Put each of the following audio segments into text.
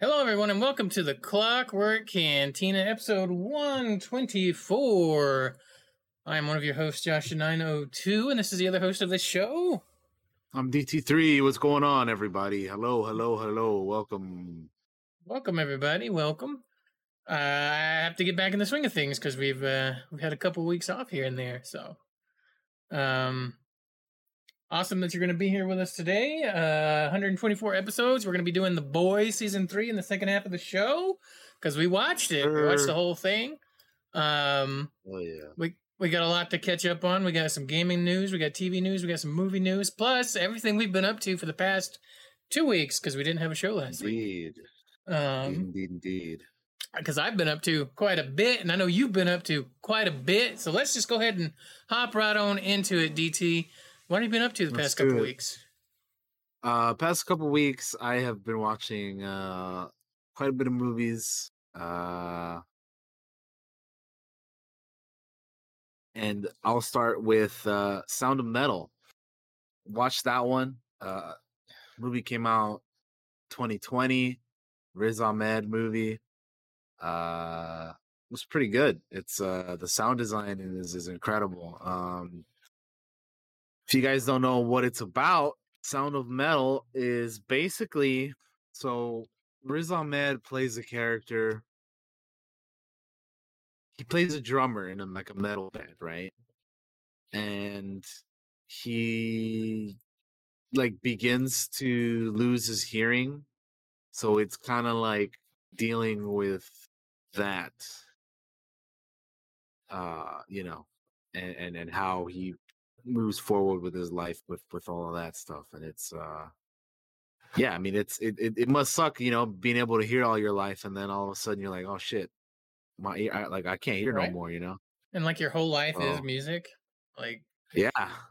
Hello, everyone, and welcome to the Clockwork Cantina, episode 124. I am one of your hosts, Josh902, and this is the other host of this show. I'm DT3. What's going on, everybody? Hello, hello, hello. Welcome. Welcome, everybody. Welcome. Uh, I have to get back in the swing of things because we've uh, we've had a couple weeks off here and there. So, um, awesome that you're going to be here with us today. Uh, 124 episodes. We're going to be doing The Boys season three in the second half of the show because we watched it. We watched the whole thing. Um, Oh yeah. we we got a lot to catch up on. We got some gaming news, we got TV news, we got some movie news, plus everything we've been up to for the past two weeks because we didn't have a show last week. Um, indeed, indeed. because I've been up to quite a bit, and I know you've been up to quite a bit. So let's just go ahead and hop right on into it, DT. What have you been up to the Let's past couple it. weeks? Uh, past couple weeks, I have been watching uh quite a bit of movies. Uh, and I'll start with uh Sound of Metal. Watch that one. Uh, movie came out 2020. Riz Ahmed movie. Uh, was pretty good. It's uh the sound design is is incredible. Um, if you guys don't know what it's about, Sound of Metal is basically so Riz Ahmed plays a character. He plays a drummer in a, like a metal band, right? And he like begins to lose his hearing. So it's kind of like dealing with that uh you know and, and and how he moves forward with his life with with all of that stuff and it's uh yeah i mean it's it, it, it must suck you know being able to hear all your life and then all of a sudden you're like oh shit my ear I, like i can't hear Right. no more you know? And like your whole life is music, like yeah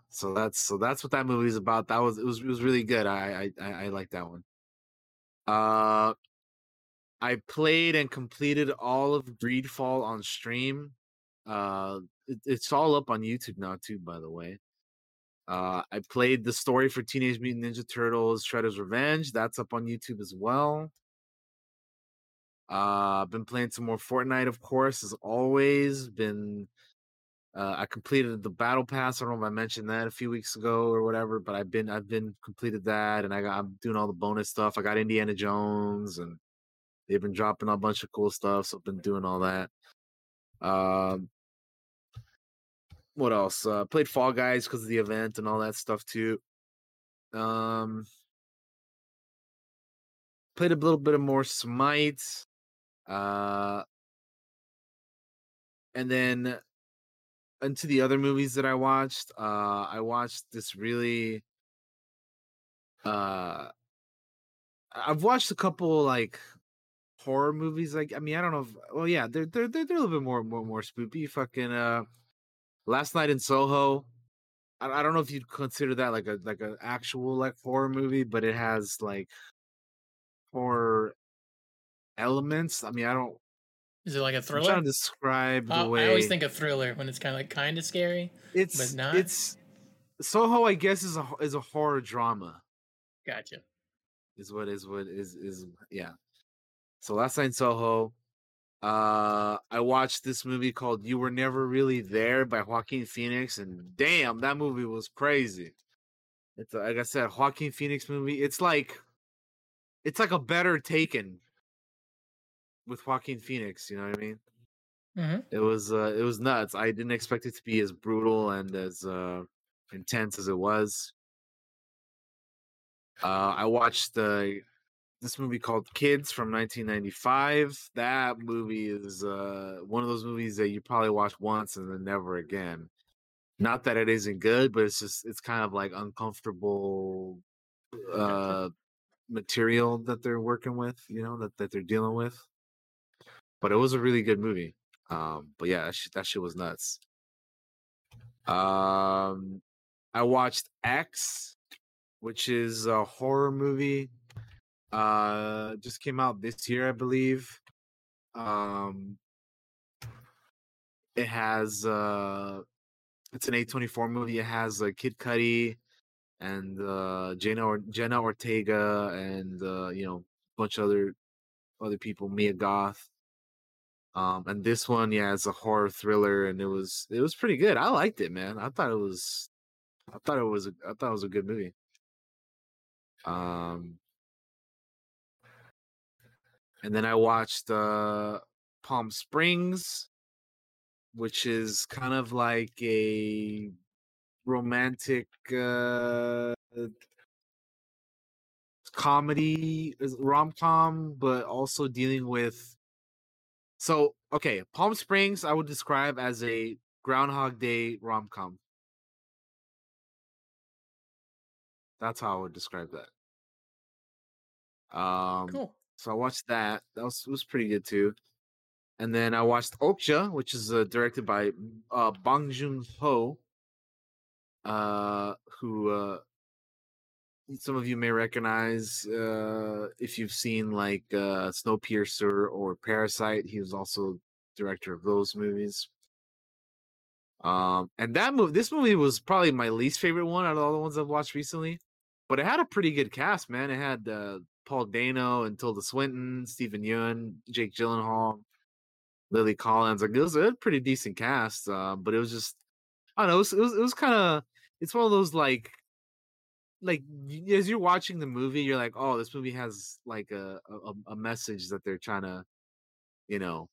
so that's so that's what that movie's about. That was it was it was really good. I i i, I like that one. Uh i played and completed all of greedfall on stream. Uh it, it's all up on youtube now too by the way uh i played the story for teenage mutant ninja turtles shredder's revenge that's up on youtube as well uh i've been playing some more fortnite of course as always been uh, I completed the battle pass. I don't know if I mentioned that a few weeks ago or whatever, but I've been I've been completed that, and I got I'm doing all the bonus stuff. I got Indiana Jones, and they've been dropping a bunch of cool stuff, so I've been doing all that. Um, what else? Uh, played Fall Guys because of the event and all that stuff too. Um, played a little bit of more Smite. Uh, and then into the other movies that I watched, uh, I watched this really. Uh, I've watched a couple like horror movies. Like, I mean, I don't know. If, well, yeah, they're they're they're, they're a little bit more more more spoopy. Fucking uh, Last Night in Soho. I, I don't know if you'd consider that like a like an actual like horror movie, but it has like horror elements. I mean, I don't. is it like a I'm trying thriller? to describe the way I always think of thriller when it's kind of like kind of scary. it's but not? it's Soho. I guess is a is a horror drama. Gotcha. is what is what is is yeah. So last night in Soho, uh, I watched this movie called "You Were Never Really There" by Joaquin Phoenix, and damn, that movie was crazy. It's like I said, Joaquin Phoenix movie. It's like, it's like a better Taken with Joaquin Phoenix. You know what I mean? hmm It was uh, it was nuts. I didn't expect it to be as brutal and as uh, intense as it was. Uh, I watched the this movie called Kids from 1995. That movie is uh, one of those movies that you probably watch once and then never again. Not that it isn't good, but it's just it's kind of like uncomfortable uh, material that they're working with, you know, that, that they're dealing with. But it was a really good movie. Um, but yeah, that shit, that shit was nuts. Um, I watched X, which is a horror movie. Uh, just came out this year, I believe. Um, it has uh, it's an A24 movie. It has uh, Kid Cudi and uh, Jenna or- Jenna Ortega and uh, you know a bunch of other other people, Mia Goth. Um, and this one, yeah, it's a horror thriller, and it was it was pretty good. I liked it, man. I thought it was, I thought it was, a, I thought it was a good movie. Um, and then I watched uh Palm Springs, which is kind of like a romantic uh comedy rom com, but also dealing with. So okay, Palm Springs I would describe as a Groundhog Day rom com. That's how I would describe that. Um, Cool. So I watched that. That was was pretty good too. And then I watched Okja, which is uh, directed by uh, Bong Joon Ho, uh, who uh, some of you may recognize uh, if you've seen like uh, Snowpiercer or Parasite. He was also director of those movies. Um, and that movie, this movie was probably my least favorite one out of all the ones I've watched recently. But it had a pretty good cast, man. It had uh, Paul Dano and Tilda Swinton, Stephen Yeun, Jake Gyllenhaal, Lily Collins. Like it was a pretty decent cast, uh, but it was just I don't know. It was it was, it was kind of it's one of those like like as you're watching the movie, you're like, oh, this movie has like a a, a message that they're trying to you know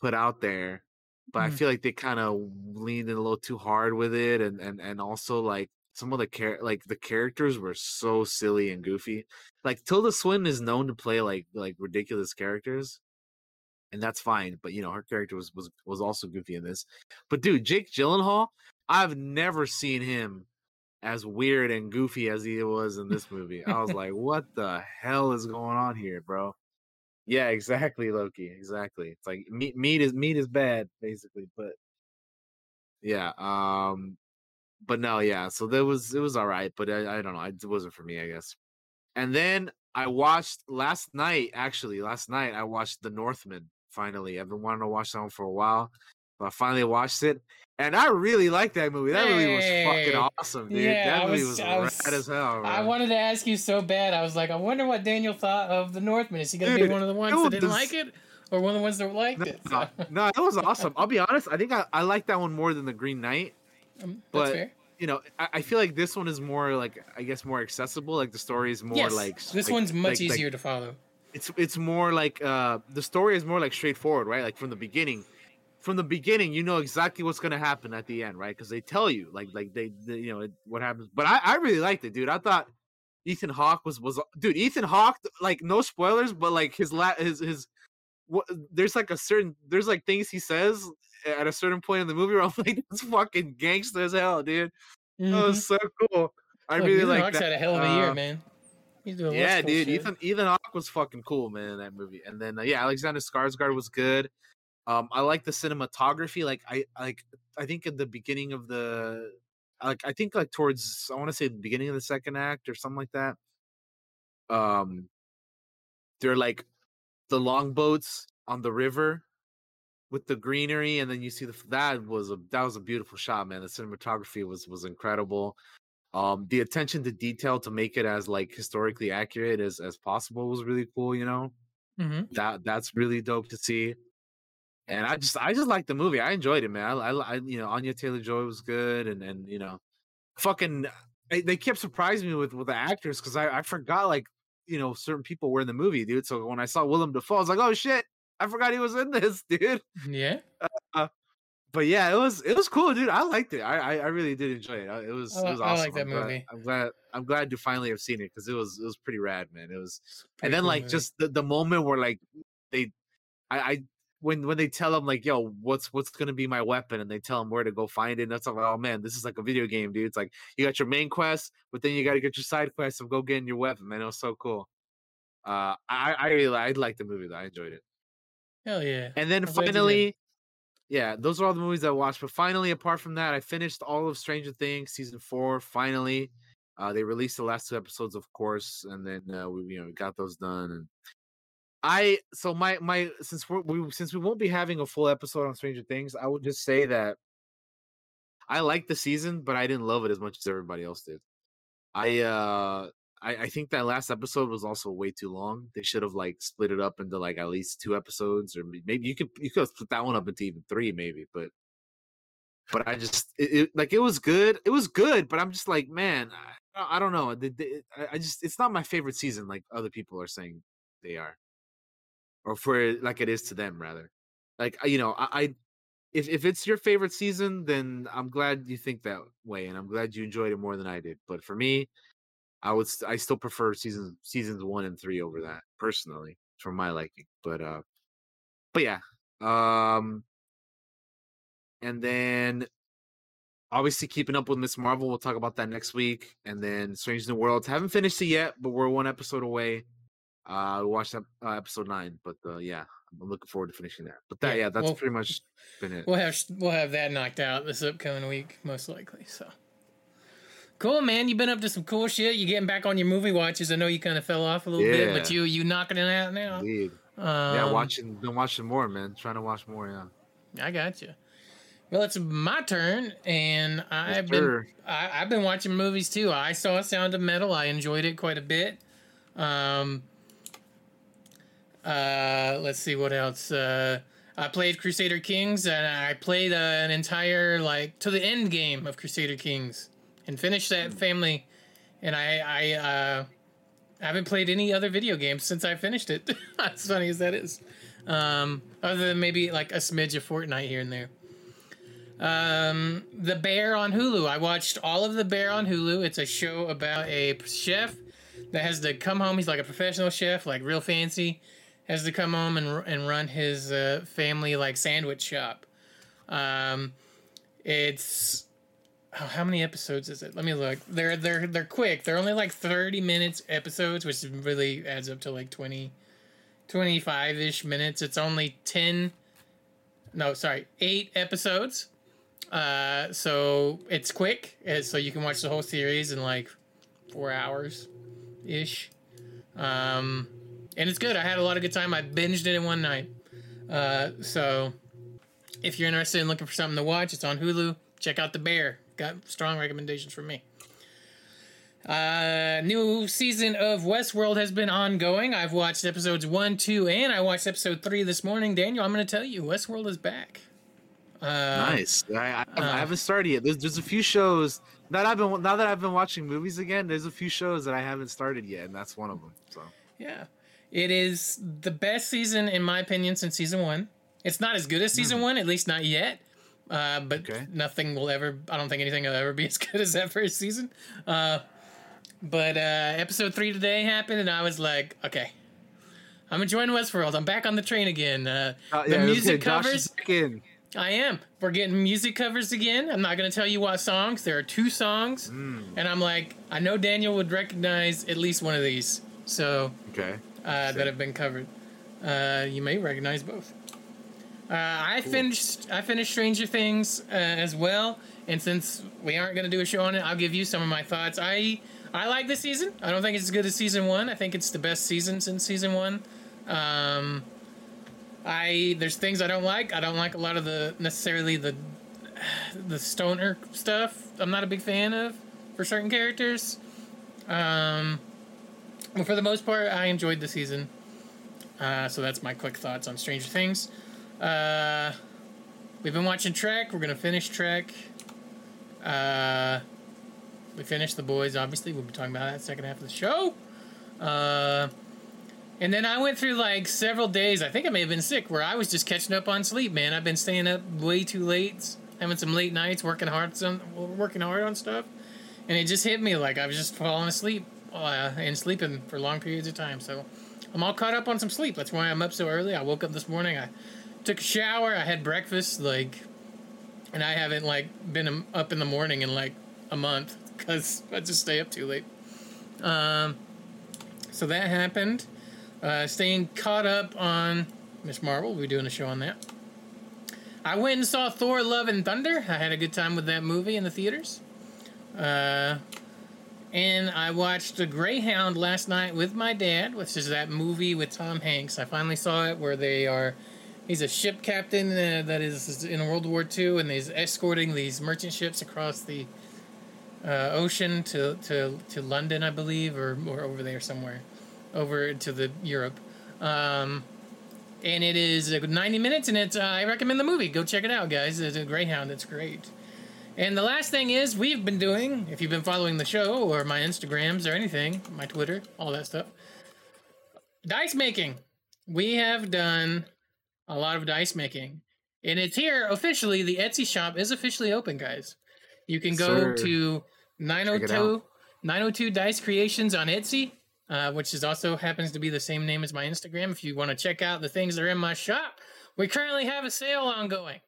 put out there. But I Mhm. feel like they kind of leaned in a little too hard with it, and and and also like some of the char- like the characters were so silly and goofy. Like Tilda Swinton is known to play like like ridiculous characters, and that's fine. But you know her character was was was also goofy in this. But dude, Jake Gyllenhaal, I've never seen him as weird and goofy as he was in this movie. I was like, what the hell is going on here, bro? Yeah, exactly, Loki. Exactly. It's like meat meat is meat is bad, basically. But yeah, um, but no, yeah. So there was it was all right, but I, I don't know. It wasn't for me, I guess. And then I watched last night. Actually, last night I watched The Northman. Finally, I've been wanting to watch that one for a while, but I finally watched it, and I really liked that movie. That movie was fucking awesome, dude. Yeah, that I movie was- was, rad as hell. I wanted to ask you so bad. I was like, I wonder what Daniel thought of the Northman. Is he going to be one of the ones dude, that didn't this- like it, or one of the ones that liked it? No, no, it was awesome. I'll be honest. I think I, I like that one more than the Green Knight. Um, that's but fair. You know, I, I feel like this one is more like I guess more accessible. Like the story is more yes, like this like- one's much like- like- easier to follow. it's it's more like uh the story is more like straightforward, right? Like from the beginning. From the beginning, you know exactly what's gonna happen at the end, right? Because they tell you, like, like they, they you know, what happens. But I, I really liked it, dude. I thought Ethan Hawke was was, dude. Ethan Hawke, like, no spoilers, but like his la his his, what, there's like a certain, there's like things he says at a certain point in the movie where I'm like, that's fucking gangster as hell, dude. That Mhm. was so cool. I Look, really Ethan like Hawke's that. had a hell of a year, Uh, man. He's doing yeah, dude. shit. Ethan Ethan Hawke was fucking cool, man, in that movie. And then uh, yeah, Alexander Skarsgård was good. Um, I like the cinematography. Like I like I think at the beginning of the like I think like towards I want to say the beginning of the second act or something like that. Um, they're like the longboats on the river with the greenery, and then you see the that was a that was a beautiful shot, man. The cinematography was was incredible. Um the attention to detail to make it as like historically accurate as as possible was really cool you know? Hmm that that's really dope to see. And i just i just like the movie. I enjoyed it man. I, I, you know anya taylor joy was good and and you know fucking they, they kept surprising me with with the actors because i i forgot like you know certain people were in the movie dude. So when i saw willem dafoe i was like oh shit i forgot he was in this dude Yeah. but yeah, it was it was cool, dude. I liked it. I I, I really did enjoy it. I- It was I it was I like that I'm glad, movie. I'm glad I'm glad to finally have seen it because it was it was pretty rad, man. It was and then cool like movie. just the, the moment where like they I, I when when they tell him like yo what's what's gonna be my weapon and they tell him where to go find it and that's like oh man this is like a video game dude it's like you got your main quest but then you got to get your side quest of go getting your weapon man it was so cool uh I I really I liked the movie though I enjoyed it hell yeah. and then I'm glad you did. finally, yeah, those are all the movies I watched. But finally, apart from that, I finished all of Stranger Things season four. Finally, uh, they released the last two episodes, of course, and then uh, we you know we got those done. And I so my my since we're, we since we won't be having a full episode on Stranger Things, I would just say that I liked the season, but I didn't love it as much as everybody else did. I uh I, I think that last episode was also way too long. They should have like split it up into like at least two episodes, or maybe you could you could split that one up into even three, maybe. But but I just it, it, like it was good. It was good, but I'm just like, man, I, I don't know. The, the, I just it's not my favorite season, like other people are saying they are, or for like it is to them rather. Like you know, I, I if if it's your favorite season, then I'm glad you think that way, and I'm glad you enjoyed it more than I did. But for me, I would I still prefer seasons seasons one and three over that personally, for my liking. But uh, but yeah, um, and then obviously keeping up with Miss Marvel. We'll talk about that next week, and then Strange New Worlds. Haven't finished it yet, but we're one episode away. Uh, we watched uh, episode nine, but uh, yeah, I'm looking forward to finishing that. But that, yeah, yeah that's we'll, pretty much been it. We'll have we'll have that knocked out this upcoming week, most likely. So cool, man. You've been up to some cool shit. You're getting back on your movie watches? I know you kind of fell off a little yeah. bit, but you you knocking it out now. Indeed. Um, yeah, watching, been watching more, man. Trying to watch more. Yeah. I got you. Well, it's my turn, and I've yes, been I, have been watching movies too. I saw Sound of Metal. I enjoyed it quite a bit. Um, uh, let's see what else. Uh, I played Crusader Kings, and I played uh, an entire like to the end game of Crusader Kings, and finished that hmm. family. And I I uh, haven't played any other video games since I finished it. as funny as that is, um, other than maybe like a smidge of Fortnite here and there. Um, the Bear on Hulu. I watched all of The Bear on Hulu. It's a show about a chef that has to come home. He's like a professional chef, like real fancy has to come home and and run his uh, family like sandwich shop. Um, it's oh, how many episodes is it? Let me look. They're they're they're quick. They're only like 30 minutes episodes, which really adds up to like 20 25ish minutes. It's only 10 no, sorry, 8 episodes. Uh, so it's quick, so you can watch the whole series in like 4 hours ish. Um, and it's good. I had a lot of good time. I binged it in one night. Uh, so if you're interested in looking for something to watch, it's on Hulu. Check out The Bear. Got strong recommendations from me. Uh, new season of Westworld has been ongoing. I've watched episodes one, two, and I watched episode three this morning. Daniel, I'm going to tell you, Westworld is back. Uh, nice. I, I, uh, I, haven't started yet. There's, there's a few shows that I've been now that I've been watching movies again. There's a few shows that I haven't started yet, and that's one of them. So yeah, it is the best season, in my opinion, since season one. It's not as good as season mm. one, at least not yet. Uh, but okay. nothing will ever. I don't think anything will ever be as good as that first season. Uh, but uh, episode three today happened, and I was like, okay, I'm enjoying Westworld. I'm back on the train again. Uh, uh the yeah, music covers. I am. We're getting music covers again. I'm not going to tell you what songs. There are two songs, mm. and I'm like, I know Daniel would recognize at least one of these. So okay uh, that have been covered. Uh, you may recognize both. Uh, I cool. finished I finished Stranger Things uh, as well, and since we aren't going to do a show on it, I'll give you some of my thoughts. I I like this season. I don't think it's as good as season one. I think it's the best season since season one. Um, I there's things I don't like. I don't like a lot of the necessarily the the stoner stuff. I'm not a big fan of for certain characters. Um, but for the most part, I enjoyed the season. Uh, so that's my quick thoughts on Stranger Things. Uh, we've been watching Trek. We're gonna finish Trek. Uh, we finished The Boys. Obviously, we'll be talking about that second half of the show. Uh, and then I went through like several days. I think I may have been sick, where I was just catching up on sleep. Man, I've been staying up way too late, having some late nights, working hard, some working hard on stuff, and it just hit me like I was just falling asleep uh, and sleeping for long periods of time. So I'm all caught up on some sleep. That's why I'm up so early. I woke up this morning. I took a shower. I had breakfast. Like, and I haven't like been up in the morning in like a month because I just stay up too late. Um, so that happened. Uh, staying caught up on Miss Marvel. We're doing a show on that. I went and saw Thor: Love and Thunder. I had a good time with that movie in the theaters. Uh, and I watched The Greyhound last night with my dad, which is that movie with Tom Hanks. I finally saw it where they are. He's a ship captain uh, that is in World War II, and he's escorting these merchant ships across the uh, ocean to, to to London, I believe, or or over there somewhere, over to the Europe. Um, and it is 90 minutes, and it's uh, I recommend the movie. Go check it out, guys. It's a Greyhound. It's great. And the last thing is we've been doing, if you've been following the show or my Instagrams or anything, my Twitter, all that stuff, dice making. We have done a lot of dice making. And it's here officially. The Etsy shop is officially open, guys. You can go Sir. to 902, 902 Dice Creations on Etsy, uh, which is also happens to be the same name as my Instagram. If you want to check out the things that are in my shop, we currently have a sale ongoing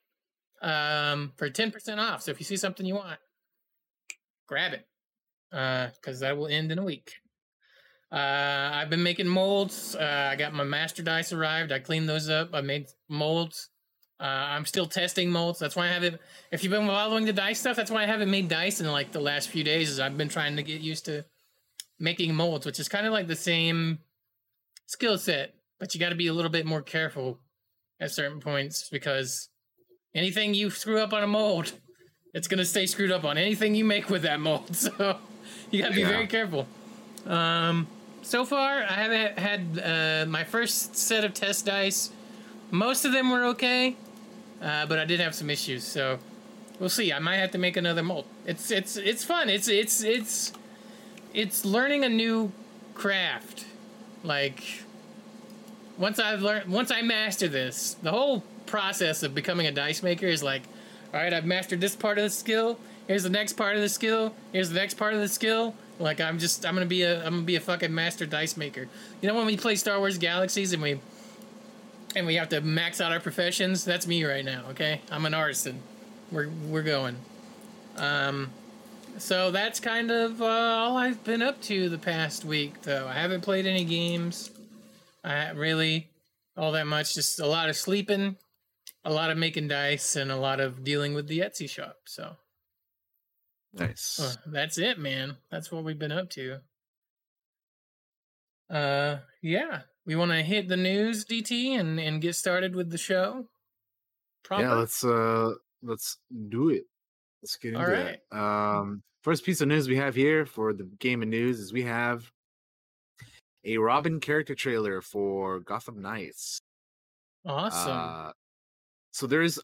um, for 10% off. So if you see something you want, grab it because that will end in a week. Uh, I've been making molds. Uh, I got my master dice arrived. I cleaned those up. I made molds. Uh, I'm still testing molds. That's why I haven't. If you've been following the dice stuff, that's why I haven't made dice in like the last few days. Is I've been trying to get used to making molds, which is kind of like the same skill set, but you got to be a little bit more careful at certain points because anything you screw up on a mold, it's gonna stay screwed up on anything you make with that mold. So you got to be Yeah. very careful. Um, so far, I haven't had uh, my first set of test dice. Most of them were okay, uh, but I did have some issues. So we'll see. I might have to make another mold. It's it's it's fun. It's it's it's it's learning a new craft. Like once I've learned, once I master this, the whole process of becoming a dice maker is like, all right, I've mastered this part of the skill. Here's the next part of the skill. Here's the next part of the skill. Like I'm just, I'm gonna be a, I'm gonna be a fucking master dice maker. You know when we play Star Wars Galaxies and we, and we have to max out our professions. That's me right now. Okay, I'm an artisan. We're we're going. Um, so that's kind of uh, all I've been up to the past week, though. I haven't played any games. I really all that much. Just a lot of sleeping, a lot of making dice, and a lot of dealing with the Etsy shop. So Nice. uh, that's it, man. That's what we've been up to. Uh, yeah. We want to hit the news, DT, and and get started with the show. Proper? Yeah, let's uh let's do it. Let's get into All it. Um first piece of news we have here for the game of news is we have a Robin character trailer for Gotham Knights. awesome. Uh, so there's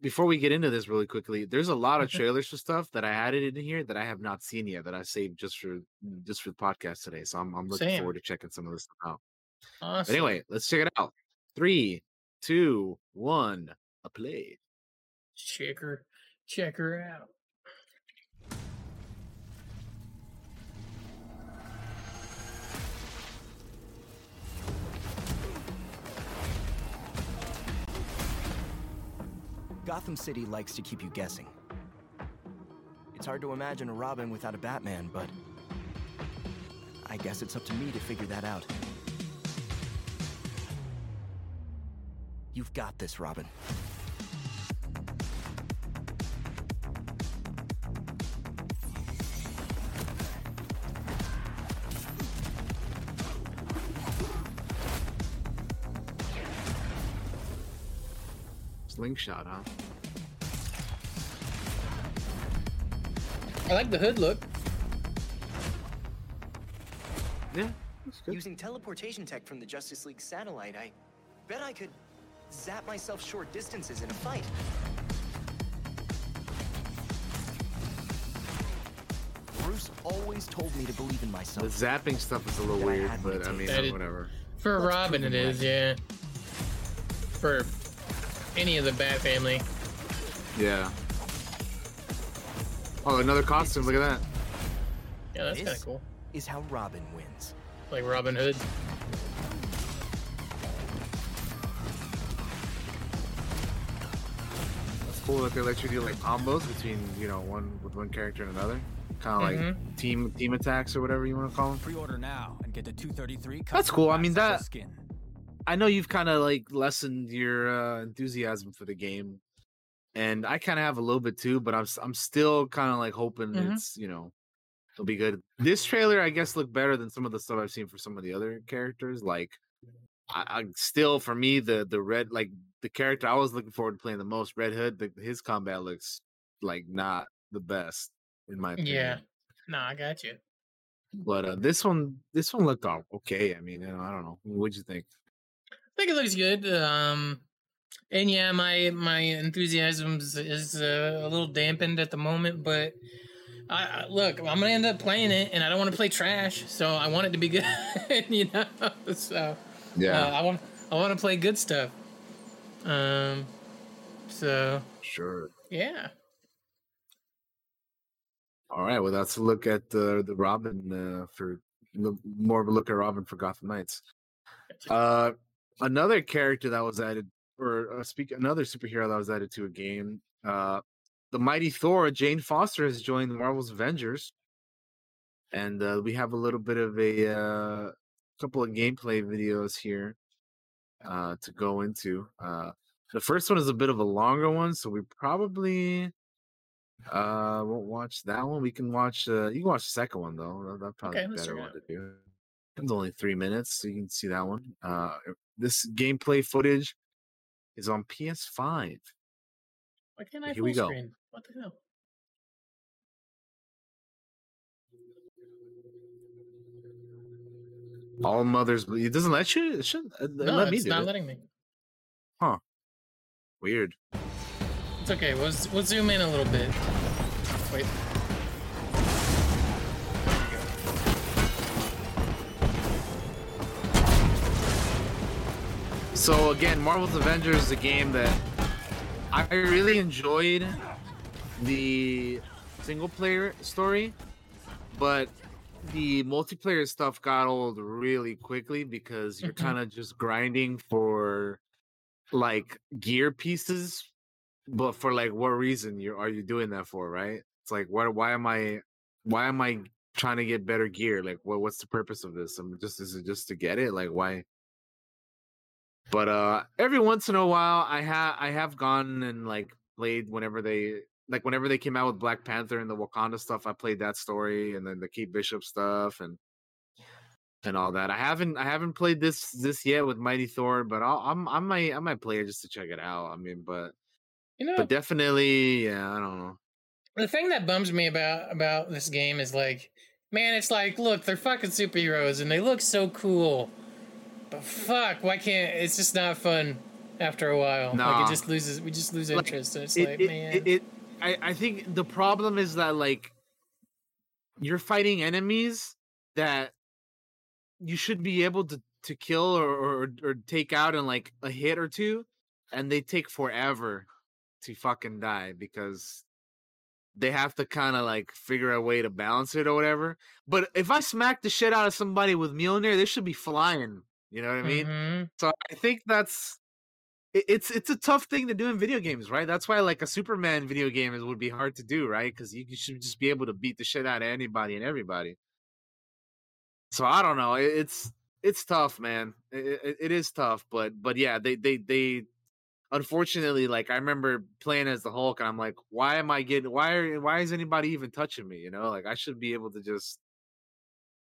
before we get into this really quickly, there's a lot of mm-hmm. trailers for stuff that I added in here that I have not seen yet that I saved just for mm, just for the podcast today. So I'm I'm looking Same. forward to checking some of this out. awesome. Anyway, let's check it out. Three, two, one, a play. check her, check her out. Gotham City likes to keep you guessing. It's hard to imagine a Robin without a Batman, but I guess it's up to me to figure that out. You've got this, Robin. Slingshot, huh? I like the hood look. Yeah, that's good. Using teleportation tech from the Justice League satellite, I bet I could zap myself short distances in a fight. Bruce always told me to believe in myself. The zapping stuff is a little That I weird, had but I mean, takes. That is- whatever. For Let's Robin, prove it him is, right. yeah. For any of the Bat family. Yeah. Oh, another costume. Look at that. Yeah, that's kind of cool. is how Robin wins. Like Robin Hood. That's cool that they let you do like combos between you know one with one character and another. Kind of Mhm. like team team attacks or whatever you want to call them. Pre-order now and get the 233. That's cool. I mean, classical that- skin. I know you've kind of like lessened your uh, enthusiasm for the game, and I kind of have a little bit too. But I'm I'm still kind of like hoping Mhm. it's you know it'll be good. This trailer, I guess, looked better than some of the stuff I've seen for some of the other characters. Like, I, I still for me the the red like the character I was looking forward to playing the most, Red Hood. The, his combat looks like not the best in my opinion. Yeah. No, I got you. But uh, this one, this one looked all okay. I mean, you know, I don't know. What'd you think? Think it looks good. Um, and yeah, my my enthusiasm is, is uh, a little dampened at the moment, but I, I look, I'm gonna end up playing it, and I don't want to play trash, so I want it to be good, you know. So uh, I want I want to play good stuff. Um, so sure. yeah, All right. Well, that's a look at the the Robin uh, for more of a look at Robin for Gotham Knights. Uh, another character that was added, or uh, speak another superhero that was added to a game. Uh, the mighty Thor, Jane Foster, has joined the Marvel's Avengers, and uh, we have a little bit of a uh, couple of gameplay videos here uh, to go into. Uh, the first one is a bit of a longer one, so we probably uh won't watch that one. We can watch uh you can watch the second one though. That- That'd probably Okay, be better one to do. It's only three minutes, so you can see that one. Uh this gameplay footage is on PS5. why can't I Here we go. screen? What the hell? All mothers it doesn't let you? It should uh, No, let me it's not it. letting me. Huh. Weird. It's okay. We'll we'll zoom in a little bit. Wait. So again, Marvel's Avengers is a game that I really enjoyed the single player story, but the multiplayer stuff got old really quickly because you're Mhm. kind of just grinding for like gear pieces, but for like what reason you are you doing that for, right? It's like what why am I why am I trying to get better gear? Like what what's the purpose of this? I'm just is it just to get it? Like why but uh every once in a while I have I have gone and like played whenever they like whenever they came out with Black Panther and the Wakanda stuff, I played that story and then the Kate Bishop stuff and and all that. I haven't I haven't played this this yet with Mighty Thor, but I'll, I'm I might I might play it just to check it out. I mean, but You know, but definitely, yeah, I don't know. the thing that bums me about about this game is like, man, it's like, look, they're fucking superheroes and they look so cool, but fuck, why can't? It's just not fun after a while. Like it just loses. We just lose Like, interest. And it's It, like, it, man, it, it I I think the problem is that like you're fighting enemies that you should be able to to kill or or, or take out in like a hit or two, and they take forever to fucking die because they have to kind of like figure a way to balance it or whatever. But if I smack the shit out of somebody with Mjolnir, they should be flying. You know what I mean? Mhm. So I think that's it's it's a tough thing to do in video games, right? That's why like a Superman video game is would be hard to do, right? Because you should just be able to beat the shit out of anybody and everybody. So I don't know. It's it's tough, man. It, it, it is tough, but but yeah, they they they unfortunately like I remember playing as the Hulk, and I'm like, why am I getting? Why are why is anybody even touching me? You know, like I should be able to just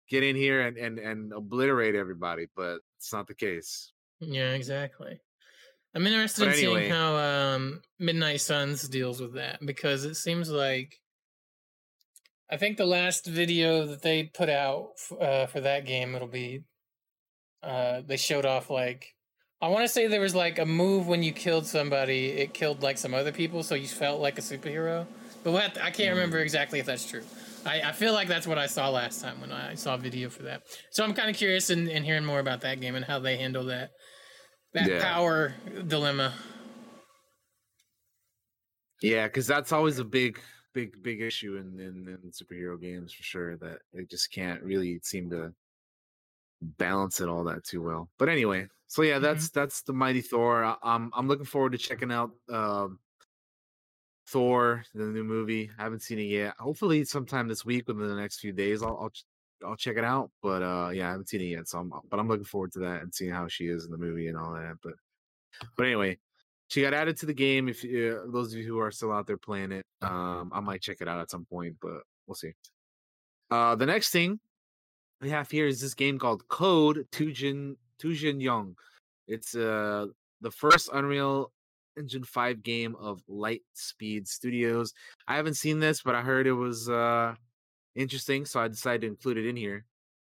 get in here and and and obliterate everybody, but it's not the case. Yeah, exactly. I'm interested But in seeing how um, Midnight Suns deals with that because it seems like I think the last video that they put out f- uh, for that game it'll be uh, they showed off like I want to say there was like a move when you killed somebody it killed like some other people so you felt like a superhero but to- I can't remember exactly if that's true. I, I feel like that's what I saw last time when I saw a video for that. So I'm kind of curious in, in hearing more about that game and how they handle that that Yeah. power dilemma. Yeah, because that's always a big, big, big issue in, in in superhero games for sure. That they just can't really seem to balance it all that too well. But anyway, so yeah, that's that's the mighty Thor. I, I'm I'm looking forward to checking out um, Thor, the new movie. I haven't seen it yet. Hopefully, sometime this week within the next few days, I'll I'll, I'll check it out. But uh, yeah, I haven't seen it yet. So I'm but I'm looking forward to that and seeing how she is in the movie and all that. But but anyway, she got added to the game. If uh, those of you who are still out there playing it, um, I might check it out at some point, but we'll see. Uh, the next thing we have here is this game called Code To Jin Tujin Young. It's uh the first Unreal Engine 5 game of Lightspeed Studios. I haven't seen this, but I heard it was uh interesting, so I decided to include it in here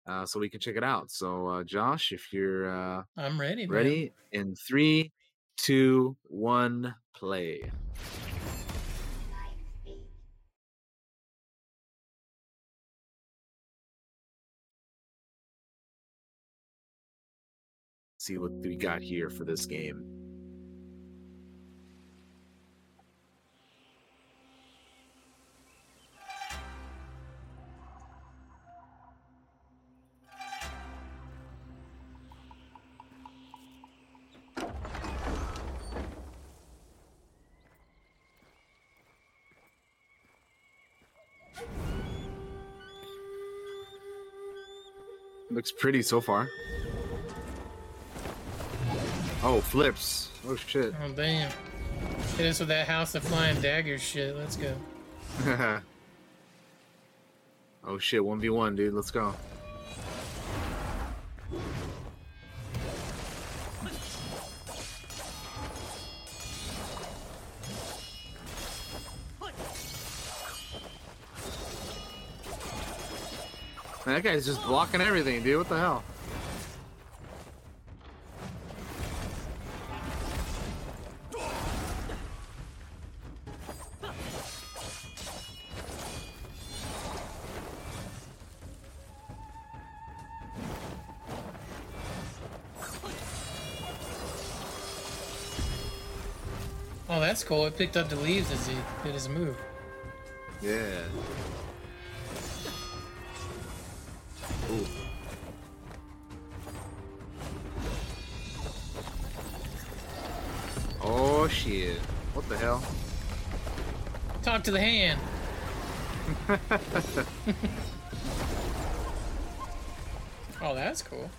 uh, so we can check it out. So, uh, Josh, if you're uh, I'm ready. man. ready, in three, two, one, play. See what we got here for this game. Looks pretty so far. Oh, flips. Oh shit. Oh damn! Hit us with that House of Flying Daggers shit. Let's go. oh shit, 1v1, dude. Let's go. That guy's just blocking everything, dude. What the hell? Oh, that's cool. It picked up the leaves as he did his move. Yeah. Shit. What the hell? Talk to the hand. Oh, that's cool.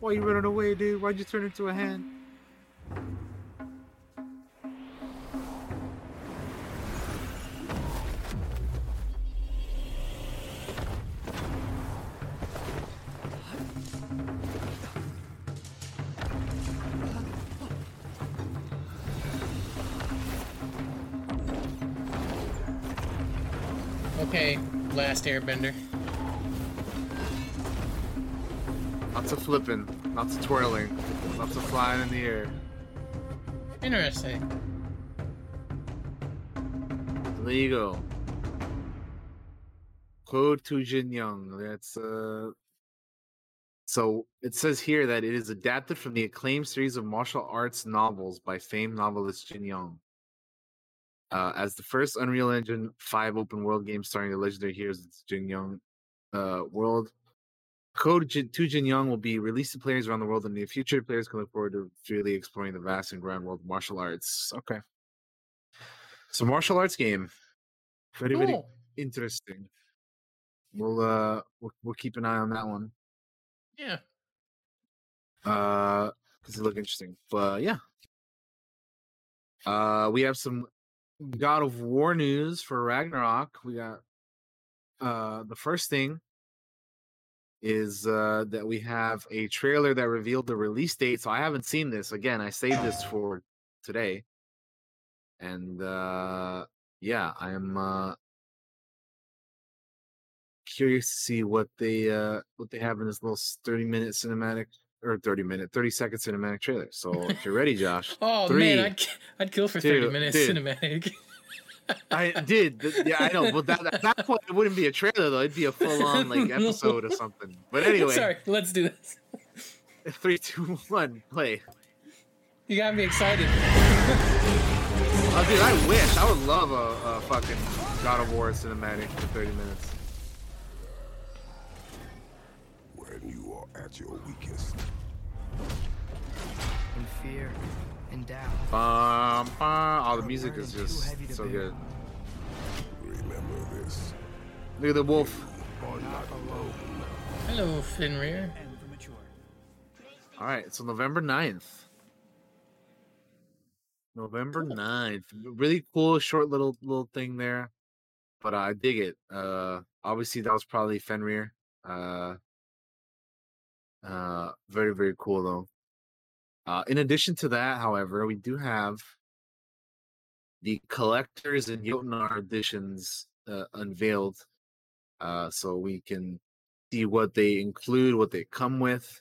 Why you running away, dude? Why'd you turn into a hand? Okay, last airbender. Lots of flipping, lots of twirling, lots of flying in the air. Interesting. Legal. Code to Jin Yong. That's uh so it says here that it is adapted from the acclaimed series of martial arts novels by famed novelist Jin Yong. Uh, as the first Unreal Engine 5 open world game starring the legendary heroes of Jin Yong uh, world, Code Jin, to Jin Yong will be released to players around the world in the near future. Players can look forward to freely exploring the vast and grand world of martial arts. Okay. So martial arts game. Very, very interesting. We'll uh we'll, we'll keep an eye on that one. Yeah. Uh because it look interesting. But yeah. Uh we have some God of War news for Ragnarok. We got uh the first thing is uh that we have a trailer that revealed the release date. So I haven't seen this. Again, I saved this for today. And uh yeah, I am uh curious to see what they uh what they have in this little 30 minute cinematic or 30 minute 30 second cinematic trailer so if you're ready josh Oh Three, man, I'd I'd kill for thirty minutes dude. cinematic. i did yeah i know but that, at that point it wouldn't be a trailer though it'd be a full-on like episode or something but anyway Sorry, let's do this. three two one play You got me excited. oh dude i wish i would love a, a fucking god of war cinematic for 30 minutes when you are at your weakest. In fear, in doubt. um, uh, all the music is just so bear. good Remember this. look at the wolf You not alone. Hello, Fenrir. And for mature. all right so november 9th November 9th. Really cool, short little little thing there. But I dig it. Uh obviously that was probably Fenrir. Uh uh very, very cool though. Uh in addition to that, however, we do have the collectors and Jotnar editions uh, unveiled uh, so we can see what they include, what they come with.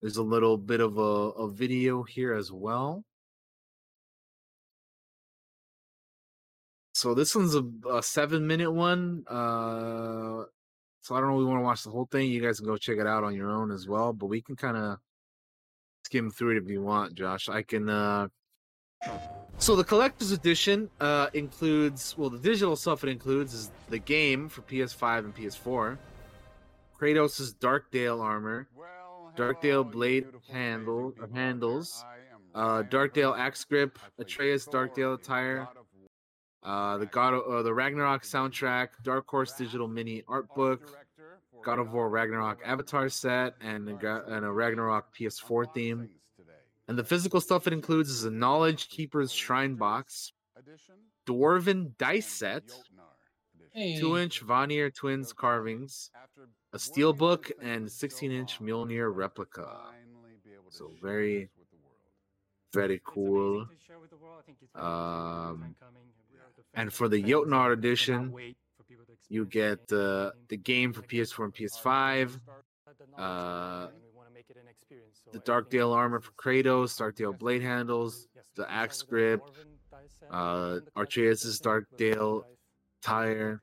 There's a little bit of a, a video here as well. So this one's a, a seven minute one. Uh, so I don't know if we want to watch the whole thing. You guys can go check it out on your own as well, but we can kind of skim through it if you want, Josh. I can. Uh... So the collector's edition uh, includes, well, the digital stuff it includes is the game for PS5 and PS4, Kratos' Darkdale armor, Darkdale blade handle handles, uh, Darkdale axe grip, Atreus Darkdale attire, uh, the God of, uh, the Ragnarok soundtrack, Dark Horse digital mini art book, God of War Ragnarok avatar set, and a, and a Ragnarok PS4 theme. And the physical stuff it includes is a Knowledge Keeper's Shrine box, Dwarven dice set, Hey. two inch Vanir Twins carvings, a steel book, and 16 inch Mjolnir replica. So very, very cool. Um, and for the Jotnar edition, you get uh, the game for PS4 and PS5, uh, the Darkdale armor for Kratos, Darkdale blade handles, the axe grip, uh, Atreus' Darkdale tire,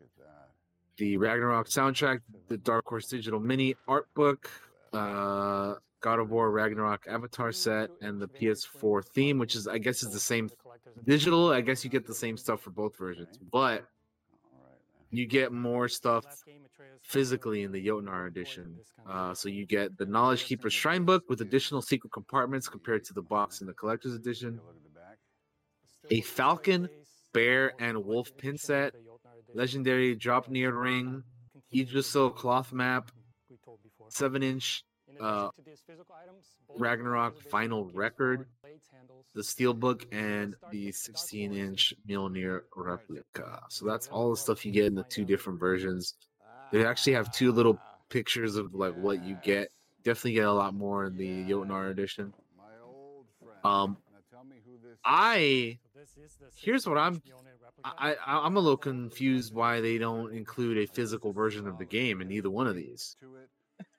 the Ragnarok soundtrack, the Dark Horse digital mini art book, uh, God of War Ragnarok avatar set, and the PS4 theme, which is I guess is the same digital. I guess you get the same stuff for both versions, but you get more stuff physically in the Jotnar edition. Uh, so you get the Knowledge Keeper Shrine Book with additional secret compartments compared to the box in the Collector's Edition. A Falcon, Bear, and Wolf pin set, Legendary Draupnir ring, Yggdrasil cloth map, 7 inch uh, Ragnarok vinyl record, the Steelbook, and the 16 inch Mjolnir replica. So that's all the stuff you get in the two different versions. They actually have two little pictures of like what you get. Definitely get a lot more in the Jotnar edition. Um, I here's what I'm I, I I'm a little confused why they don't include a physical version of the game in either one of these.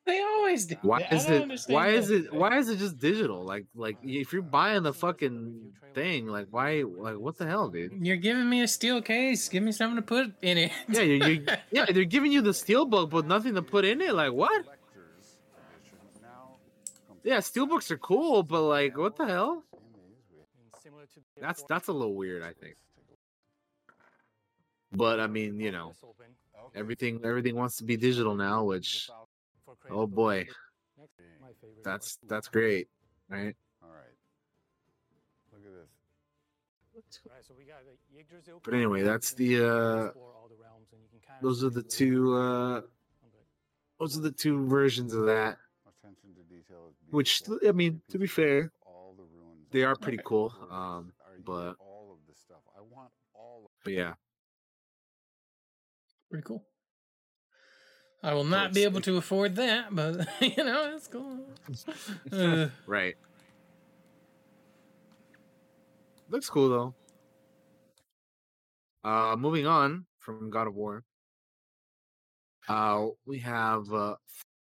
They always do. Why is it why is it why is it just digital? Like like if you're buying the fucking thing, like why like what the hell, dude? You're giving me a steel case. Give me something to put in it. Yeah, you you yeah, they're giving you the steel book, but nothing to put in it. Like what? Yeah, steel books are cool, but like what the hell? That's that's a little weird, I think. But I mean, you know, everything everything wants to be digital now, which oh boy, that's that's great, right? All right. Look at this. But anyway, that's the uh those are the two uh those are the two versions of that. Attention to detail is Which. I mean, to be fair, All the ruins they are pretty cool. Um, are- you get but all of the stuff. I want all of but yeah, Pretty cool. I will not be able to afford that, but you know, it's cool. Uh, right. Looks cool though. Uh, moving on from God of War. Uh, we have uh,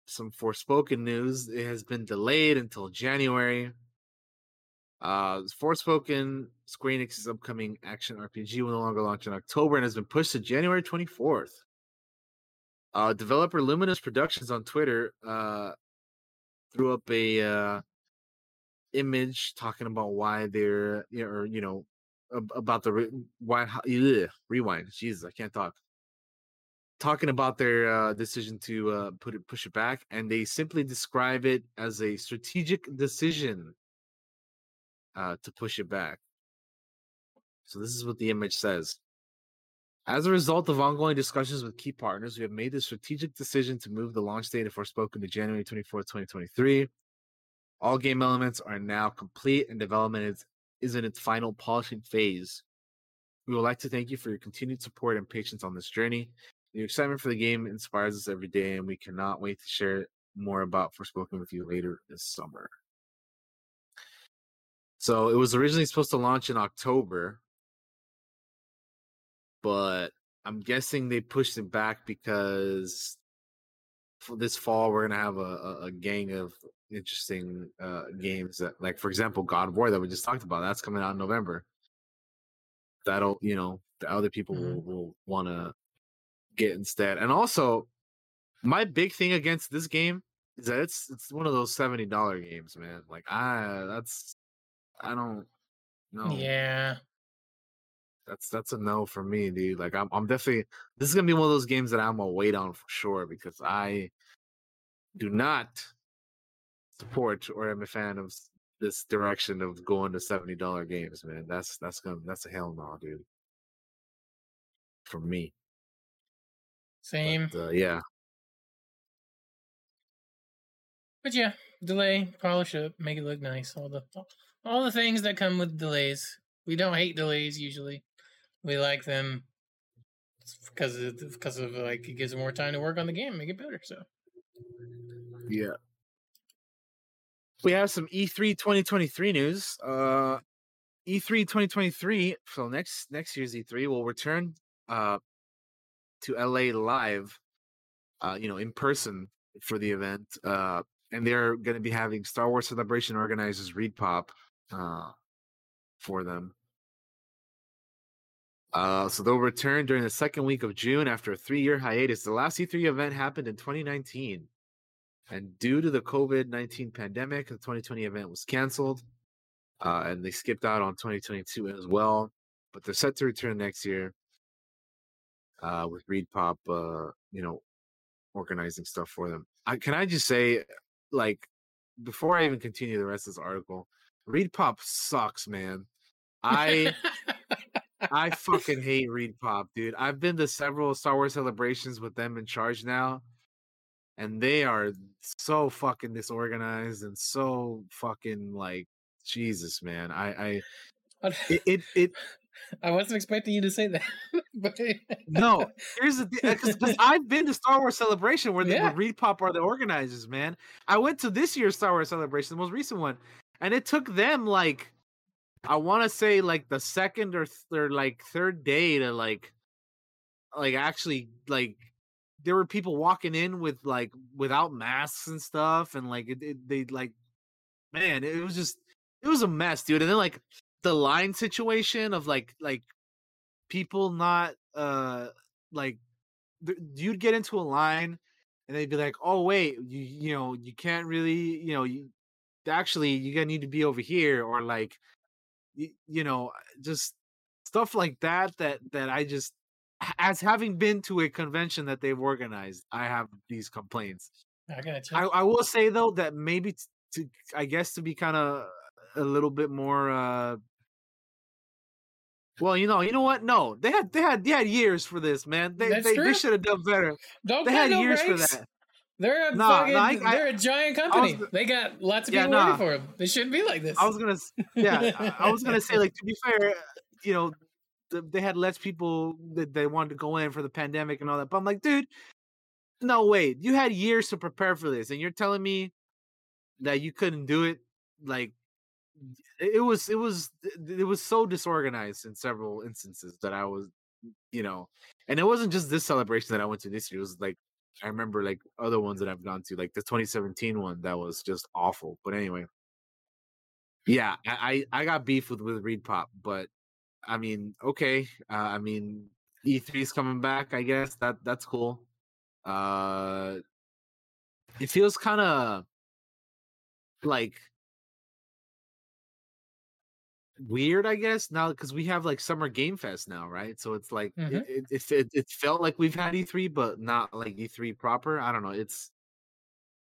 some Forspoken news. It has been delayed until January. Uh, Forspoken, Square Enix's upcoming action RPG will no longer launch in October and has been pushed to January 24th. Uh, developer Luminous Productions on Twitter uh, threw up a uh, image talking about why they're, you know, or, you know, about the re- why how- ugh, rewind. Jesus, I can't talk. Talking about their uh, decision to uh, put it push it back, and they simply describe it as a strategic decision uh, to push it back. So this is what the image says. As a result of ongoing discussions with key partners, we have made the strategic decision to move the launch date of Forspoken to January 24th, 2023. All game elements are now complete and development is, is in its final polishing phase. We would like to thank you for your continued support and patience on this journey. Your excitement for the game inspires us every day, and we cannot wait to share more about Forspoken with you later this summer. So it was originally supposed to launch in October, but I'm guessing they pushed it back because for this fall we're gonna have a, a, a gang of interesting uh games that like for example God of War that we just talked about that's coming out in November. That'll you know the other people Mhm. will, will want to get instead. And also, my big thing against this game is that it's it's one of those seventy dollar games, man. Like I that's I don't know. Yeah. That's that's a no for me, dude. Like I'm I'm definitely this is gonna be one of those games that I'm gonna wait on for sure because I do not support or am a fan of this direction of going to seventy dollar games, man. That's that's gonna that's a hell no, dude. For me. Same. But, uh, yeah. But yeah, delay, polish up, make it look nice. All the all the things that come with delays. We don't hate delays usually. We like them because of because of like it gives them more time to work on the game, make it better. So Yeah. We have some E E3 2023 news. Uh E E3 2023, so next next year's E3 will return uh to LA live uh you know in person for the event. Uh and they're going to be having Star Wars Celebration organizers Reed Pop uh for them. Uh, so they'll return during the second week of June after a three-year hiatus. The last E3 event happened in 2019. And due to the COVID 19 pandemic, the 2020 event was canceled. Uh, and they skipped out on 2022 as well. But they're set to return next year uh, with Reed Pop, uh, you know, organizing stuff for them. I, can I just say, like, before I even continue the rest of this article, Reed Pop sucks, man. I I fucking hate Reed Pop, dude. I've been to several Star Wars celebrations with them in charge now, and they are so fucking disorganized and so fucking like Jesus, man. I I it it, it I wasn't expecting you to say that, but no. Here's the thing, because uh, I've been to Star Wars Celebration where the Yeah. Reed Pop are the organizers, man. I went to this year's Star Wars Celebration, the most recent one, and it took them like I want to say like the second or th- or like third day to like like actually like there were people walking in with like without masks and stuff and like it, it, they like man it was just it was a mess dude and then like the line situation of like like people not uh like th- you'd get into a line and they'd be like oh wait you you know you can't really you know you actually you're gonna need to be over here or like you, you know just stuff like that that that i just as having been to a convention that they've organized i have these complaints. I gotta i. I will say though that maybe t- to i guess to be kind of a little bit more uh well you know you know what? No they had they had they had years for this man. They That's they, they should have done better. Don't they had no years for that They're a fucking, no, I- they're a giant company. they got lots of Yeah, people working nah. for them. They shouldn't be like this. I was gonna, yeah, I I was gonna say, like, to be fair, you know, th- they had less people that they wanted to go in for the pandemic and all that. But I'm like, dude, no, wait, you had years to prepare for this, and you're telling me that you couldn't do it. Like, it it was, it was, it was so disorganized in several instances that I was, you know, and it wasn't just this celebration that I went to this year. It was like. I remember like other ones that I've gone to, like the 2017 one that was just awful. But anyway, yeah, I I got beef with with Reed Pop, but I mean, okay. Uh, I mean, E3's coming back. I guess that that's cool. Uh, it feels kind of like weird, I guess, now because we have like Summer Game Fest now, right? So it's like Mhm. it, it, it it felt like we've had E3, but not like E3 proper. I don't know. It's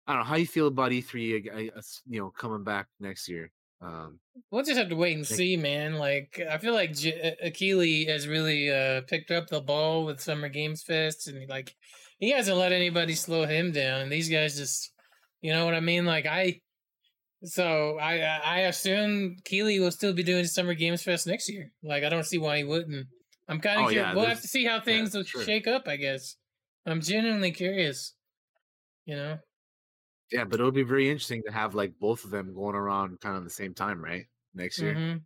I don't know how you feel about E3. ag- I- You know, coming back next year. Um, We'll just have to wait and Like- see, man. Like I feel like J- Keighley has really uh, picked up the ball with Summer Games Fest, and like he hasn't let anybody slow him down. And these guys just, you know what I mean? Like I, so I I assume Keighley will still be doing Summer Games Fest next year. Like I don't see why he wouldn't. I'm kind of Oh, curious. yeah, we'll have to see how things will sure. shake up. I guess I'm genuinely curious. You know. yeah, but it'll be very interesting to have like both of them going around kind of the same time, right? Next year. Mhm.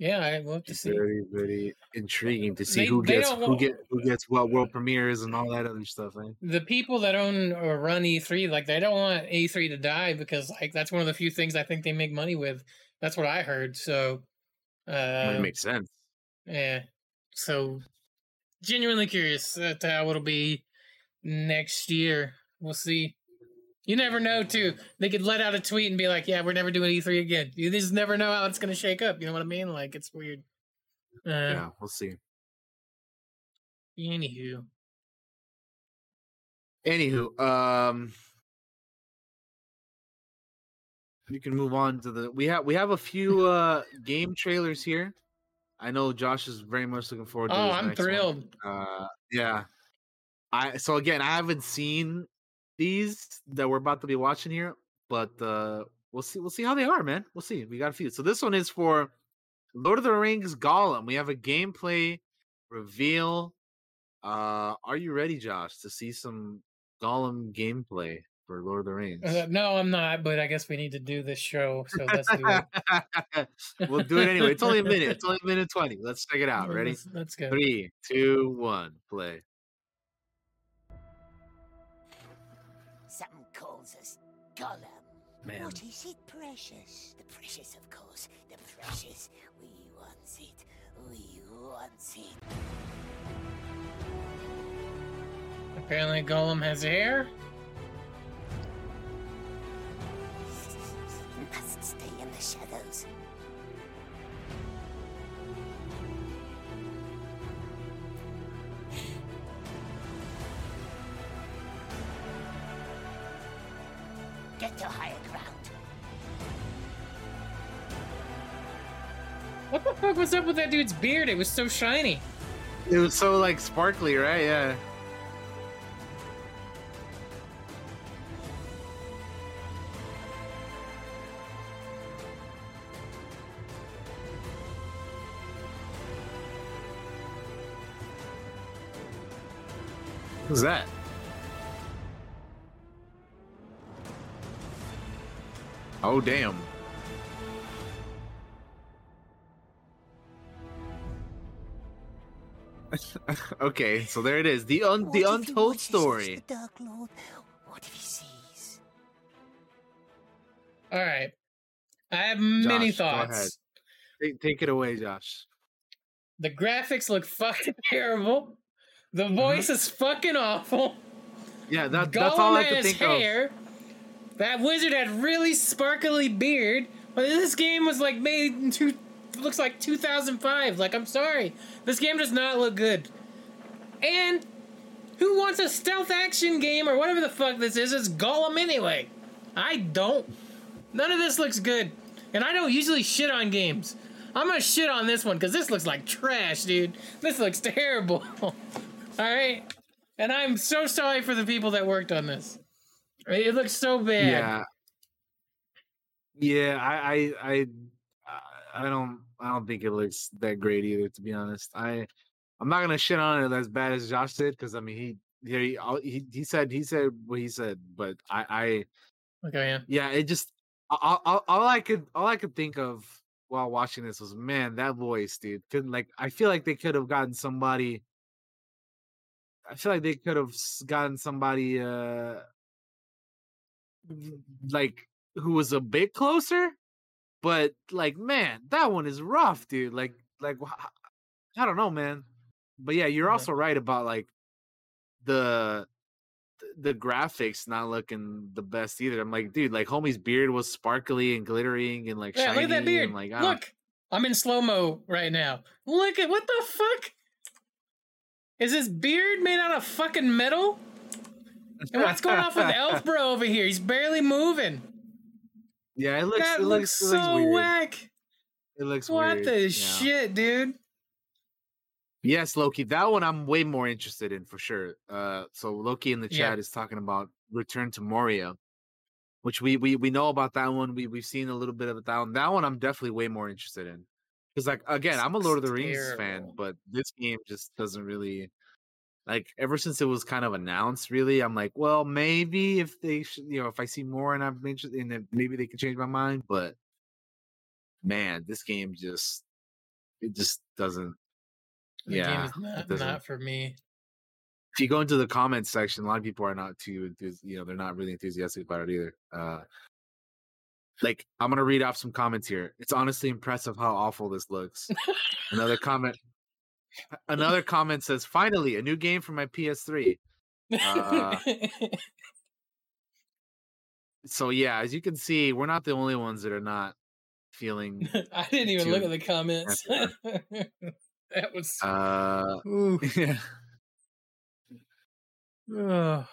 Yeah, I have to see. Very, very intriguing to see They- who they gets who get who gets what world premieres and all that other stuff. Eh? The people that own or run E3, like they don't want E3 to die because like that's one of the few things I think they make money with. That's what I heard. So, uh, it makes sense. Yeah. So genuinely curious to how it'll be next year. We'll see. You never know too. They could let out a tweet and be like, "Yeah, we're never doing E3 again." You just never know how it's going to shake up. You know what I mean? Like it's weird. Uh, yeah, we'll see. Anywho, Anywho, um, you can move on to the. We have we have a few uh game trailers here. I know Josh is very much looking forward. to oh, I'm next one. thrilled. Uh, yeah. I so again, I haven't seen these that we're about to be watching here, but uh we'll see. We'll see how they are, man. We'll see. We got a few. So this one is for Lord of the Rings Gollum. We have a gameplay reveal. Uh, are you ready, Josh, to see some Gollum gameplay for Lord of the Rings? Uh, no, I'm not. But I guess we need to do this show, so let's do it. we'll do it anyway. It's only a minute. It's only a minute twenty. Let's check it out. Ready? Let's, let's go. Three, two, one, play. Gollum. Man. What is it, precious? The precious, of course. The precious. We want it. We want it. Apparently, Gollum has hair. Must stay in the shadows. Get to higher ground. What the fuck was up with that dude's beard? It was so shiny. It was so like sparkly, right? Yeah. Who's that? Oh damn. okay, so there it is. The un- What the untold story. The Dark Lord. What if he sees? All right. I have many Josh, go ahead. thoughts. Take, take it away, Josh. The graphics look fucking terrible. The Mm-hmm. voice is fucking awful. Yeah, that, Gollum that's all I could has think hair. That wizard had really sparkly beard. But this game was like made in two, looks like 2005. Like I'm sorry, this game does not look good. And who wants a stealth action game or whatever the fuck this is? It's Gollum anyway. I don't. None of this looks good. And I don't usually shit on games. I'm gonna shit on this one because this looks like trash, dude. This looks terrible. All right. And I'm so sorry for the people that worked on this. It looks so bad. Yeah. Yeah, I, I, I, I don't, I don't think it looks that great either. To be honest, I, I'm not gonna shit on it as bad as Josh did because I mean he, he, he, he said, he said what he said, but I, I, Okay, yeah. yeah, it just, all, all, all I could, all I could think of while watching this was, man, that voice, dude. Couldn't like, I feel like they could have gotten somebody. I feel like they could have gotten somebody, uh, like who was a bit closer, but like, man, that one is rough, dude. Like, like, I don't know, man. But yeah, you're Yeah. also right about like the the graphics not looking the best either. I'm like, dude, like homie's beard was sparkly and glittering and like Yeah, shiny. look at that beard. And, like, look, I'm in slow mo right now. Look at what the fuck? Is his beard made out of fucking metal? And what's going on with Elf Bro over here? He's barely moving. Yeah, it looks. that it looks, looks, it looks so weird. whack. It looks What weird. the yeah. shit, dude? Yes, Loki. That one I'm way more interested in for sure. Uh, so Loki in the Yeah. chat is talking about Return to Moria, which we we we know about that one. We we've seen a little bit of that one. That one I'm definitely way more interested in. Because like again, I'm a Lord of the Rings fan, but this game just doesn't really like. Ever since it was kind of announced, really, I'm like, well, maybe if they, sh- you know, if I see more and I'm interested in it, maybe they can change my mind. But man, this game just it just doesn't. The yeah, game not, doesn't- not for me. if you go into the comments section, a lot of people are not too, enthus- you know, they're not really enthusiastic about it either. Uh, like, I'm gonna read off some comments here. It's honestly impressive how awful this looks. another comment, another comment says, "Finally, a new game for my PS3." Uh, So yeah, as you can see, we're not the only ones that are not feeling. I didn't even look at the comments. that was. Uh, yeah, Oh,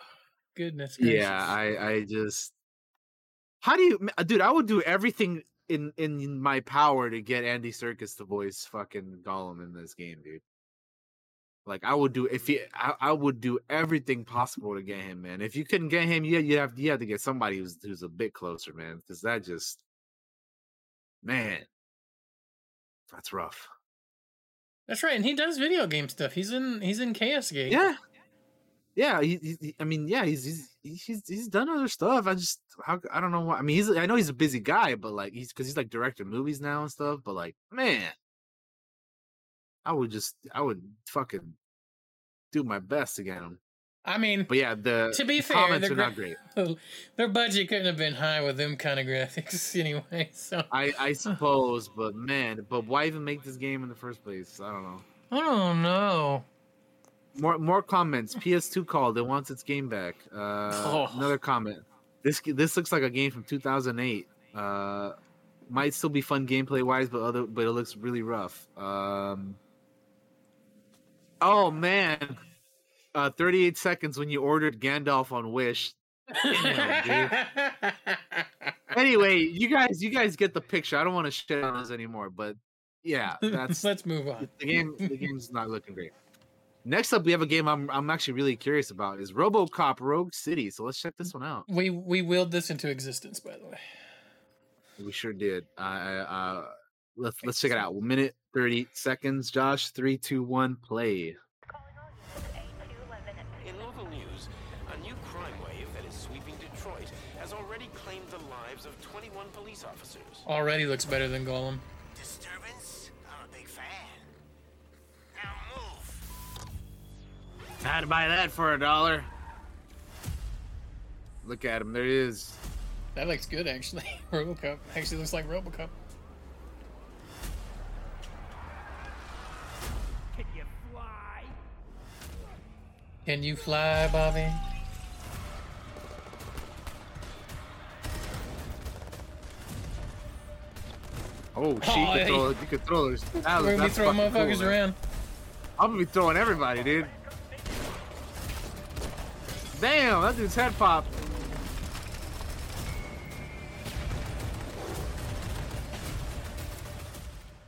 goodness gracious. yeah. I, I just, how do you, dude? I would do everything in in my power to get Andy Serkis to voice fucking Gollum in this game, dude. Like I would do if you, I, I would do everything possible to get him, man. If you couldn't get him, you you have you have to get somebody who's who's a bit closer, man. Because that just, man, that's rough. That's right, and he does video game stuff. He's in he's in Chaos Gate. Yeah, yeah. He, he- I mean, yeah. He's he's he's he's done other stuff. I just how I don't know why. I mean, he's I know he's a busy guy, but like he's because he's like directing movies now and stuff. But like, man, I would just I would fucking do my best to get him. I mean, But yeah, the to be the fair, comments the are gra- not great. their budget couldn't have been high with them kind of graphics anyway. So I I suppose, but man, but why even make this game in the first place? I don't know. I don't know. More more comments. PS2 called. It wants its game back. Uh, Oh. Another comment. This this looks like a game from 2008. Uh, might still be fun gameplay wise, but other but it looks really rough. Um. Oh man. Uh, 38 seconds when you ordered Gandalf on Wish. Damn, Anyway, you guys, you guys get the picture. I don't want to shit on this anymore, but yeah, that's Let's move on. the game the game's not looking great. Next up, we have a game I'm I'm actually really curious about is RoboCop Rogue City. So let's check this one out. We we willed this into existence, by the way. We sure did. Uh, uh, let's let's check it out. Minute thirty seconds. Josh, three, two, one, play. In local news, a new crime wave that is sweeping Detroit has already claimed the lives of 21 police officers. Already looks better than Gollum. I'd buy that for a dollar. Look at him. There he is. That looks good, actually. RoboCop actually looks like RoboCop. Can you fly, Bobby? Oh, she Oh, could hey. throw. You could throw those. We're gonna be throwing motherfuckers around. I'm gonna be throwing everybody, dude. Damn, that dude's head popped.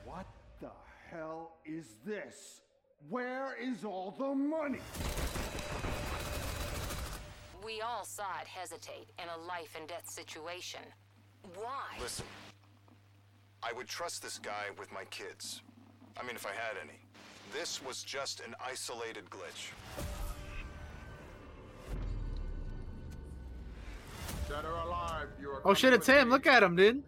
What the hell is this? Where is all the money? We all saw it hesitate in a life and death situation. Why? Listen, I would trust this guy with my kids. I mean, if I had any. This was just an isolated glitch. Alive, you are Oh shit, it's him. Look at him, dude.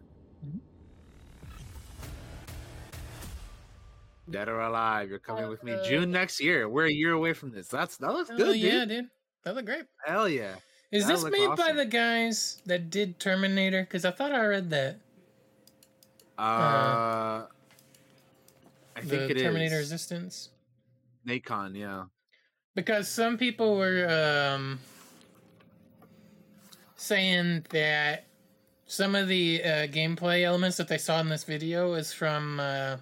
Dead or alive, you're coming with me. June next year. We're a year away from this. That's that looks Oh good, yeah, dude. dude. That looked great. Hell yeah. Is That this look made by the guys that did Terminator? Because I thought I read that. Uh, I the think it is Terminator Resistance. Nacon, yeah. Because some people were um, saying that some of the uh, gameplay elements that they saw in this video is from. Uh,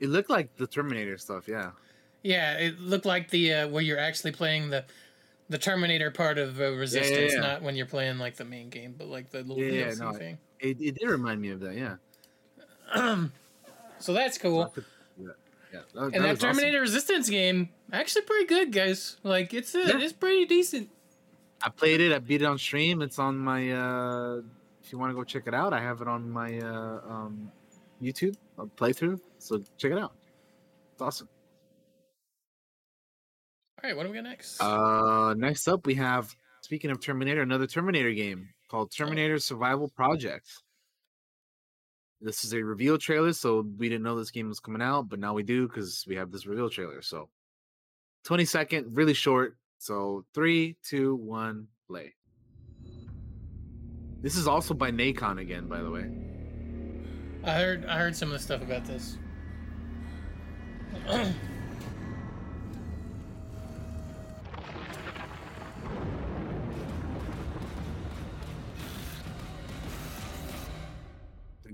It looked like the Terminator stuff, yeah. yeah, it looked like the uh, where you're actually playing the the Terminator part of uh, Resistance, yeah. not when you're playing like the main game, but like the little Yeah, yeah, DLC no, thing. It, it did remind me of that, yeah. So that's cool. Yeah, yeah. That, And that that was awesome. Terminator Resistance game actually pretty good, guys. Like it's uh, Yeah. it's pretty decent. I played it. I beat it on stream. It's on my. uh If you want to go check it out, I have it on my uh um YouTube playthrough. So check it out. It's awesome. All right, what do we got next? Uh, next up we have. Speaking of Terminator, another Terminator game called Terminator Survival Project. this is a reveal trailer, so we didn't know this game was coming out, but now we do because we have this reveal trailer. So 20 second, really short. So three, two, one, play. This is also by Nacon again, by the way. I heard I heard some of the stuff about this.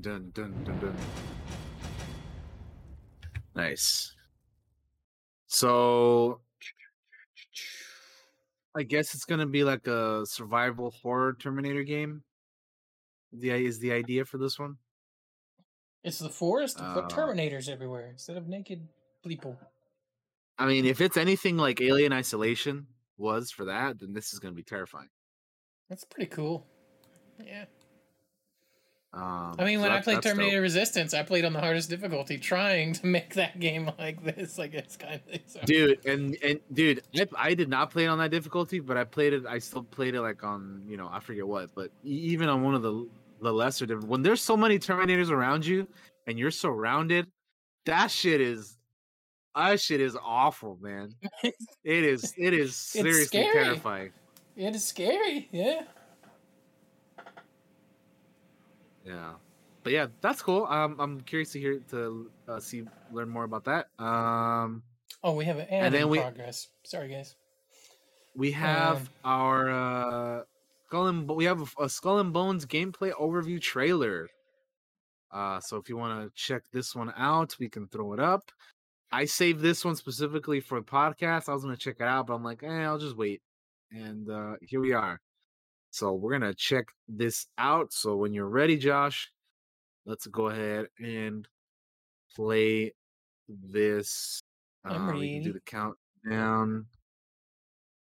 Dun dun dun dun. Nice. So I guess it's gonna be like a survival horror Terminator game. The is the idea for this one. It's the forest, but Uh, Terminators everywhere instead of naked people. I mean, if it's anything like Alien Isolation was for that, then this is gonna be terrifying. That's pretty cool. Yeah. Um, I mean, so when I played that's dope. Terminator Resistance, I played on the hardest difficulty, trying to make that game like this. Like it's kind of so. dude and and dude I, I did not play it on that difficulty but i played it i still played it like on you know i forget what but even on one of the the lesser diff- when there's so many terminators around you and you're surrounded that shit is that shit is awful man it is it is seriously terrifying It is scary. Yeah. Yeah. But yeah that's cool. Um, i'm curious to hear to uh, see learn more about that. Um Oh, we have an And then we- progress. Sorry, guys. we have Um, our uh skull and we have a, a skull and bones gameplay overview trailer. Uh so if you want to check this one out we can throw it up. I saved this one specifically for the podcast. I was gonna check it out but i'm like eh, i'll just wait. And uh here we are so we're gonna check this out. So when you're ready josh let's go ahead and play this. I'm uh, we can do the countdown.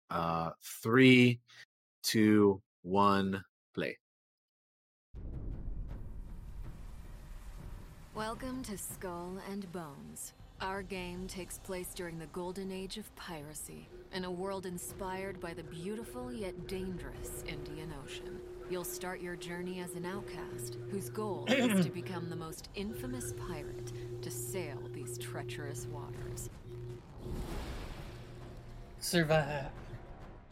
Uh three two one play. Welcome to Skull and Bones. Our game takes place during the golden age of piracy, in a world inspired by the beautiful yet dangerous Indian Ocean. You'll start your journey as an outcast, whose goal is to become the most infamous pirate to sail these treacherous waters. Survive.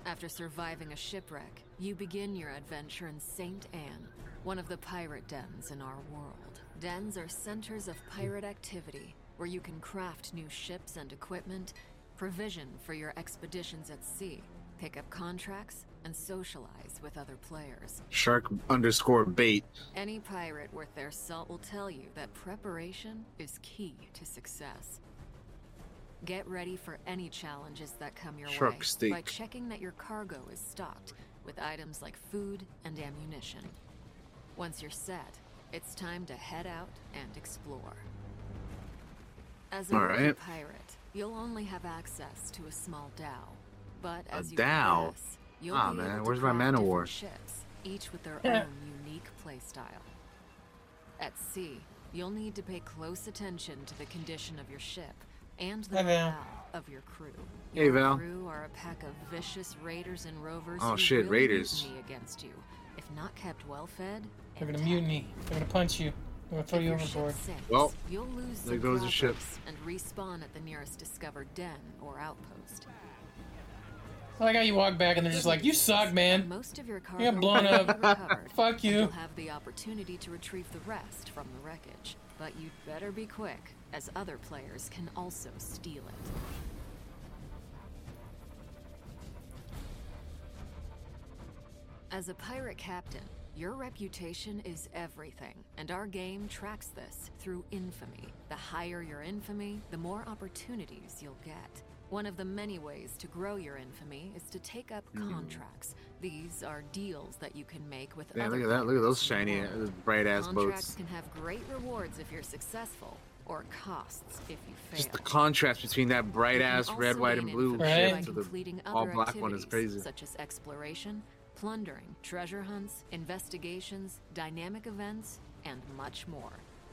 After surviving a shipwreck, you begin your adventure in St. Anne, one of the pirate dens in our world. Dens are centers of pirate activity, where you can craft new ships and equipment, provision for your expeditions at sea, pick up contracts, and socialize with other players. shark underscore bait Any pirate worth their salt will tell you that preparation is key to success. Get ready for any challenges that come your Shark way by checking that your cargo is stocked with items like food and ammunition. Once you're set, it's time to head out and explore. As a All right. pirate, you'll only have access to a small dhow. But A as you dhow? progress, you'll Ah, be man, able to where's my man of war? ships, each with their own unique playstyle. At sea, you'll need to pay close attention to the condition of your ship and the Hi, Val. of your crew. Hey, your Val. crew are a pack of vicious raiders and rovers Oh, who shit, will raiders. mutiny against you if not kept well fed. They're and gonna mutiny. They're gonna punch you. They're gonna throw if you your ship overboard. sinks, Well, you'll lose there some goes your ship. progress and respawn at the nearest discovered den or outpost. I like how you walk back and they're just like, "You suck, man." Most of your You got blown up. recovered, Fuck you. You'll have the opportunity to retrieve the rest from the wreckage, but you'd better be quick, as other players can also steal it. As a pirate captain, your reputation is everything, and our game tracks this through infamy. The higher your infamy, the more opportunities you'll get. One of the many ways to grow your infamy is to take up contracts. These are deals that you can make with Yeah, other look at that. Look at those players in the shiny, uh, bright ass Contracts boats. Contracts can have great rewards if you're successful, or costs if you fail. Just the contrast between that bright ass red, white, and blue Right. to the all black one is crazy. Such as exploration, plundering, treasure hunts, investigations, dynamic events, and much more.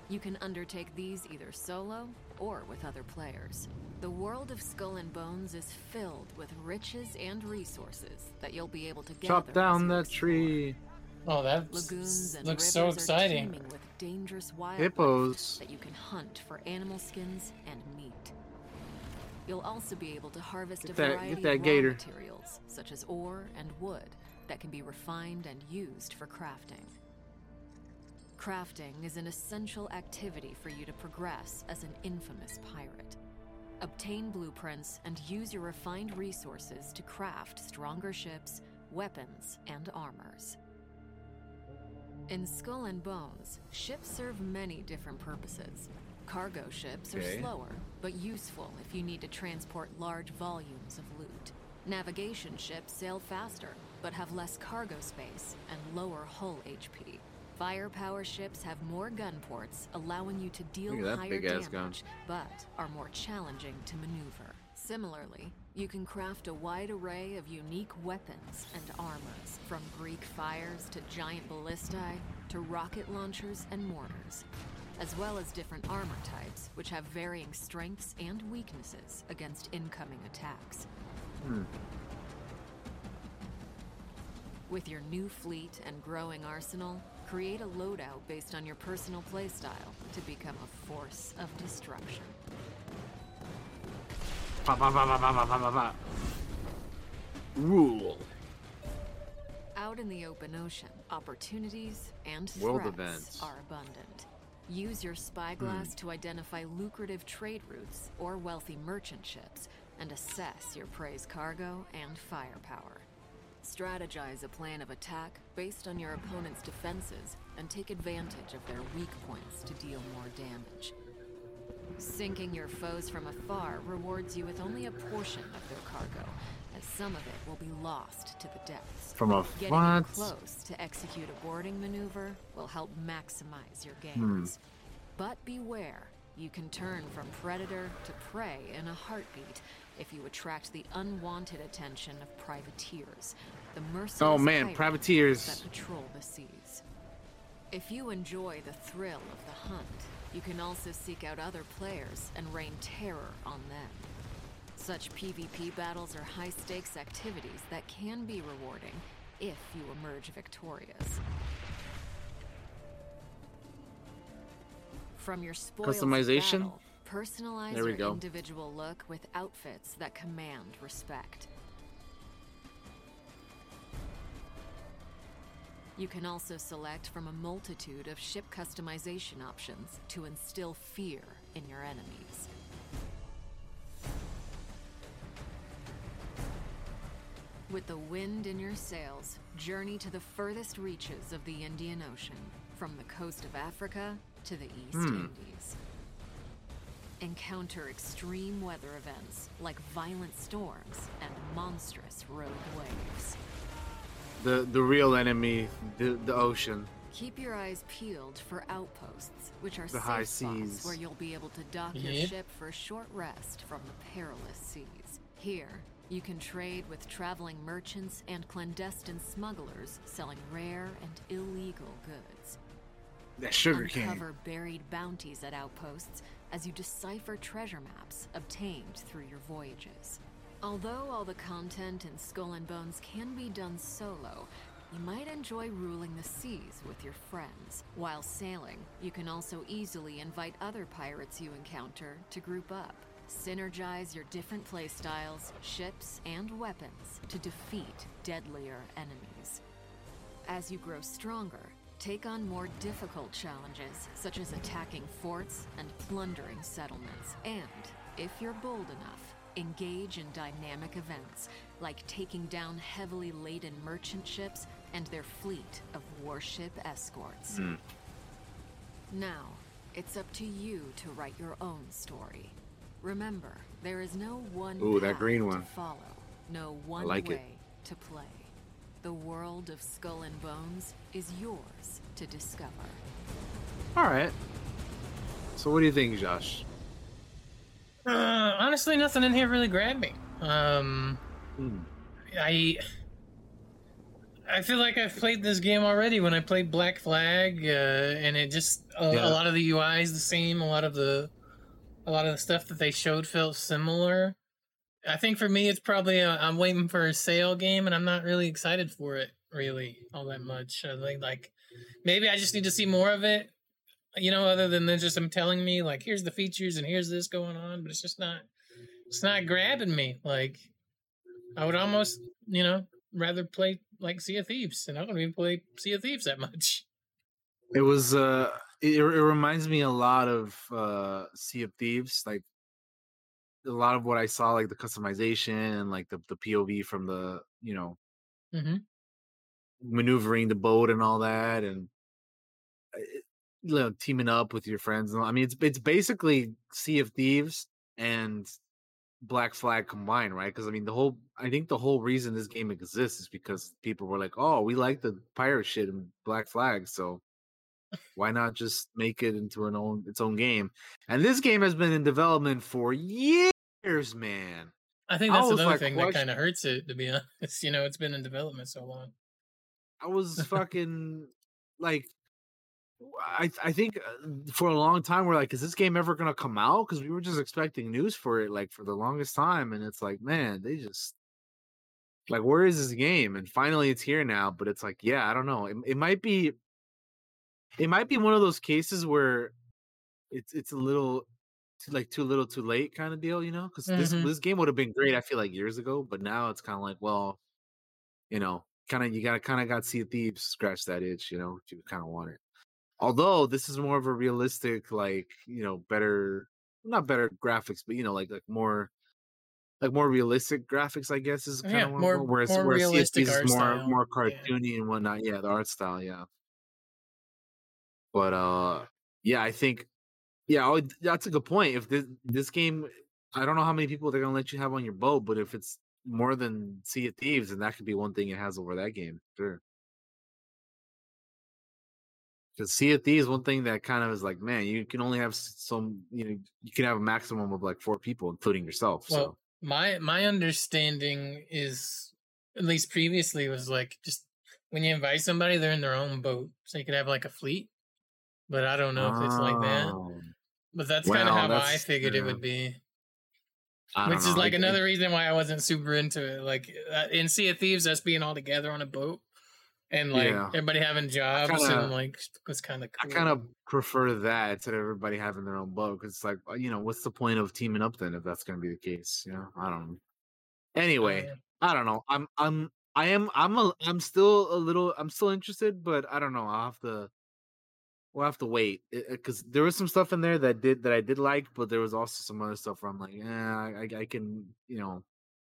You can undertake these either solo or with other players. The world of Skull and Bones is filled with riches and resources that you'll be able to gather. Chop down as that explore. tree. Oh, that Lagoons and looks rivers so exciting. teeming with dangerous wildlife Hippos. that you can hunt for animal skins and meat. You'll also be able to harvest Get a that- get variety that of raw gator. materials, such as ore and wood, that can be refined and used for crafting. Crafting is an essential activity for you to progress as an infamous pirate. Obtain blueprints and use your refined resources to craft stronger ships, weapons, and armors. In Skull and Bones, ships serve many different purposes. Cargo ships Okay. are slower, but useful if you need to transport large volumes of loot. Navigation ships sail faster, but have less cargo space and lower hull HP. Firepower ships have more gun ports, allowing you to deal Look at that higher damage, but are more challenging to maneuver. Similarly, you can craft a wide array of unique weapons and armors, from Greek fires to giant ballistae to rocket launchers and mortars, as well as different armor types, which have varying strengths and weaknesses against incoming attacks. Hmm. With your new fleet and growing arsenal, create a loadout based on your personal playstyle to become a force of destruction. Rule. Out in the open ocean, opportunities and World threats events. are abundant. Use your spyglass hmm. to identify lucrative trade routes or wealthy merchant ships and assess your prey's cargo and firepower. Strategize a plan of attack based on your opponent's defenses and take advantage of their weak points to deal more damage. Sinking your foes from afar rewards you with only a portion of their cargo, as some of it will be lost to the depths. From a Getting in what? close to execute a boarding maneuver will help maximize your Hmm. gains. But beware, you can turn from predator to prey in a heartbeat if you attract the unwanted attention of privateers, the merciless Oh, man, privateers. that patrol the seas. If you enjoy the thrill of the hunt, you can also seek out other players and rain terror on them. Such PvP battles are high stakes activities that can be rewarding if you emerge victorious. From your spoils Customization? battle, personalize your go. individual look with outfits that command respect. You can also select from a multitude of ship customization options to instill fear in your enemies. With the wind in your sails, journey to the furthest reaches of the Indian Ocean, from the coast of Africa to the East Hmm. Indies. Encounter extreme weather events like violent storms and monstrous rogue waves. The the real enemy, the the ocean. Keep your eyes peeled for outposts, which are The safe high spots seas. where you'll be able to dock your ship for a short rest from the perilous seas. Here, you can trade with traveling merchants and clandestine smugglers selling rare and illegal goods. That sugar cane. Uncover buried bounties at outposts as you decipher treasure maps obtained through your voyages. Although all the content in Skull and Bones can be done solo, you might enjoy ruling the seas with your friends. While sailing, you can also easily invite other pirates you encounter to group up. Synergize your different playstyles, ships, and weapons to defeat deadlier enemies. As you grow stronger, take on more difficult challenges, such as attacking forts and plundering settlements. And, if you're bold enough, engage in dynamic events, like taking down heavily laden merchant ships and their fleet of warship escorts. Hmm. Now, it's up to you to write your own story. Remember, there is no one Ooh, that green to follow, no one like it. way to play. The world of Skull and Bones is yours to discover. All right. So what do you think, Josh? Uh, honestly, nothing in here really grabbed me. Um, Hmm. I I feel like I've played this game already when I played Black Flag, uh, and it just a, Yeah. a lot of the UI is the same. A lot of the a lot of the stuff that they showed felt similar. I think for me, it's probably i I'm waiting for a sale game, and I'm not really excited for it really all that much. I think like maybe I just need to see more of it. you know, other than just them telling me like, here's the features and here's this going on, but it's just not, it's not grabbing me. Like, I would almost, you know, rather play like Sea of Thieves, and I don't even play Sea of Thieves that much. It was uh it, it reminds me a lot of uh Sea of Thieves, like a lot of what I saw, like the customization and like the, the POV from the, you know, Mm-hmm. maneuvering the boat and all that and uh, you know, teaming up with your friends. and all- I mean, it's it's basically Sea of Thieves and Black Flag combined, right? Because I mean, the whole I think the whole reason this game exists is because people were like, "Oh, we like the pirate shit in Black Flag, so why not just make it into an own its own game?" And this game has been in development for years, man. I think that's was, another like, thing that kind of hurts it, to be honest. You know, it's been in development so long. I was fucking like, I I think uh, for a long time we're like, is this game ever gonna come out? Because we were just expecting news for it like for the longest time, and it's like, man, they just like, where is this game? And finally, it's here now. But it's like, yeah, I don't know. It, it might be, it might be one of those cases where it's it's a little. Too, like too little, too late, kind of deal, you know. Because this Mhm. this game would have been great, I feel like years ago, but now it's kind of like, well, you know, kind of you got to kind of got see thieves scratch that itch, you know, if you kind of want it. Although this is more of a realistic, like you know, better not better graphics, but you know, like like more like more realistic graphics, I guess is kind Yeah, of more- whereas more whereas realistic CSPs art is more style, more yeah. cartoony and whatnot. Yeah, the art style, yeah. But uh, yeah, I think yeah, would- that's a good point. If this this game, I don't know how many people they're gonna let you have on your boat, but if it's more than Sea of Thieves, and that could be one thing it has over that game. Sure. Because Sea of Thieves, one thing that kind of is like, man, you can only have some, you know, you can have a maximum of like four people, including yourself. Well, so my my understanding is, at least previously, was like just when you invite somebody, they're in their own boat, so you could have like a fleet. But I don't know if it's like that. Oh, But that's kind of how I figured it would be. Which is know, like I- another reason why I wasn't super into it. Like uh, in Sea of Thieves, us being all together on a boat and like Yeah. everybody having jobs kinda- and like was kind of I kind of prefer that instead of everybody having their own boat because it's like, uh, you know, what's the point of teaming up then if that's going to be the case? You know, I don't know. Anyway, Uh, I don't know. I'm I'm I am I'm a I'm still a little I'm still interested, but I don't know. I'll have to we'll have to wait eh, eh, because there was some stuff in there that did that I did like, but there was also some other stuff where I'm like, yeah, I, I can, you know,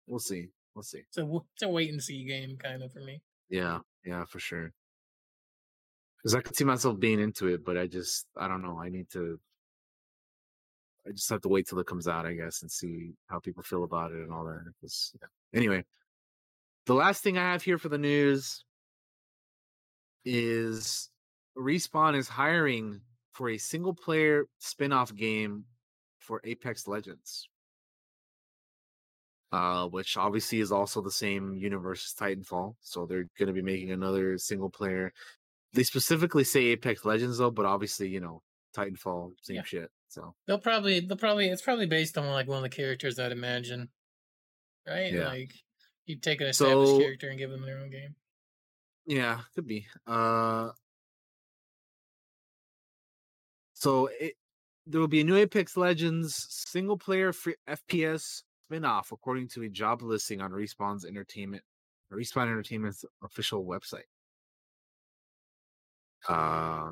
we'll see, we'll see. So it's a wait and see game kind of for me. Yeah, yeah, for sure. Because I could see myself being into it, but I just I don't know. I need to. I just have to wait till it comes out, I guess, and see how people feel about it and all that. 'cause, yeah. Anyway, the last thing I have here for the news is Respawn is hiring for a single player spin off game for Apex Legends. Uh, which obviously is also the same universe as Titanfall. So they're going to be making another single player. They specifically say Apex Legends though, but obviously, you know, Titanfall, same Yeah. shit. So They'll probably they'll probably it's probably based on like one of the characters I'd imagine, right? Yeah. Like you take an established So- character and give them their own game. yeah, could be. Uh, so it, there will be a new Apex Legends single player free FPS spin-off according to a job listing on Respawn's Entertainment Respawn Entertainment's official website. Uh,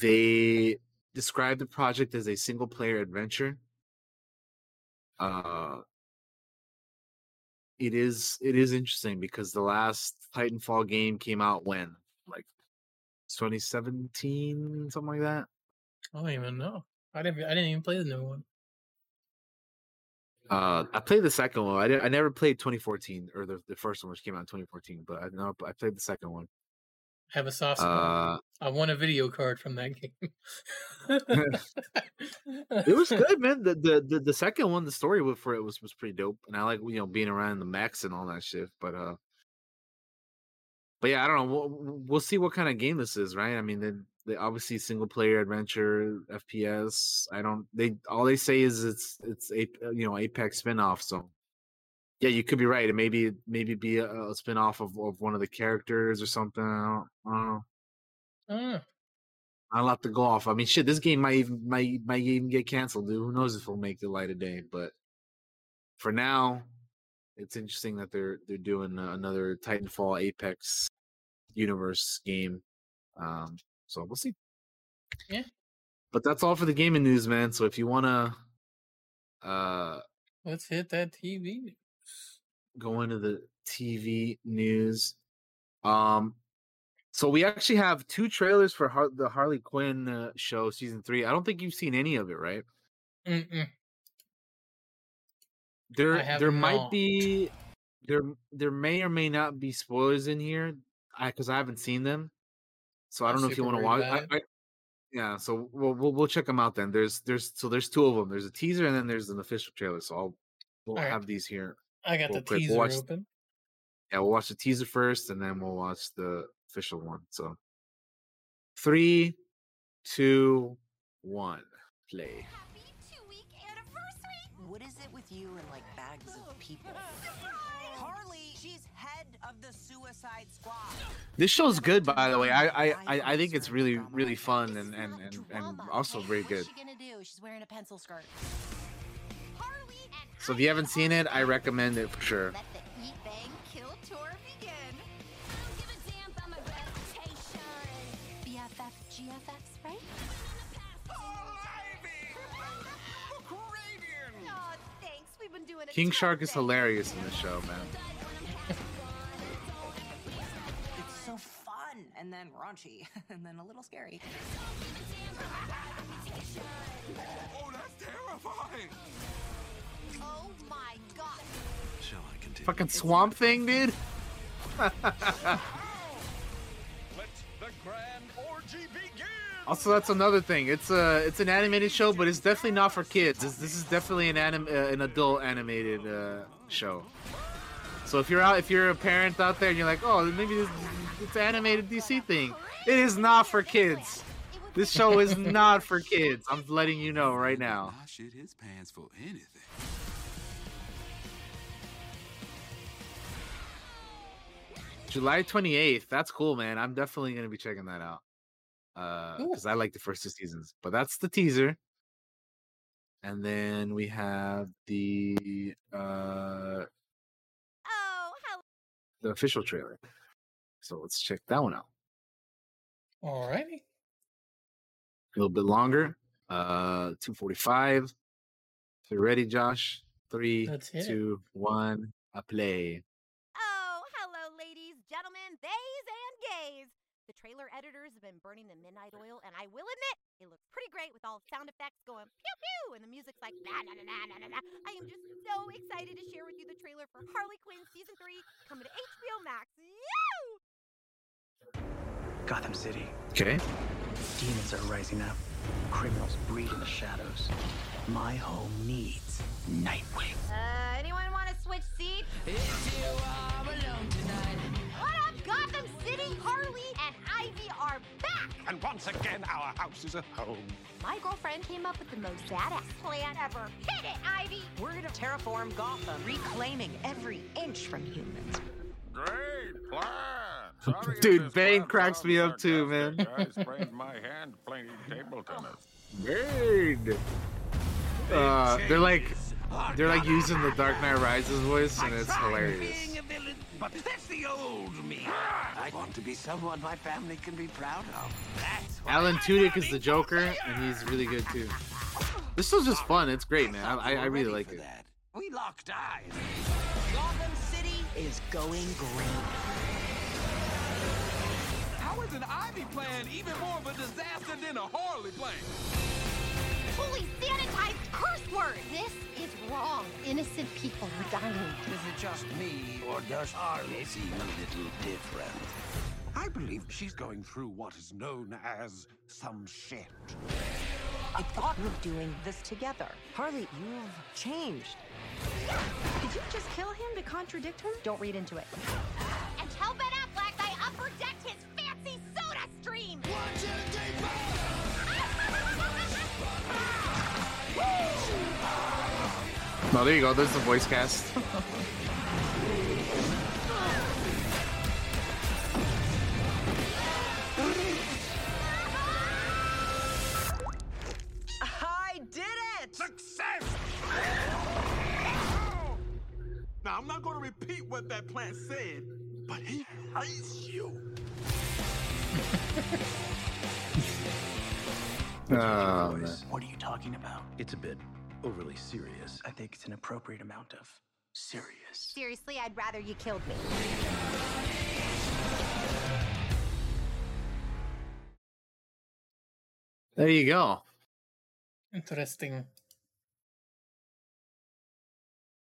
they describe the project as a single player adventure. Uh, it is it is interesting because the last Titanfall game came out when like 2017 something like that. I don't even know. I didn't I didn't even play the new one. Uh, I played the second one. I didn't, I never played 2014 or the, the first one which came out in 2014, but I know I played the second one. have a soft spot. Uh, I won a video card from that game. it was good, man. The, the the the second one, the story for it was was pretty dope, and I like you know being around the max and all that shit. But uh, but yeah, I don't know. We'll, we'll see what kind of game this is, right? I mean, they, they obviously single player adventure FPS. I don't. They all they say is it's it's a you know Apex spinoff. So yeah, you could be right. It maybe maybe be a, a spinoff of of one of the characters or something. I don't, I don't know. A lot to go off. I mean, shit, this game might even might might even get canceled, dude. Who knows if it'll make the light of day? But for now, it's interesting that they're they're doing uh, another Titanfall Apex universe game. Um, so we'll see. Yeah. But that's all for the gaming news, man. So if you wanna uh Let's hit that TV. news. go into the TV news. Um, so we actually have two trailers for Har- the Harley Quinn uh, show season three. I don't think you've seen any of it, right? Mm-mm. There, there might be, there, there may or may not be spoilers in here. I because I haven't seen them, so I don't know if you want to watch. I, I, yeah, so we'll, we'll we'll check them out then. There's there's so there's two of them. There's a teaser and then there's an official trailer. So I'll we'll Alright. have these here. I got the quick. We'll teaser watch- open. Yeah, we'll watch the teaser first, and then we'll watch the official one. So, three, two, one, play. What is it with you and like bags of people? This show's good, by the way. I I I, I think it's really really fun and and and, and also very good. What's she gonna do? She's wearing a pencil skirt. So if you haven't seen it, I recommend it for sure. Let the eat bang kill tour begin. BFF GFX, right? Oh, oh thanks. We've been doing a King Shark is hilarious in this show, man. And then raunchy and then a little scary. Oh, that's terrifying. Oh my god. Shall I continue? Fucking Swamp Thing, dude. Let the grand orgy begin. Also, that's another thing. It's a it's an animated show, but it's definitely not for kids. This, this is definitely an anim, uh, an adult animated uh, show. So if you're out, if you're a parent out there and you're like, oh, maybe this, it's an animated DC thing, it is not for kids. This show is not for kids. I'm letting you know right now. I shit his pants for anything. July 28th. That's cool, man. I'm definitely gonna be checking that out. Uh, because I like the first two seasons. But that's the teaser. And then we have the uh the official trailer. So let's check that one out. All righty. A little bit longer. Uh 245. If you're ready, Josh. Three, Let's hit it. two, one, a play. Oh, hello, ladies, gentlemen, theys, and gays. The trailer editors have been burning the midnight oil, and I will admit, it looks pretty great with all the sound effects going pew pew, and the music's like na na na na na na na. I am just so excited to share with you the trailer for Harley Quinn season three coming to HBO Max. Yoo! Gotham City. Okay. Demons are rising up. Criminals breed in the shadows. My home needs Nightwing. Uh, anyone want to switch seats? Harley and Ivy are back! And once again, our house is a home. My girlfriend came up with the most badass plan ever. Hit it, Ivy! We're gonna terraform Gotham, reclaiming every inch from humans. Great plan. Sorry Dude, Bane cracks me up too, man. sarcastic. I sprained my hand playing table tennis. Bird. Uh, they're like they're like using the Dark Knight Rises voice, and it's hilarious. Being a villain, but that's the old me. I want to be someone my family can be proud of. That's why Alan Tudyk is the Joker, and he's really good too. This was just fun. It's great, man. I, I, I really like it. we locked eyes. Gotham City is going green. How is an Ivy plan even more of a disaster than a Harley plan? Fully sanitized curse word! This is wrong. Innocent people are dying. Is it just me, or does Harley seem a little different? I believe she's going through what is known as some shit. I thought we were doing this together. Harley, you've changed. Did you just kill him to contradict her? Don't read into it. And tell Ben Affleck I upper decked his fancy soda stream! No, there you go. There's the voice cast. I did it! Success! Now, I'm not going to repeat what that plant said, but he hates you. oh, man. What are you talking about? It's a bit overly serious. I think it's an appropriate amount of serious. Seriously, I'd rather you killed me. There you go. Interesting.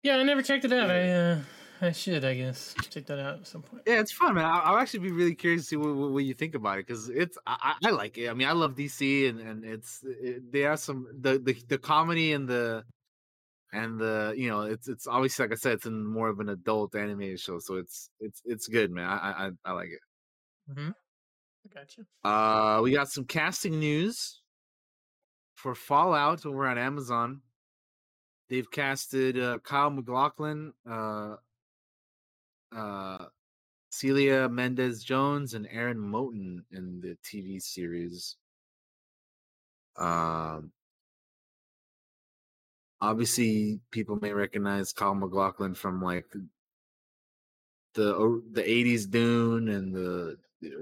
Yeah, I never checked it out. I uh, I should, I guess, check that out at some point. Yeah, it's fun, man. I'll, I'll actually be really curious to see what, what, what you think about it because it's I, I like it. I mean, I love DC and and it's it, they have some the, the the comedy and the and the you know it's it's obviously like I said it's in more of an adult animated show, so it's it's it's good, man. I I, I like it. Mm-hmm. I got you. Uh, we got some casting news for Fallout over on Amazon. They've casted uh, Kyle MacLachlan, uh, uh, Celia Mendes Jones, and Aaron Moten in the TV series. Um, obviously, people may recognize Kyle MacLachlan from like the the '80s Dune and the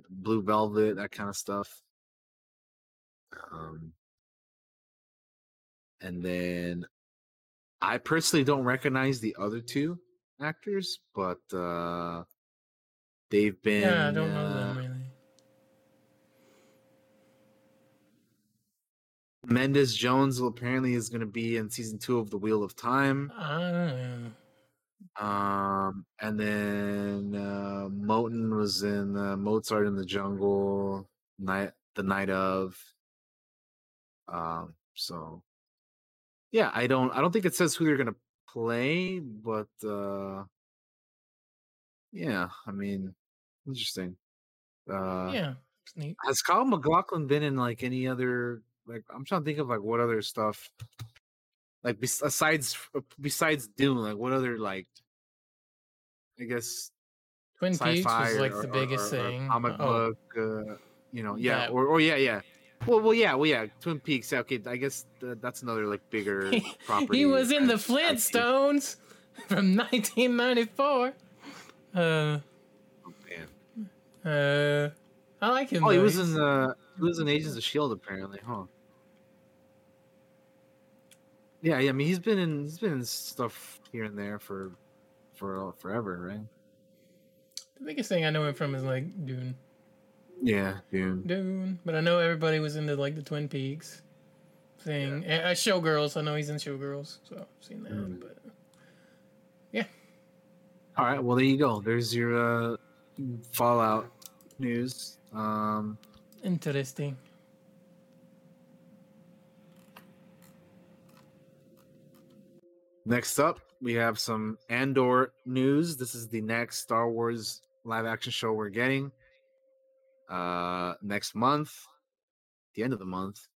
Blue Velvet, that kind of stuff. Um, and then I personally don't recognize the other two actors, but uh they've been Yeah, I don't know uh, them really. Mendes Jones apparently is going to be in season two of The Wheel of Time. Ah, Um, and then uh, Moten was in uh, Mozart in the Jungle, night the night of. Um, so yeah, I don't I don't think it says who they're gonna play, but uh, yeah, I mean, interesting. Uh, yeah, it's neat. has Kyle MacLachlan been in like any other like I'm trying to think of like what other stuff like besides besides Dune like what other like I guess Twin Peaks was like or- the biggest or- or thing. comic Oh. book uh, you know yeah That- or or yeah yeah well well yeah well yeah Twin Peaks okay I guess th- that's another like bigger property He was in the. Flintstones from 1994. Uh, man. uh, I like him. oh he was in the he was in Agents of Shield apparently huh yeah yeah I mean he's been in he's been in stuff here and there for for forever right The biggest thing I know him from is like Dune. Yeah Dune Dune. But I know everybody was into like the Twin Peaks thing. Yeah. Uh, Showgirls. I know he's in Showgirls, so I've seen that. Mm. But yeah. All right, well there you go. There's your uh, Fallout news. Um, interesting. next up, we have some Andor news. This is the next Star Wars live action show we're getting uh, next month, the end of the month.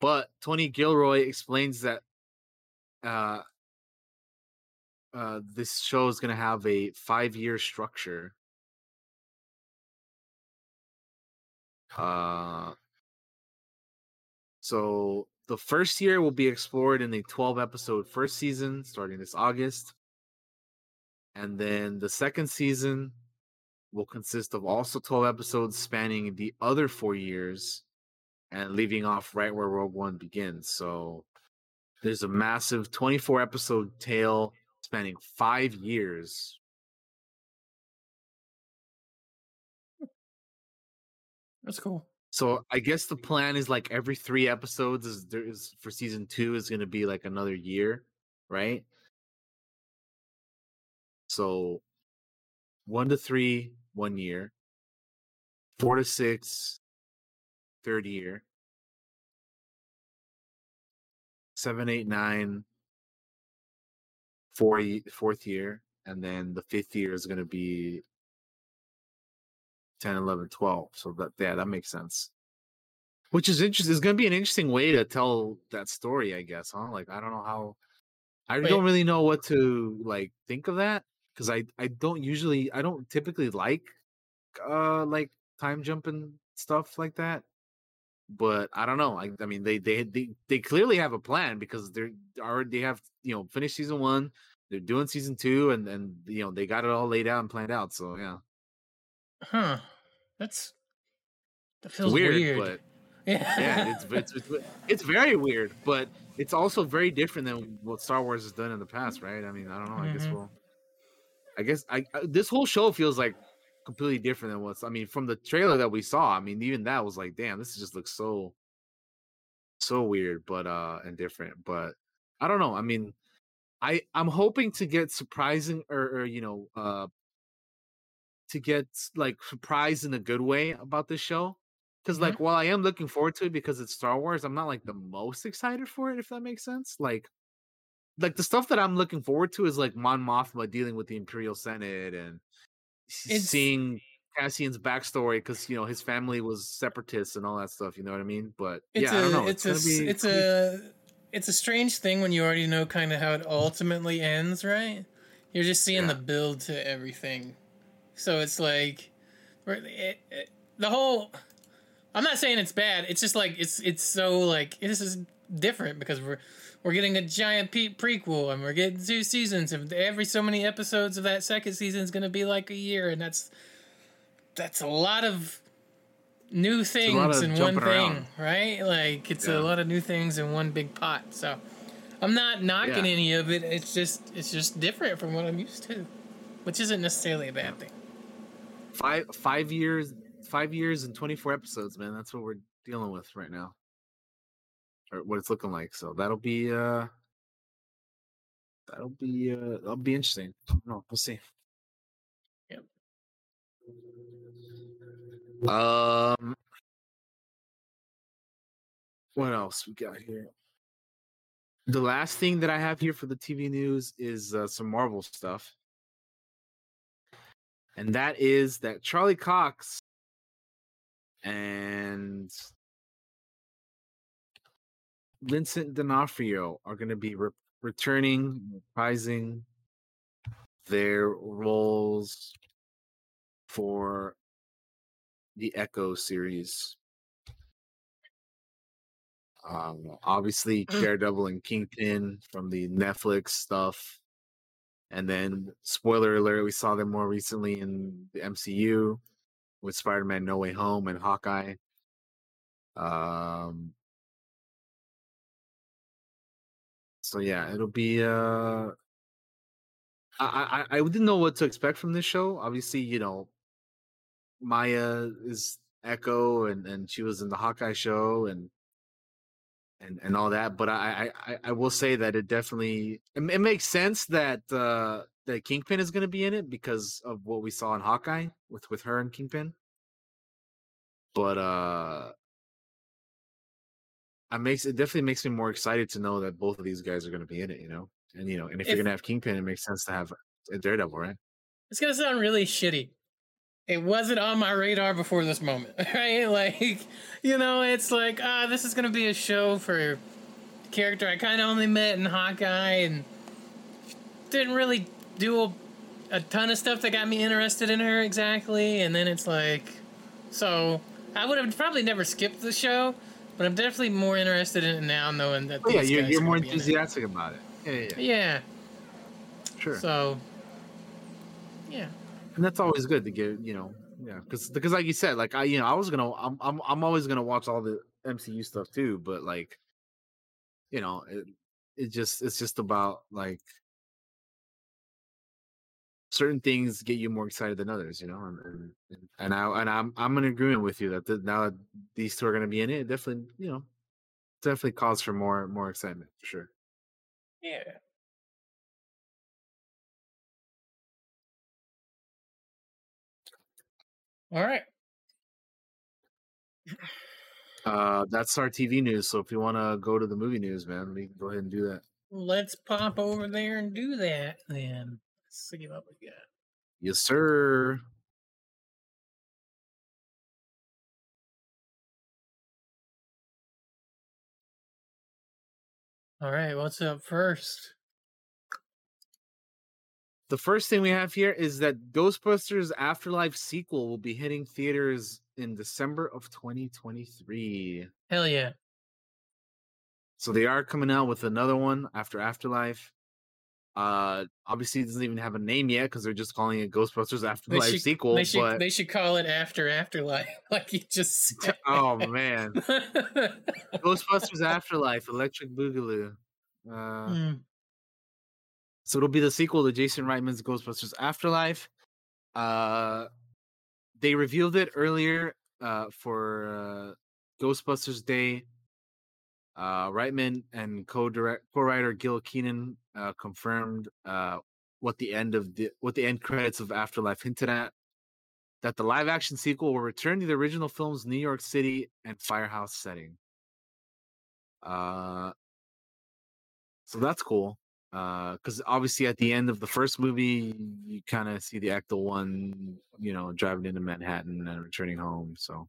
But Tony Gilroy explains that uh, uh, this show is going to have a five-year structure. Uh, so the first year will be explored in a 12 episode first season starting this August. And then the second season will consist of also 12 episodes spanning the other four years and leaving off right where Rogue One begins. So there's a massive 24 episode tale spanning five years. Hmm. That's cool. So I guess the plan is like every three episodes is there is for season two is gonna be like another year, right? So one to three, one year. Four to six, third year. Seven, eight, nine, four, fourth year. And then the fifth year is gonna be 10, 11, 12. So that yeah, that makes sense. Which is interesting. It's gonna be an interesting way to tell that story, I guess, huh? Like I don't know how I Wait. don't really know what to like think of that because I I don't usually I don't typically like uh like time jumping stuff like that. But I don't know. I, I mean, they, they they they clearly have a plan because they're already they have you know finished season one. they're doing season two, and and you know they got it all laid out and planned out. So yeah, Huh. That's that feels weird, weird. but yeah. yeah, it's, it's it's it's very weird, but it's also very different than what Star Wars has done in the past, right? I mean, I don't know. I guess Mhm. we'll. I guess I, I this whole show feels like completely different than what's. I mean, from the trailer that we saw, I mean, even that was like, damn, this just looks so, so weird, but uh, and different. But I don't know. I mean, I I'm hoping to get surprising or, or you know uh to get like surprised in a good way about this show. Because Mhm. like while I am looking forward to it because it's Star Wars, I'm not like the most excited for it, if that makes sense. Like like the stuff that I'm looking forward to is like Mon Mothma dealing with the Imperial Senate and It's- seeing Cassian's backstory because you know his family was separatists and all that stuff. You know what I mean? But It's yeah, I a don't know. it's a be it's a it's a strange thing when you already know kind of how it ultimately ends, right? You're just seeing the build to everything, so it's like it, it, eh, eh, the whole. I'm not saying it's bad. It's just like it's it's so like this is different because we're we're getting a giant pe- prequel and we're getting two seasons and every so many episodes of that second season is going to be like a year and that's that's a lot of new things of in one thing, around. right? Like it's a lot of new things in one big pot. So I'm not knocking Yeah. any of it. It's just it's just different from what I'm used to, which isn't necessarily a bad thing. five five years five years and 24 episodes man that's what we're dealing with right now or what it's looking like so that'll be uh that'll be uh that'll be interesting. No we'll see. Yep. um what else we got here? The last thing that i have here for the tv news is uh, some marvel stuff. And that is that charlie cox and Vincent D'Onofrio are going to be re- returning, reprising their roles for the Echo series. Um, obviously, Daredevil and Kingpin from the Netflix stuff. And then, spoiler alert, we saw them more recently in the MCU with Spider-Man No Way Home and Hawkeye. Um so yeah, it'll be uh I, I I didn't know what to expect from this show. Obviously, you know, Maya is Echo and and she was in the Hawkeye show and and and all that, but I I I- will say that it definitely it, it makes sense that uh that Kingpin is going to be in it because of what we saw in Hawkeye with with her and Kingpin but uh I makes it definitely makes me more excited to know that both of these guys are going to be in it, you know. And you know, and if, you're going to have Kingpin, it makes sense to have a Daredevil, right? It's gonna sound really shitty. It wasn't on my radar before this moment, right? Like, you know, it's like, ah, this is gonna be a show for a character I kind of only met in Hawkeye and didn't really do a, a ton of stuff that got me interested in her exactly. And then it's like, so I would have probably never skipped the show, but I'm definitely more interested in it now, knowing that. Oh, yeah, you're, you're more gonna be in it. enthusiastic about it. Yeah, yeah, yeah. Yeah. Sure. So, yeah. and that's always good to get, you know, yeah, because because like you said, like I, you know, I was gonna, I'm I'm I'm always gonna watch all the MCU stuff too, but like, you know, it it just it's just about like certain things get you more excited than others, you know, and and, and I and I'm I'm in agreement with you that the, now that these two are gonna be in it, it definitely, you know, definitely calls for more more excitement for sure. Yeah. All right. Uh, that's our TV news. So if you want to go to the movie news, man, we can go ahead and do that. Let's pop over there and do that then. Let's up again. Yes, sir. All right, what's up first? The first thing we have here is that Ghostbusters Afterlife sequel will be hitting theaters in December of 2023. Hell yeah. So they are coming out with another one after Afterlife. Uh, obviously, it doesn't even have a name yet because they're just calling it Ghostbusters They Afterlife should, sequel. they should but they should call it After Afterlife, like you just said. oh man, Ghostbusters Afterlife, Electric Boogaloo. Uh, Hmm. So it'll be the sequel to Jason Reitman's Ghostbusters Afterlife. Uh, they revealed it earlier uh, for uh, Ghostbusters Day. Uh, Reitman and co-direct co-writer Gil Kenan uh, confirmed uh, what the end of the what the end credits of Afterlife hinted at. That the live-action sequel will return to the original film's New York City and firehouse setting. Uh, so that's cool. Uh because obviously, at the end of the first movie, you kind of see the Ecto one, you know, driving into Manhattan and returning home. So,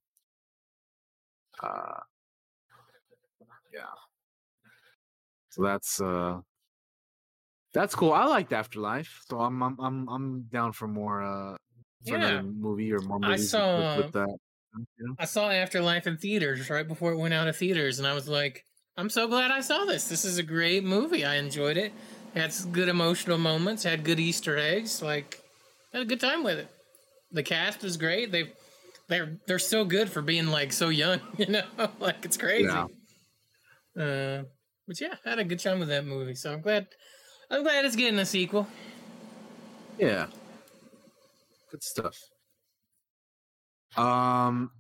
uh, yeah. So that's uh, that's cool. I liked Afterlife, so I'm I'm I'm I'm down for more uh for Yeah. another movie or more I saw- with, with that. You know? I saw Afterlife in theaters right before it went out of theaters, and I was like, I'm so glad I saw this. This is a great movie. I enjoyed it. Had some good emotional moments. Had good Easter eggs. Like, had a good time with it. The cast is great. They, they're they're so good for being like so young. You know, like it's crazy. Yeah. Uh, but yeah, I had a good time with that movie. So I'm glad. I'm glad it's getting a sequel. Yeah. Good stuff. Um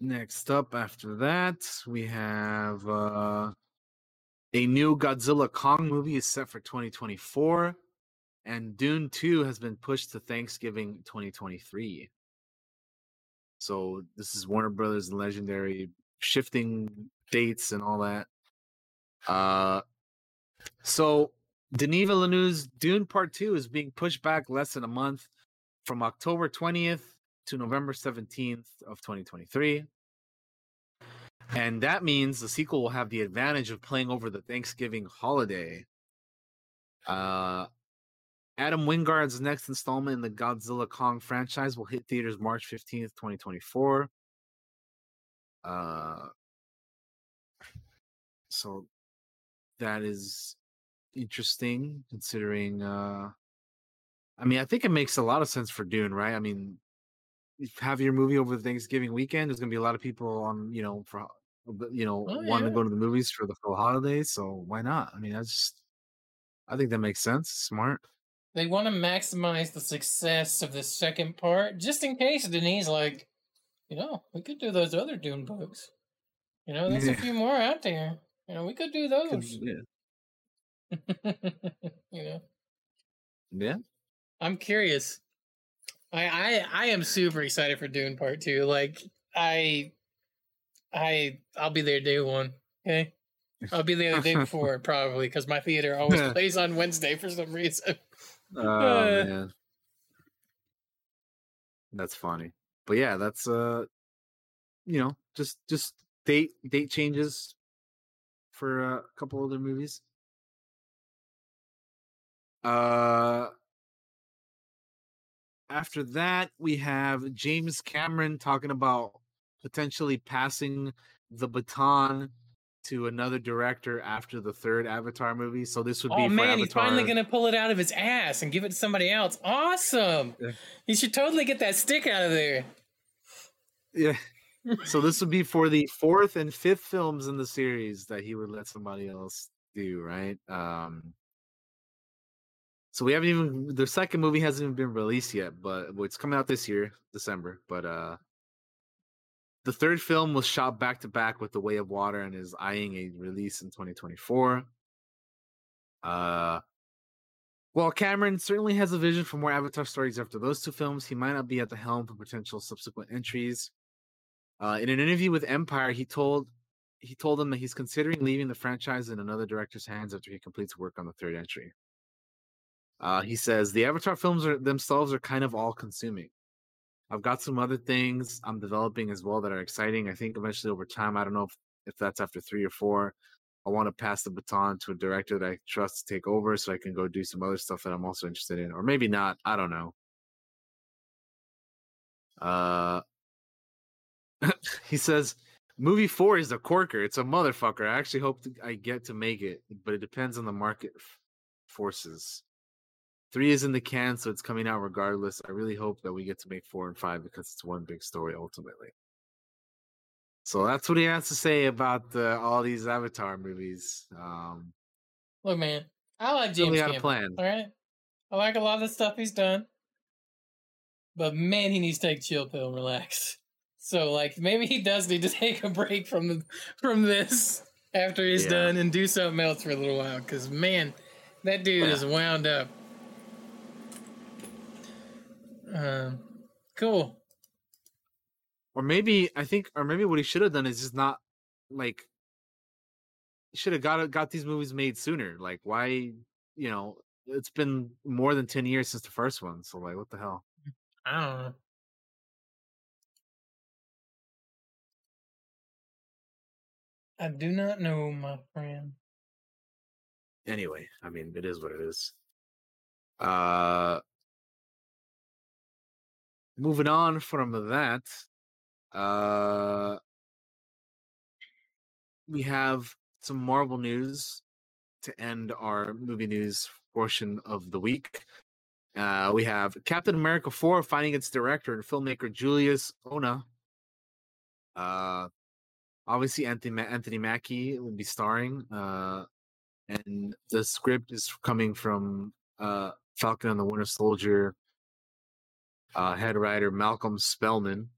Next up after that, we have uh a new Godzilla Kong movie is set for 2024 and Dune 2 has been pushed to Thanksgiving 2023. So this is Warner Brothers and legendary shifting dates and all that. Uh so Denis Villeneuve's Dune Part 2 is being pushed back less than a month from October 20th to November 17th of 2023. And that means the sequel will have the advantage of playing over the Thanksgiving holiday. Uh Adam Wingard's next installment in the Godzilla Kong franchise will hit theaters March 15th, 2024. Uh so that is interesting considering uh I mean I think it makes a lot of sense for Dune, right? I mean have your movie over the Thanksgiving weekend, there's gonna be a lot of people on, you know, for you know, Oh, wanting yeah. to go to the movies for the full holidays. So why not? I mean, that's just I think that makes sense. Smart. They want to maximize the success of the second part, just in case Denis like, you know, we could do those other Dune books. You know, there's a few more out there. You know, we could do those. yeah. you know, Yeah. I'm curious. I I I am super excited for Dune Part Two. Like I, I I'll be there day one. Okay, I'll be there the day before probably because my theater always plays on Wednesday for some reason. Oh Uh, man. That's funny. But yeah, that's uh you know, just just date date changes for a couple other movies. Uh after that, we have James Cameron talking about potentially passing the baton to another director after the third Avatar movie. So this would be Oh for man, he's finally gonna pull it out of his ass and give it to somebody else. Awesome! He should totally get that stick out of there. Yeah. so this would be for the fourth and fifth films in the series that he would let somebody else do, right? Um so we haven't even the second movie hasn't even been released yet, but well, it's coming out this year, December. But uh the third film was shot back to back with The Way of Water and is eyeing a release in 2024. Uh while Cameron certainly has a vision for more Avatar stories after those two films, he might not be at the helm for potential subsequent entries. Uh, in an interview with Empire, he told he told them that he's considering leaving the franchise in another director's hands after he completes work on the third entry. Uh, he says the Avatar films are themselves are kind of all consuming. I've got some other things I'm developing as well that are exciting. I think eventually over time, I don't know if, if that's after three or four, I want to pass the baton to a director that I trust to take over so I can go do some other stuff that I'm also interested in. Or maybe not. I don't know. Uh he says, movie four is a corker. It's a motherfucker. I actually hope I get to make it, but it depends on the market f- forces. Three is in the can, so it's coming out regardless. I really hope that we get to make four and five because it's one big story ultimately. So that's what he has to say about the, all these Avatar movies. Um, Look, man, I like James a Cameron. plan. All right, I like a lot of the stuff he's done, but man, he needs to take a chill pill and relax. So, like, maybe he does need to take a break from the from this after he's Yeah. done and do something else for a little while. Because man, that dude is wound up. Um, cool. or maybe I think, or maybe what he should have done is just not like he should have got got these movies made sooner. Like, why? You know, it's been more than ten years since the first one. So, like, what the hell? I don't know. I do not know, my friend. Anyway, I mean, it is what it is. Uh, moving on from that, uh, we have some Marvel news to end our movie news portion of the week. Uh, we have Captain America 4 finding its director and filmmaker Julius Onah. Uh, obviously, Anthony, Anthony Mackie will be starring. Uh, and the script is coming from uh, Falcon and the Winter Soldier uh, head writer Malcolm Spellman.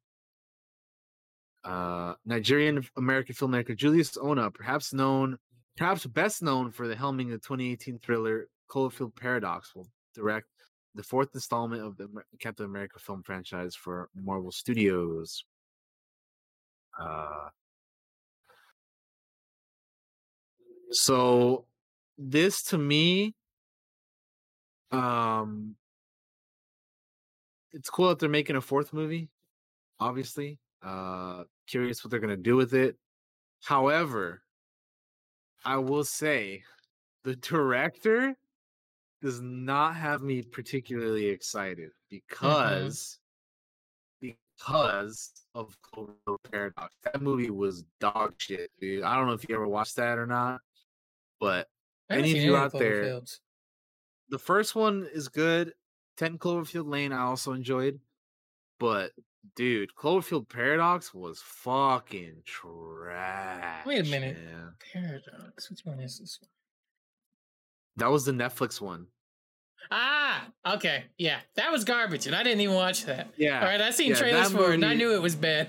Uh, Nigerian American filmmaker Julius Onah, perhaps known, perhaps best known for the helming of the 2018 thriller Cloverfield Paradox, will direct the fourth installment of the Captain America film franchise for Marvel Studios. Uh, so this to me um it's cool that they're making a fourth movie obviously uh curious what they're going to do with it however i will say the director does not have me particularly excited because because of Cloverfield Paradox. That movie was dog shit, dude. I don't know if you ever watched that or not, but any of you out there, the first one is good. 10 Cloverfield Lane, I also enjoyed. But dude, Cloverfield Paradox was fucking trash. Wait a minute. man. Paradox. Which one is this one? That was the Netflix one. Ah, okay. Yeah, that was garbage, and I didn't even watch that. Yeah, All right, I seen yeah, trailers for it, and I knew it was bad.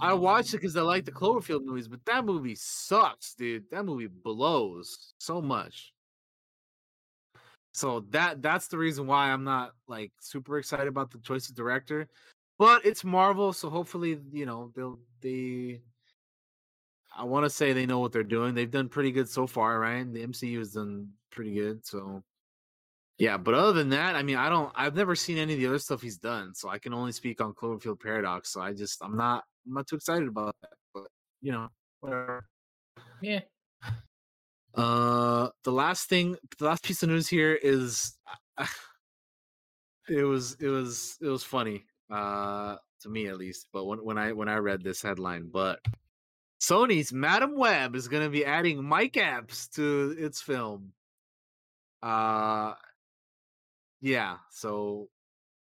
I watched it because I like the Cloverfield movies, but that movie sucks, dude. That movie blows so much. So that that's the reason why I'm not like super excited about the choice of director. But it's Marvel, so hopefully, you know, they'll they I want to say they know what they're doing. They've done pretty good so far, right? The MCU has done pretty good, so yeah, but other than that, I mean, I don't I've never seen any of the other stuff he's done, so I can only speak on Cloverfield Paradox. So I just I'm not I'm not too excited about that. But you know, whatever. Yeah. Uh the last thing the last piece of news here is it was it was it was funny, uh to me at least, but when when I when I read this headline, but Sony's Madame Web is gonna be adding Mike Epps to its film. Uh yeah, so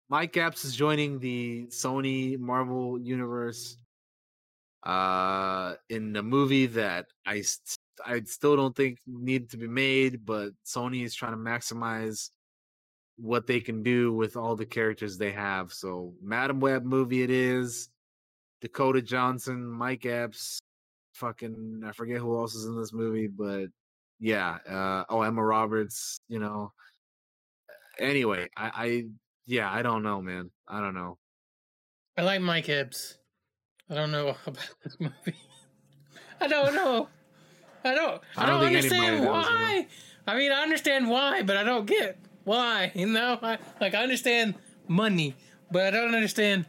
Mike Epps is joining the Sony Marvel universe uh in a movie that I I still don't think need to be made, but Sony is trying to maximize what they can do with all the characters they have. So Madame Web movie it is. Dakota Johnson, Mike Epps, fucking I forget who else is in this movie, but yeah, uh oh Emma Roberts, you know. Anyway, I, I yeah, I don't know, man. I don't know. I like Mike Epps. I don't know about this movie. I don't know. I don't. I I don't, don't understand why. I mean, I understand why, but I don't get why. You know, I, like I understand money, but I don't understand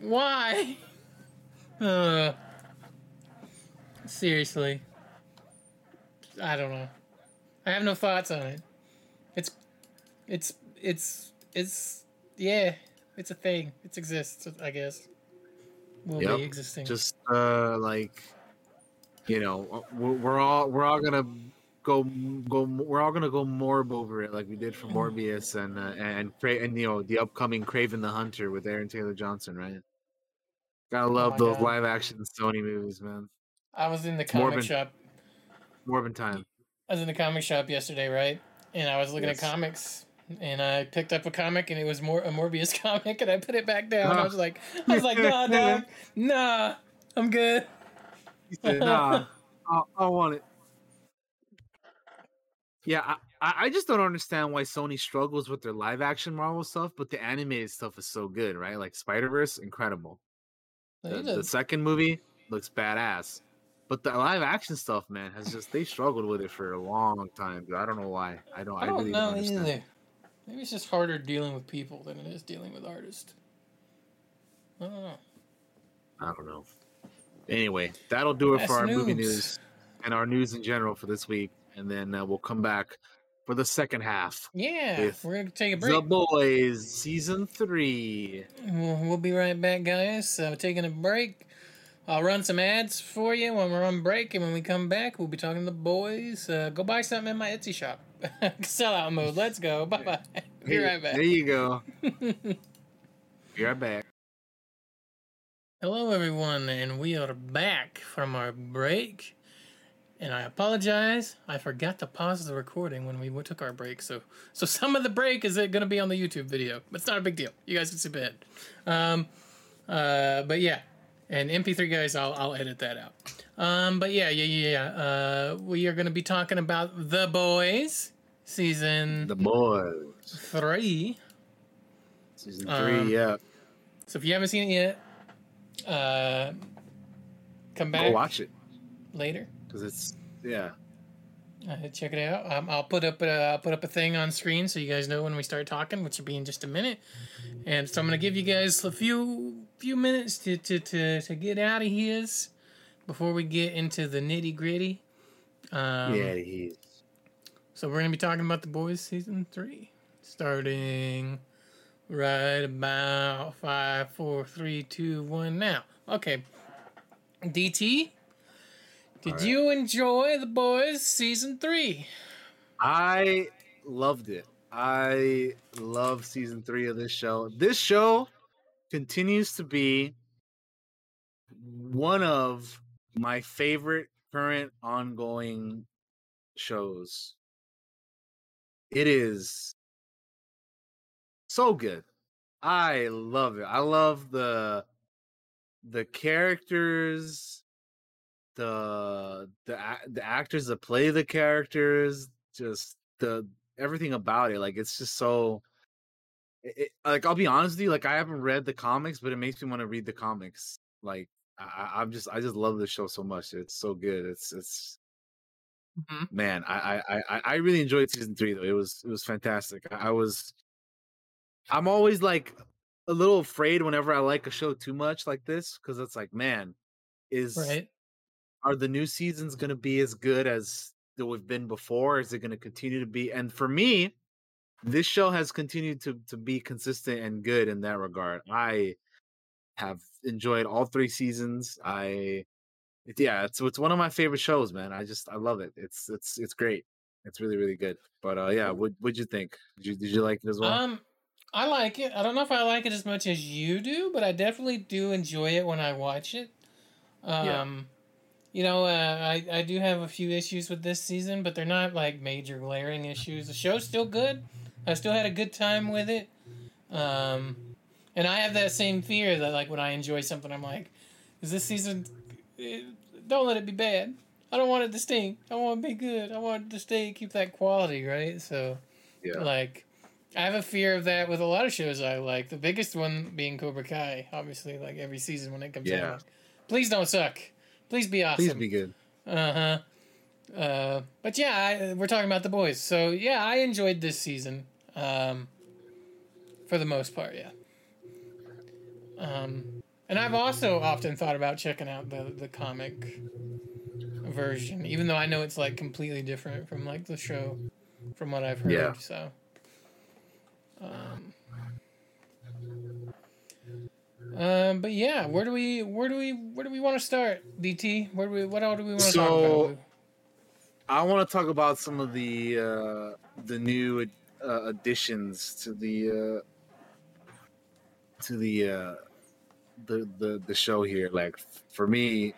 why. Uh, seriously, I don't know. I have no thoughts on it. It's, it's, it's, it's, yeah, it's a thing. It exists, I guess. will Yep. be existing. Just uh, like you know, uh, we're, all we're all gonna go go. We're all gonna go morb over it like we did for Mm. Morbius and uh, and Cra- and you know the upcoming Kraven the Hunter with Aaron Taylor Johnson, right? Gotta love Oh those God. live action Sony movies, man. I was in the comic Morbin. shop. Morbin time. I was in the comic shop yesterday, right? And I was looking Yes. at comics, and I picked up a comic, and it was more a Morbius comic, and I put it back down. I Ah. was like, I was like, nah, dog, nah, I'm good. He said, nah, I, I want it. Yeah, I, I I just don't understand why Sony struggles with their live action Marvel stuff, but the animated stuff is so good, right? Like Spider Verse, incredible. The, the second movie looks badass, but the live action stuff, man, has just they struggled with it for a long time. I don't know why. I don't. I, I don't really know don't understand. either. Maybe it's just harder dealing with people than it is dealing with artists. I don't know. I don't know. Anyway, that'll do it That's for our movie news and our news in general for this week, and then uh, we'll come back for the second half. Yeah, we're gonna take a break. The. Boys season three. We'll, we'll be right back, guys. So taking a break. I'll run some ads for you when we're on break, and when we come back, we'll be talking to the boys. Uh, go buy something in my Etsy shop. Sellout mode. Let's go. Bye bye. Be right back. There you go. Be right back. Hello, everyone, and we are back from our break. And I apologize, I forgot to pause the recording when we took our break. So, so some of the break is going to be on the YouTube video, it's not a big deal. You guys can skip ahead. Um, uh, but yeah, and MP3 guys, I'll I'll edit that out. Um, but yeah, yeah, yeah, yeah. Uh, we are going to be talking about the boys season The Boys three. season three. Um, yeah, So if you haven't seen it yet, uh, come back go watch it later. because it's yeah. Uh, check it out. Um, I'll put up a I'll put up a thing on screen so you guys know when we start talking, which will be in just a minute. And so I'm gonna give you guys a few few minutes to to to, to get out of here before we get into the nitty gritty. Um, yeah, he is. So we're gonna be talking about the boys season three, starting right about five, four, three, two, one. Now, okay. DT, did Alright. you enjoy the boys season three? I loved it. I love season three of this show. This show continues to be one of my favorite current ongoing shows. It is so good. I love it. I love the the characters, the the the actors that play the characters, just the everything about it. Like it's just so. It, like I'll be honest with you, like I haven't read the comics, but it makes me want to read the comics. Like I, I'm just, I just love this show so much. It's so good. It's, it's, mm-hmm. man. I, I, I, I really enjoyed season three though. It was, it was fantastic. I, I was, I'm always like a little afraid whenever I like a show too much like this because it's like, man, is Right. are the new seasons going to be as good as that we've been before? Is it going to continue to be? And for me, this show has continued to to be consistent and good in that regard. I have enjoyed all three seasons. I, it, yeah, it's it's one of my favorite shows, man. I just I love it. It's it's it's great. It's really really good. But uh, yeah, what what'd you think? Did you did you like it as well? Um, I like it. I don't know if I like it as much as you do, but I definitely do enjoy it when I watch it. Um, Yeah. you know, uh, I I do have a few issues with this season, but they're not like major glaring issues. The show's still good. I still had a good time with it. Um, and I have that same fear that like when I enjoy something, I'm like, is this season? eh, Don't let it be bad. I don't want it to stink. I want it to be good. I want it to stay, keep that quality, right? So, Yeah. like, I have a fear of that with a lot of shows I like. The biggest one being Cobra Kai, obviously, like every season when it comes Yeah. out. Please don't suck. Please be awesome. Please be good. Uh huh. Uh, but yeah, I, we're talking about the boys. So yeah, I enjoyed this season. Um, for the most part, yeah. Um, and I've also often thought about checking out the the comic version, even though I know it's like completely different from like the show, from what I've heard. Yeah. So. Um, Um, but yeah, where do we where do we where do we want to start? DT, where do we what all do we want to talk So about? I want to talk about some of the uh, the new uh, additions to the uh, to the uh, the the the show here. Like for me,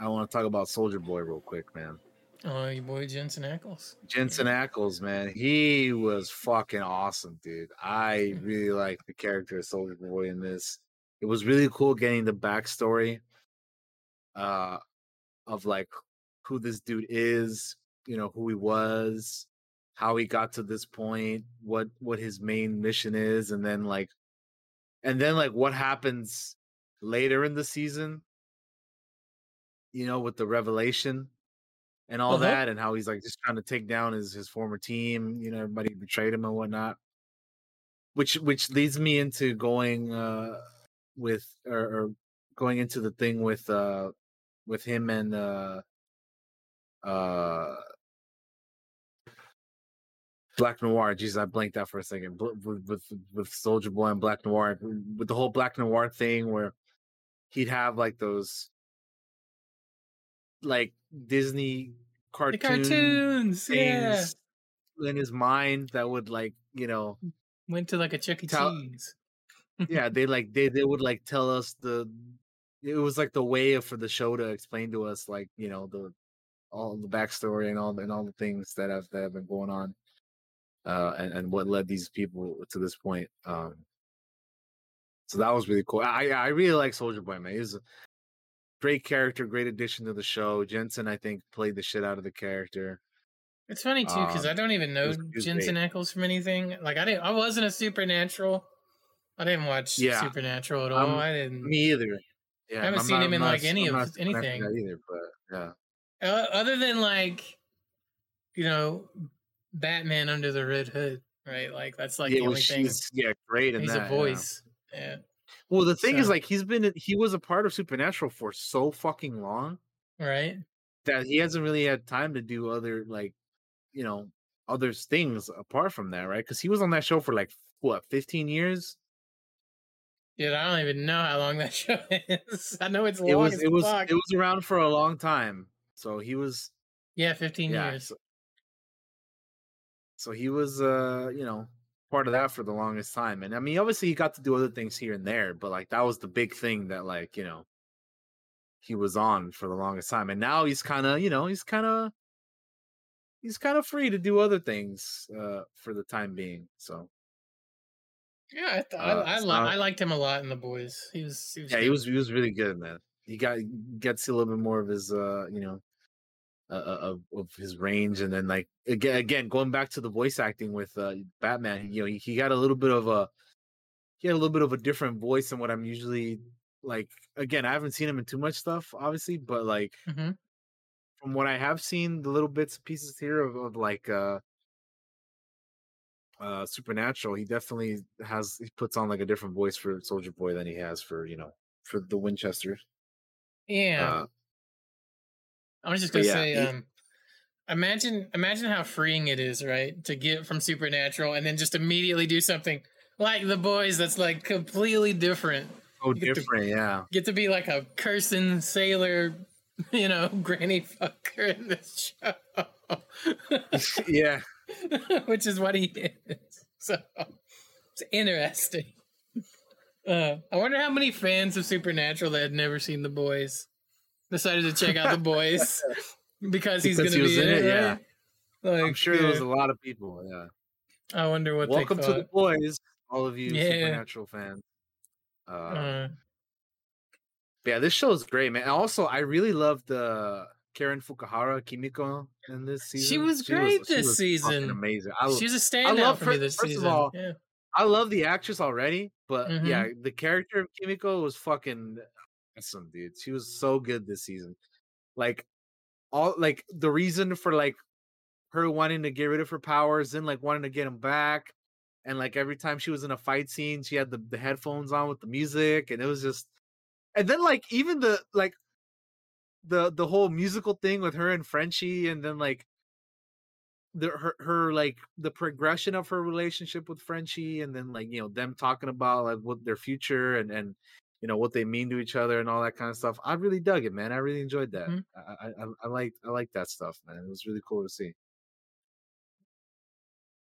I want to talk about Soldier Boy real quick, man. Oh, your boy Jensen Ackles. Jensen Ackles, man, he was fucking awesome, dude. I really like the character of Soldier Boy in this. It was really cool getting the backstory uh of like who this dude is, you know, who he was, how he got to this point, what what his main mission is, and then like and then like what happens later in the season, you know, with the revelation and all Uh-huh. that, and how he's like just trying to take down his his former team. You know, everybody betrayed him and whatnot. Which which leads me into going uh with or, or going into the thing with uh with him and uh uh Black Noir. Jesus, I blanked out for a second. With with with Soldier Boy and Black Noir, with the whole Black Noir thing, where he'd have like those like Disney The cartoon cartoons, yeah. in his mind that would like you know Went to like a Chuck E. Tell- Cheese. yeah they like they they would like tell us the it was like the way for the show to explain to us like you know the all the backstory and all the, and all the things that have that have been going on uh and, and what led these people to this point um so that was really cool i i really like soldier boy man he was a great character great addition to the show jensen i think played the shit out of the character It's funny too because Um, I don't even know was- Jensen great. Ackles from anything. Like I didn't. I wasn't a Supernatural. I didn't watch Yeah. Supernatural at all. Um, I didn't. me either yeah I haven't I'm seen not- him in not like any I'm of anything. either but yeah Uh, other than like, you know, Batman under the Red Hood, right? Like that's like yeah, the well, only thing. yeah great in He's that a yeah. voice. Yeah. Well, the thing is, like, he's been he was a part of Supernatural for so fucking long Right. that he hasn't really had time to do other like, you know, other things apart from that, right? Because he was on that show for like what, fifteen years? Dude, I don't even know how long that show is. I know it's long It was as it was fuck. it was around for a long time. So he was yeah, fifteen yeah, years. So, so he was uh, you know, part of that for the longest time. And I mean, obviously he got to do other things here and there, but like that was the big thing that like, you know, he was on for the longest time. And now he's kind of, you know, he's kind of he's kind of free to do other things uh for the time being. So Yeah, I th- Uh, I, I, li- I liked him a lot in the boys. He was, he was yeah, he was he was really good, man. He got gets a little bit more of his uh, you know, uh, uh, of, of his range, and then like again, again going back to the voice acting with uh, Batman, you know, he, he got a little bit of a he had a little bit of a different voice than what I'm usually like. Again, I haven't seen him in too much stuff, obviously, but like Mhm. from what I have seen, the little bits and pieces here of, of like uh uh supernatural he definitely has he puts on like a different voice for soldier boy than he has for you know for the winchester Yeah. uh, I was just gonna yeah, say, um, imagine imagine how freeing it is, right, to get from Supernatural and then just immediately do something like the boys that's like completely different. oh get to- different yeah Get to be like a cursing sailor, you know, granny fucker in this show. yeah which is what he is. So it's interesting. Uh, I wonder how many fans of Supernatural that had never seen The Boys decided to check out The Boys because he's Because going to he be was in it, right? yeah. Like, i'm sure there was a lot of people yeah I wonder what welcome they to the boys all of you Yeah. supernatural fans uh, Uh, yeah this show is great man also i really love the karen fukuhara kimiko in this season she was great she this was season. amazing I, She's a I standout love for her- me this first season. of all yeah. I love the actress already, but Mhm. yeah, the character of Kimiko was fucking awesome, dude. She was so good this season. Like all like the reason for like her wanting to get rid of her powers and like wanting to get them back. And like every time she was in a fight scene, she had the, the headphones on with the music, and it was just and then like even the like the the whole musical thing with her and Frenchie, and then like the her her like the progression of her relationship with Frenchie, and then like you know them talking about like what their future and and you know what they mean to each other and all that kind of stuff. I really dug it, man. I really enjoyed that. Mhm. I, I I I like I like that stuff, man. It was really cool to see.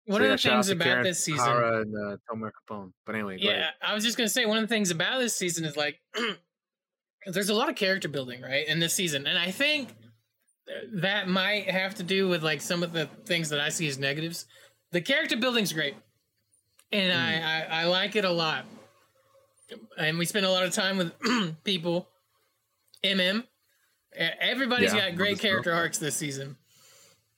One So, of the things about Karen this season, Fukuhara and uh, Tomer Capone. But anyway, yeah, I was just gonna say one of the things about this season is like there's a lot of character building, right, in this season, and I think that might have to do with like some of the things that I see as negatives. The character building's great, and Hmm. I, I I like it a lot, and we spend a lot of time with people. MM, everybody's Yeah, got great character arcs this season.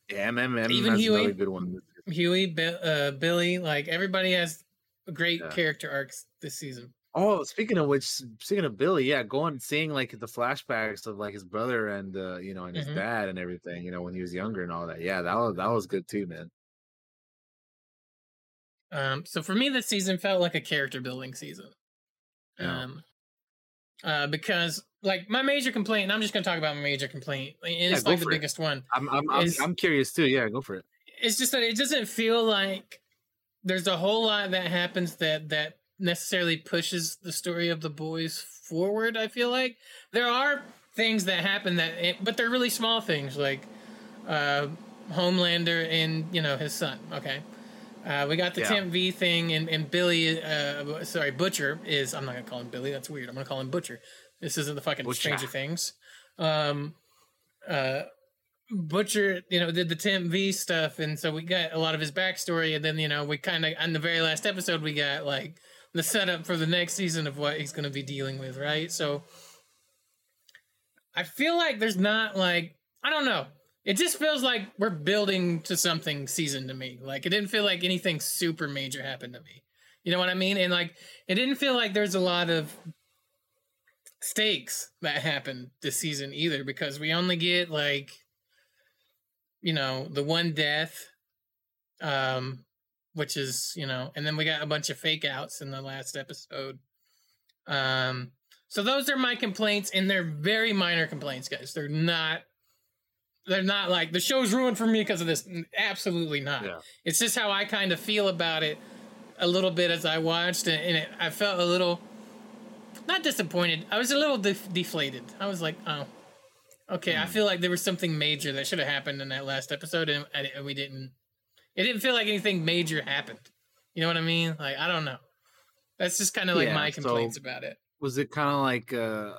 Yeah, MMM Even Huey. good one. Huey, uh, Billy, like everybody has great Yeah. character arcs this season. Oh, speaking of which, speaking of Billy, yeah, going seeing like the flashbacks of like his brother and uh, you know, and his Mhm. dad and everything, you know, when he was younger and all that. Yeah, that was that was good too, man. Um, so for me, this season felt like a character building season. Yeah. Um, uh, because like my major complaint, and I'm just gonna talk about my major complaint. and Yeah, It's like the it. biggest one. I'm I'm I'm, is- I'm curious too. Yeah, go for it. It's just that it doesn't feel like there's a whole lot that happens that that necessarily pushes the story of the boys forward. I feel like there are things that happen that, it, but they're really small things like uh, Homelander and you know his son. Okay. Uh, we got the Yeah. Temp V thing, and, and Billy, uh, sorry, Butcher is. I'm not gonna call him Billy. That's weird. I'm gonna call him Butcher. This isn't the fucking Butcher. Stranger Things. Um, uh, Butcher, you know, did the Temp V stuff, and so we got a lot of his backstory, and then you know we kind of on the very last episode we got like the setup for the next season of what he's gonna be dealing with, right? So I feel like there's not like I don't know. It just feels like we're building to something season to me. Like it didn't feel like anything super major happened to me. You know what I mean? And like it didn't feel like there's a lot of stakes that happened this season either because we only get like you know, the one death um which is, you know, and then we got a bunch of fake outs in the last episode. Um so those are my complaints and they're very minor complaints, guys. They're not they're not like the show's ruined for me because of this. Absolutely not. Yeah. It's just how I kind of feel about it a little bit as I watched and, and it, I felt a little not disappointed. I was a little def- deflated. I was like, oh, okay. I feel like there was something major that should have happened in that last episode, and, we didn't. It didn't feel like anything major happened. You know what I mean? Like I don't know. That's just kind of like Yeah, my so- complaints about it. Was it kind of like uh,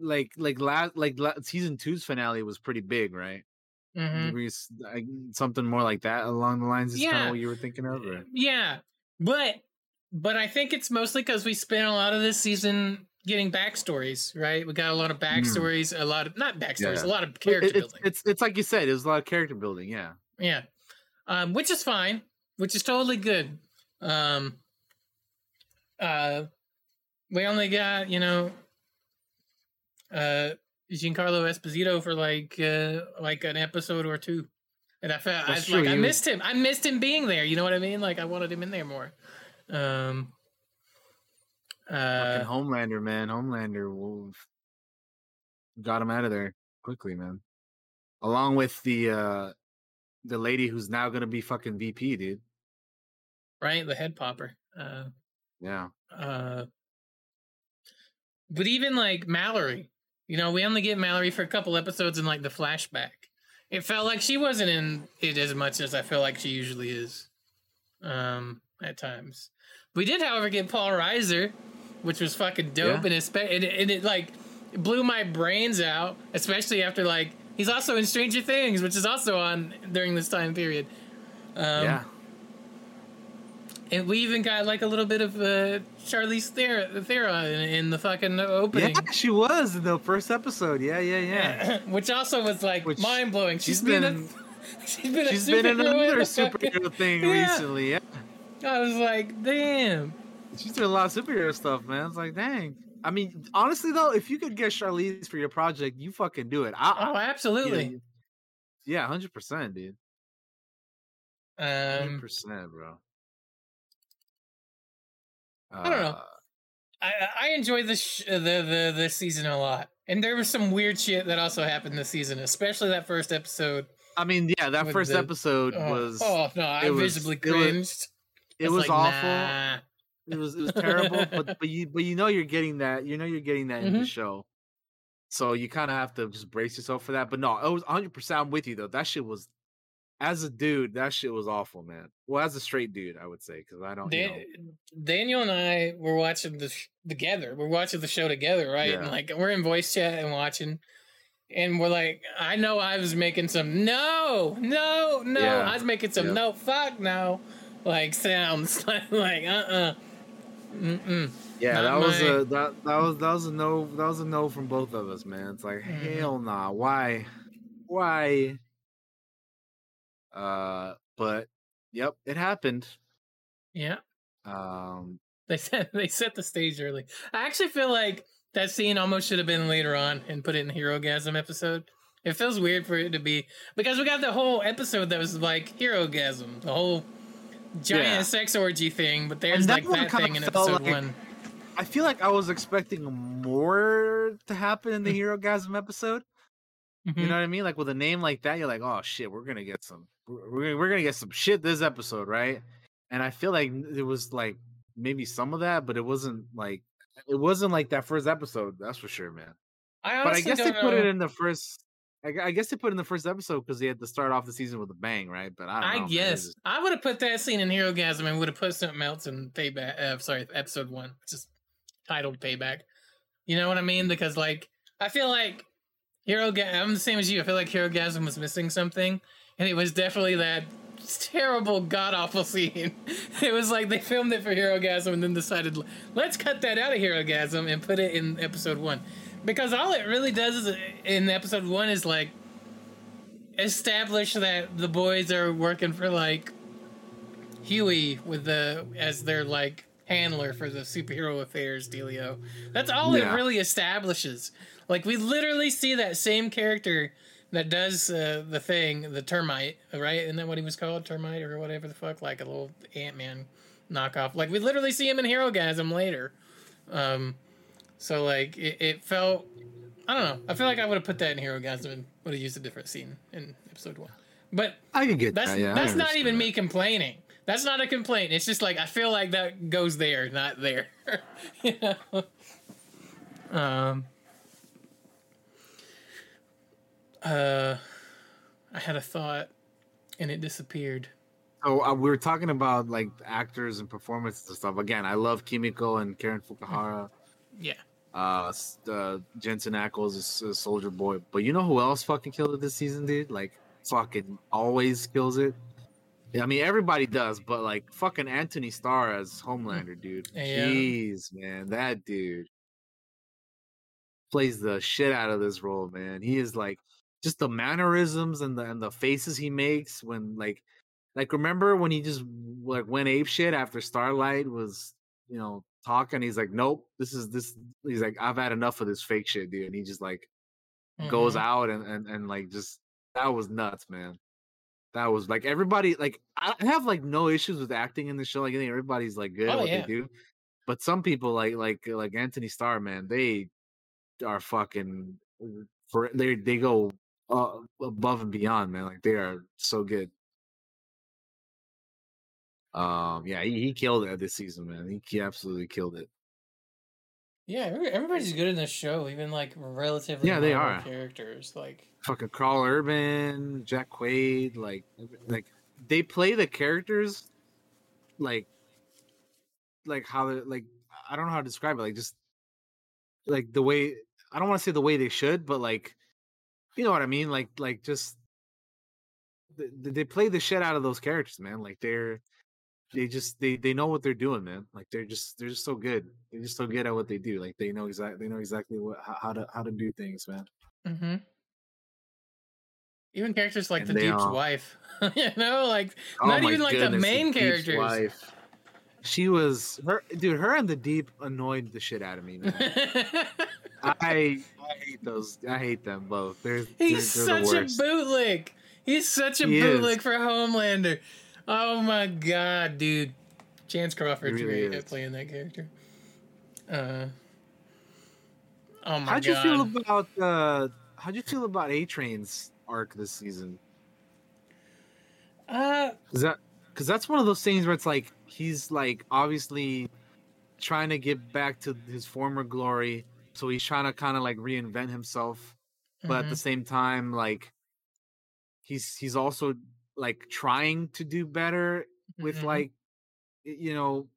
like like last like la- season two's finale was pretty big, right? Mhm. Were you like, something more like that along the lines is kind of what you were thinking of, or? Yeah, but but I think it's mostly because we spent a lot of this season getting backstories. Right? We got a lot of backstories, a lot of not backstories, Yeah. a lot of character it- it's, building. it's it's like you said, it was a lot of character building. Yeah. Yeah. Um, which is fine, which is totally good. Um, uh, we only got, you know, uh, Giancarlo Esposito for like, uh, like an episode or two. And I felt, I, like, I missed him. I missed him being there. You know what I mean? Like, I wanted him in there more. Um, uh, Fucking Homelander, man. Homelander will got him out of there quickly, man. Along with the uh the lady who's now gonna be fucking VP, dude. right? The head popper. Uh, Yeah. Uh, but even like Mallory, you know, we only get Mallory for a couple episodes in like the flashback. It felt like she wasn't in it as much as I feel like she usually is. Um, at times. We did, however, get Paul Reiser, which was fucking dope, Yeah. and, it, and, it, and it like blew my brains out, especially after like he's also in Stranger Things, which is also on during this time period. Um, yeah. And we even got like a little bit of uh, Charlize Theron in, in the fucking opening. Yeah, she was in the first episode. Yeah, yeah, yeah. which also was like mind blowing. she's she's been, been- a she's been She's been in another superhero thing Yeah. recently. Yeah. I was like, damn. She's doing a lot of superhero stuff, man. It's like, dang. I mean, honestly though, if you could get Charlize for your project, you fucking do it. I, Oh, absolutely. Yeah, hundred percent, dude. Um, percent, bro. I don't know. Uh, I I enjoyed this sh- the the this season a lot, and there was some weird shit that also happened this season, especially that first episode. I mean, yeah, that first the- episode oh, was. Oh no, I was- visibly it was- cringed. It was like, awful. nah. It was it was terrible, but but you but you know you're getting that. You know you're getting that in the Mhm. show. So you kind of have to just brace yourself for that. But no, it was 100. percent I'm with you though. That shit was, as a dude, that shit was awful, man. Well, as a straight dude, I would say because I don't. You know, Daniel and I were watching the sh- together. We're watching the show together, right? And like we're in voice chat and watching, and we're like, I know I was making some no, no, no. Yeah. I was making some Yep. no, fuck no, like sounds like like uh uh-uh. uh, mm mm. yeah, that was my- a that that was that was a no that was a no from both of us, man. It's like Mhm. hell nah. Why, why? Uh, but yep, it happened. yeah. Um, They set they set the stage early. I actually feel like that scene almost should have been later on and put it in the Herogasm episode. It feels weird for it to be because we got the whole episode that was like Herogasm, the whole giant Yeah. sex orgy thing. But there's that like that thing in episode like- one. I feel like I was expecting more to happen in the Herogasm episode. You Mhm. know what I mean? Like with a name like that, you're like, oh shit, we're gonna get some, we're we're gonna, get some shit this episode, right? And I feel like it was like maybe some of that, but it wasn't like it wasn't like that first episode. That's for sure, man. I But I guess they don't put it in the first. I, guess they put it in the first episode because they had to start off the season with a bang, right? But I don't know. I man, guess just- I would have put that scene in Herogasm and would have put something else in Payback. Uh, sorry, episode one, just titled Payback. You know what I mean? Because like I feel like Hero Ga- I'm the same as you. I feel like Herogasm was missing something, and it was definitely that terrible god awful scene. It was like they filmed it for Herogasm and then decided let's cut that out of Herogasm and put it in episode one, because all it really does is in episode one is like establish that the boys are working for like Huey with the as their like handler for the superhero affairs dealio. That's all Yeah. it really establishes. Like we literally see that same character that does uh, the thing, the termite, right? Isn't that what he was called, termite or whatever the fuck, like a little Ant Man knockoff. Like we literally see him in Herogasm later. Um, so like it, it felt, I don't know. I feel like I would have put that in Herogasm and would have used a different scene in episode one. But I can get that's that. Yeah, that's not even that. me complaining. That's not a complaint. It's just like I feel like that goes there, not there. you know. Um. Uh, I had a thought, and it disappeared. So uh, we were talking about like actors and performances and stuff. Again, I love Kimiko and Karen Fukuhara. Yeah. Uh, uh Jensen Ackles is a Soldier Boy. But you know who else fucking killed it this season, dude? Like fucking always kills it. I mean, everybody does, but like fucking Anthony Starr as Homelander, dude. Yeah. Jeez, man, that dude plays the shit out of this role, man. He is like just the mannerisms and the and the faces he makes when like like remember when he just like went ape shit after Starlight was you know talking. He's like, nope, this is this. He's like, I've had enough of this fake shit, dude. And he just like goes Mhm. out and, and and like just that was nuts, man. That was like everybody like I have like no issues with acting in the show. Like I think everybody's like good at Oh, what yeah. they do. But some people like like like Anthony Starr, man, they are fucking for they they go uh, above and beyond, man. Like they are so good. Um, yeah, he, he killed it this season, man. He, he absolutely killed it. Yeah, everybody's good in this show, even like relatively Yeah, they are. characters. Like Fucking Karl Urban, Jack Quaid, like like they play the characters like like how they like I don't know how to describe it, like just like the way I don't want to say the way they should, but like you know what I mean, like like just they, they play the shit out of those characters, man. Like they're they just they they know what they're doing, man. Like they're just they're just so good. They're just so good at what they do. Like they know exactly they know exactly what how, to how to do things, man. Mm-hmm. even characters like And the Duke's all- wife, you know, like Oh not even like the goodness, main Deep's characters. She was her dude. Her and the deep annoyed the shit out of me, man. I I hate those. I hate them both. They're He's they're, they're such the a bootleg. He's such a He is. bootleg for Homelander. Oh my god, dude. Chace Crawford's really great is. at playing that character. Uh, oh my How'd god. you feel about uh? How'd you feel about A Train's arc this season? Uh, Is that because that's one of those things where it's like he's like obviously trying to get back to his former glory. So he's trying to kind of like reinvent himself, but at the Mhm. same time, like he's he's also like trying to do better with Mhm. like you know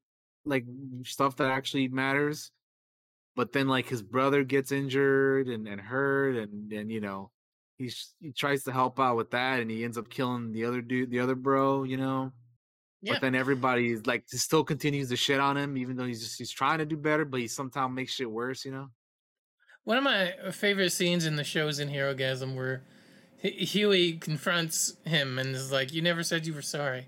like stuff that actually matters. But then like his brother gets injured and, and hurt and and you know he's he tries to help out with that and he ends up killing the other dude the other bro you know Yeah. but then everybody like still continues to shit on him even though he's just he's trying to do better but he somehow makes shit worse you know One of my favorite scenes in the shows in Herogasm where H- Huey confronts him and is like, "You never said you were sorry,"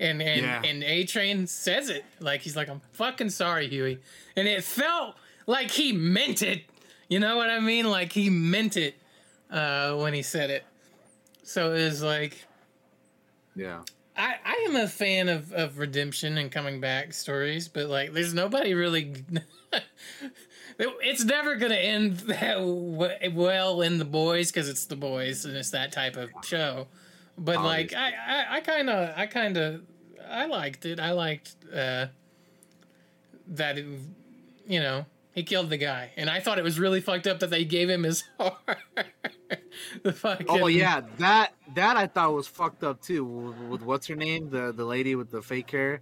and and Yeah. and A Train says it like he's like, "I'm fucking sorry, Huey," and it felt like he meant it. You know what I mean? Like he meant it uh, when he said it. So it was like. yeah I, I am a fan of, of redemption and coming back stories, but like, there's nobody really. it's never gonna end that w- well in the boys because it's the boys and it's that type of show. But like, I I kind of I kind of I liked it. I liked uh, that it, you know he killed the guy, and I thought it was really fucked up that they gave him his heart. the fucking oh yeah that that i thought was fucked up too with, with what's her name the the lady with the fake hair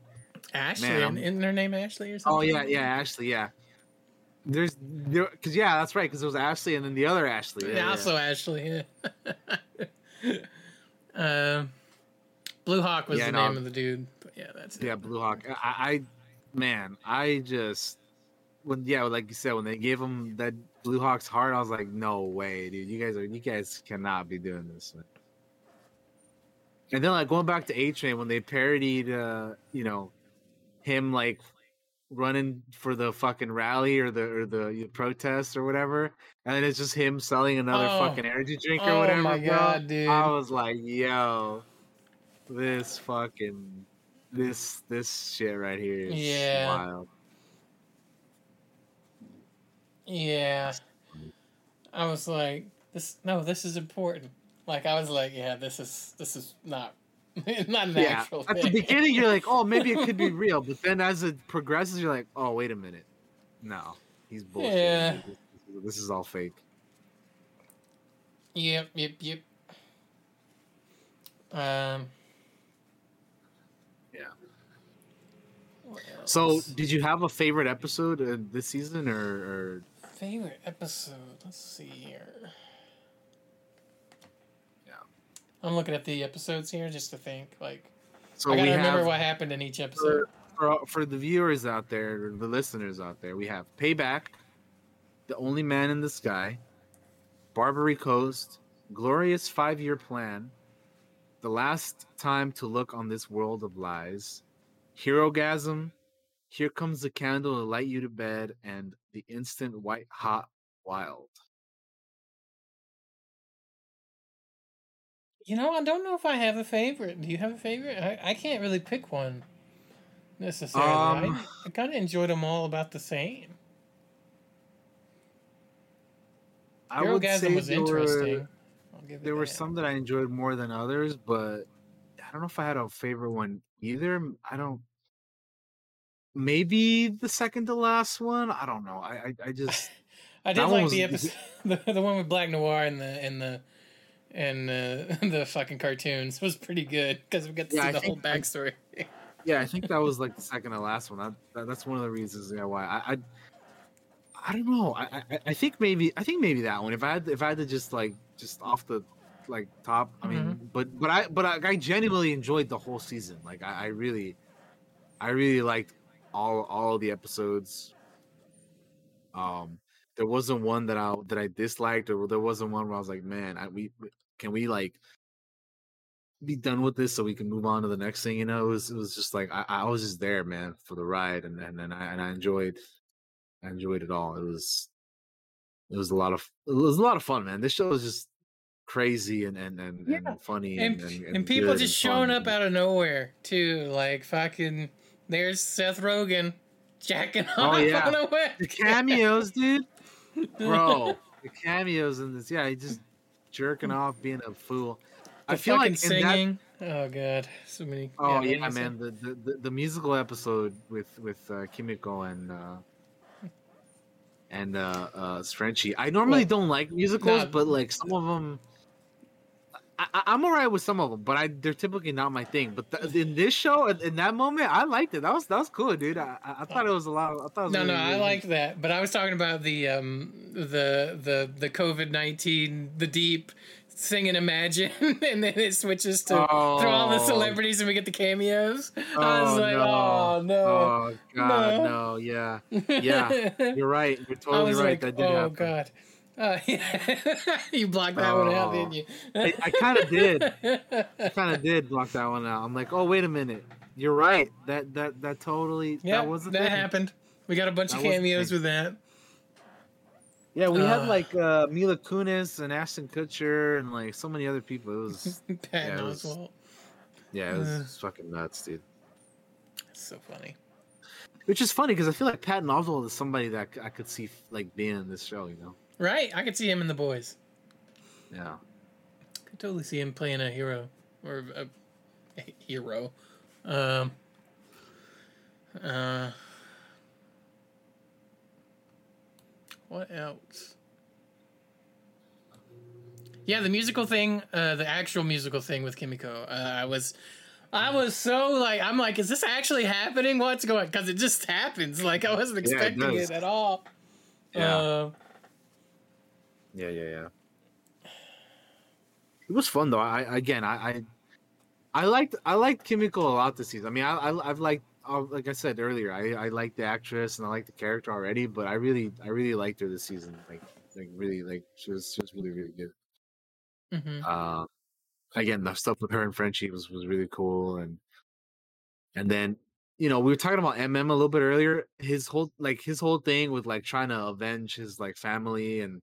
Ashley, Man, and isn't her name Ashley or something? oh yeah yeah ashley yeah there's there because yeah that's right because it was ashley and then the other ashley yeah, Yeah, yeah. also Ashley. Yeah. um, Blue Hawk was Yeah, the no, name of the dude. But yeah, that's it. Yeah, Blue Hawk. I, I man, I just when yeah, like you said, when they gave him that Blue Hawk's heart, I was like, no way, dude. You guys are you guys cannot be doing this. Man. And then like going back to A Train when they parodied uh, you know, him like running for the fucking rally or the or the protest or whatever, and then it's just him selling another Oh. fucking energy drink or Oh whatever. my bro. God, dude. I was like, yo, this fucking this this shit right here is Yeah. wild. Yeah. I was like, this. No, this is important. Like I was like, yeah, this is this is not not an Yeah, actual at the beginning you're like, oh, maybe it could be real, but then as it progresses, you're like, oh, wait a minute, no, he's bullshit. Yeah. This, is all fake. Yep, yep, yep. Um. Yeah. So, did you have a favorite episode this season, or, or favorite episode. Let's see here. Yeah. I'm looking at the episodes here just to think. Like, So I gotta remember have- what happened in each episode. for, for for the viewers out there, the listeners out there, we have Payback, The Only Man in the Sky, Barbary Coast, Glorious Five Year Plan, The Last Time to Look on This World of Lies, Hero Gasm, Here Comes the Candle to Light You to Bed, and The Instant White Hot Wild. You know, I don't know if I have a favorite. Do you have a favorite? I, I can't really pick one necessarily. Um, I, I kind of enjoyed them all about the same. I would say was there were- interesting. Give there were some that I enjoyed more than others, but I don't know if I had a favorite one either. I don't. Maybe the second to last one. I don't know. I I, I just. I did like was- the episode, the, the one with Black Noir and the and the and uh, the fucking cartoons was pretty good because we got to Yeah, see I the whole think I- backstory. Yeah, I think that was like the second to last one. I, that, that's one of the reasons yeah why I. I I don't know. I, I I think maybe I think maybe that one. If I had if I had to just like just off the like top. I mean, but but I but I, I genuinely enjoyed the whole season. Like I, I really, I really liked all all the episodes. Um, there wasn't one that I that I disliked, or there wasn't one where I was like, man, I, we can we like be done with this so we can move on to the next thing. You know, it was it was just like I, I was just there, man, for the ride, and and, and I and I enjoyed I enjoyed it all. It was it was a lot of it was a lot of fun, man. This show was just crazy and and and, and funny and, and, and, people just and showing up out of nowhere too. Like fucking, there's Seth Rogen jacking Oh off yeah, on a web. the cameos, dude, bro. The cameos in this, yeah, he just jerking off, being a fool. I feel like fucking in that- singing. Oh god, so many. Oh what yeah, were you saying? man. The, the the the musical episode with with uh, Kimiko and uh, and uh, uh, Frenchie. I normally Well, don't like musicals, nah. but like some of them, I, I'm alright with some of them, but I they're typically not my thing. But th- in this show, in, in that moment, I liked it. That was that was cool, dude. I, I thought it was a lot. Of, I thought No, really, no, I liked that, but I was talking about the um the the the COVID nineteen the deep singing Imagine, and then it switches to through all the Oh. celebrities and we get the cameos. I was like, no. oh no, Oh god, no. no, yeah, yeah. You're right. You're totally right. like, that did oh happen. god. Uh, you blocked that one out, Oh. didn't you? I, I kind of did. I kind of did block that one out. I'm like, oh wait a minute. You're right. That that that totally Yeah, that was the that thing. happened. We got a bunch That of cameos with that. Yeah, we had Uh. like uh, Mila Kunis and Ashton Kutcher and like so many other people. It was Patton yeah, Oswalt. yeah, it was Uh. fucking nuts, dude. It's so funny. Which is funny because I feel like Patton Oswalt is somebody that I could see like being in this show. You know? Right? I could see him in the boys. Yeah. could totally see him playing a hero or a, a hero. Um. Uh. What else? Yeah, the musical thing, uh, the actual musical thing with Kimiko. Uh, I was, I was so like, I'm like, is this actually happening? What's going? Because it just happens. Like I wasn't Yeah, it expecting it, at all. Yeah. Uh, Yeah, yeah, yeah. It was fun though. I again, I, I, I liked I liked Kimiko a lot this season. I mean, I, I I've liked uh, like I said earlier, I I like the actress and I like the character already, but I really I really liked her this season. Like like really like she was she was really really good. Mm-hmm. Uh, again, the stuff with her and Frenchie was was really cool, and and then you know we were talking about MM a little bit earlier. His whole like his whole thing with like trying to avenge his like family and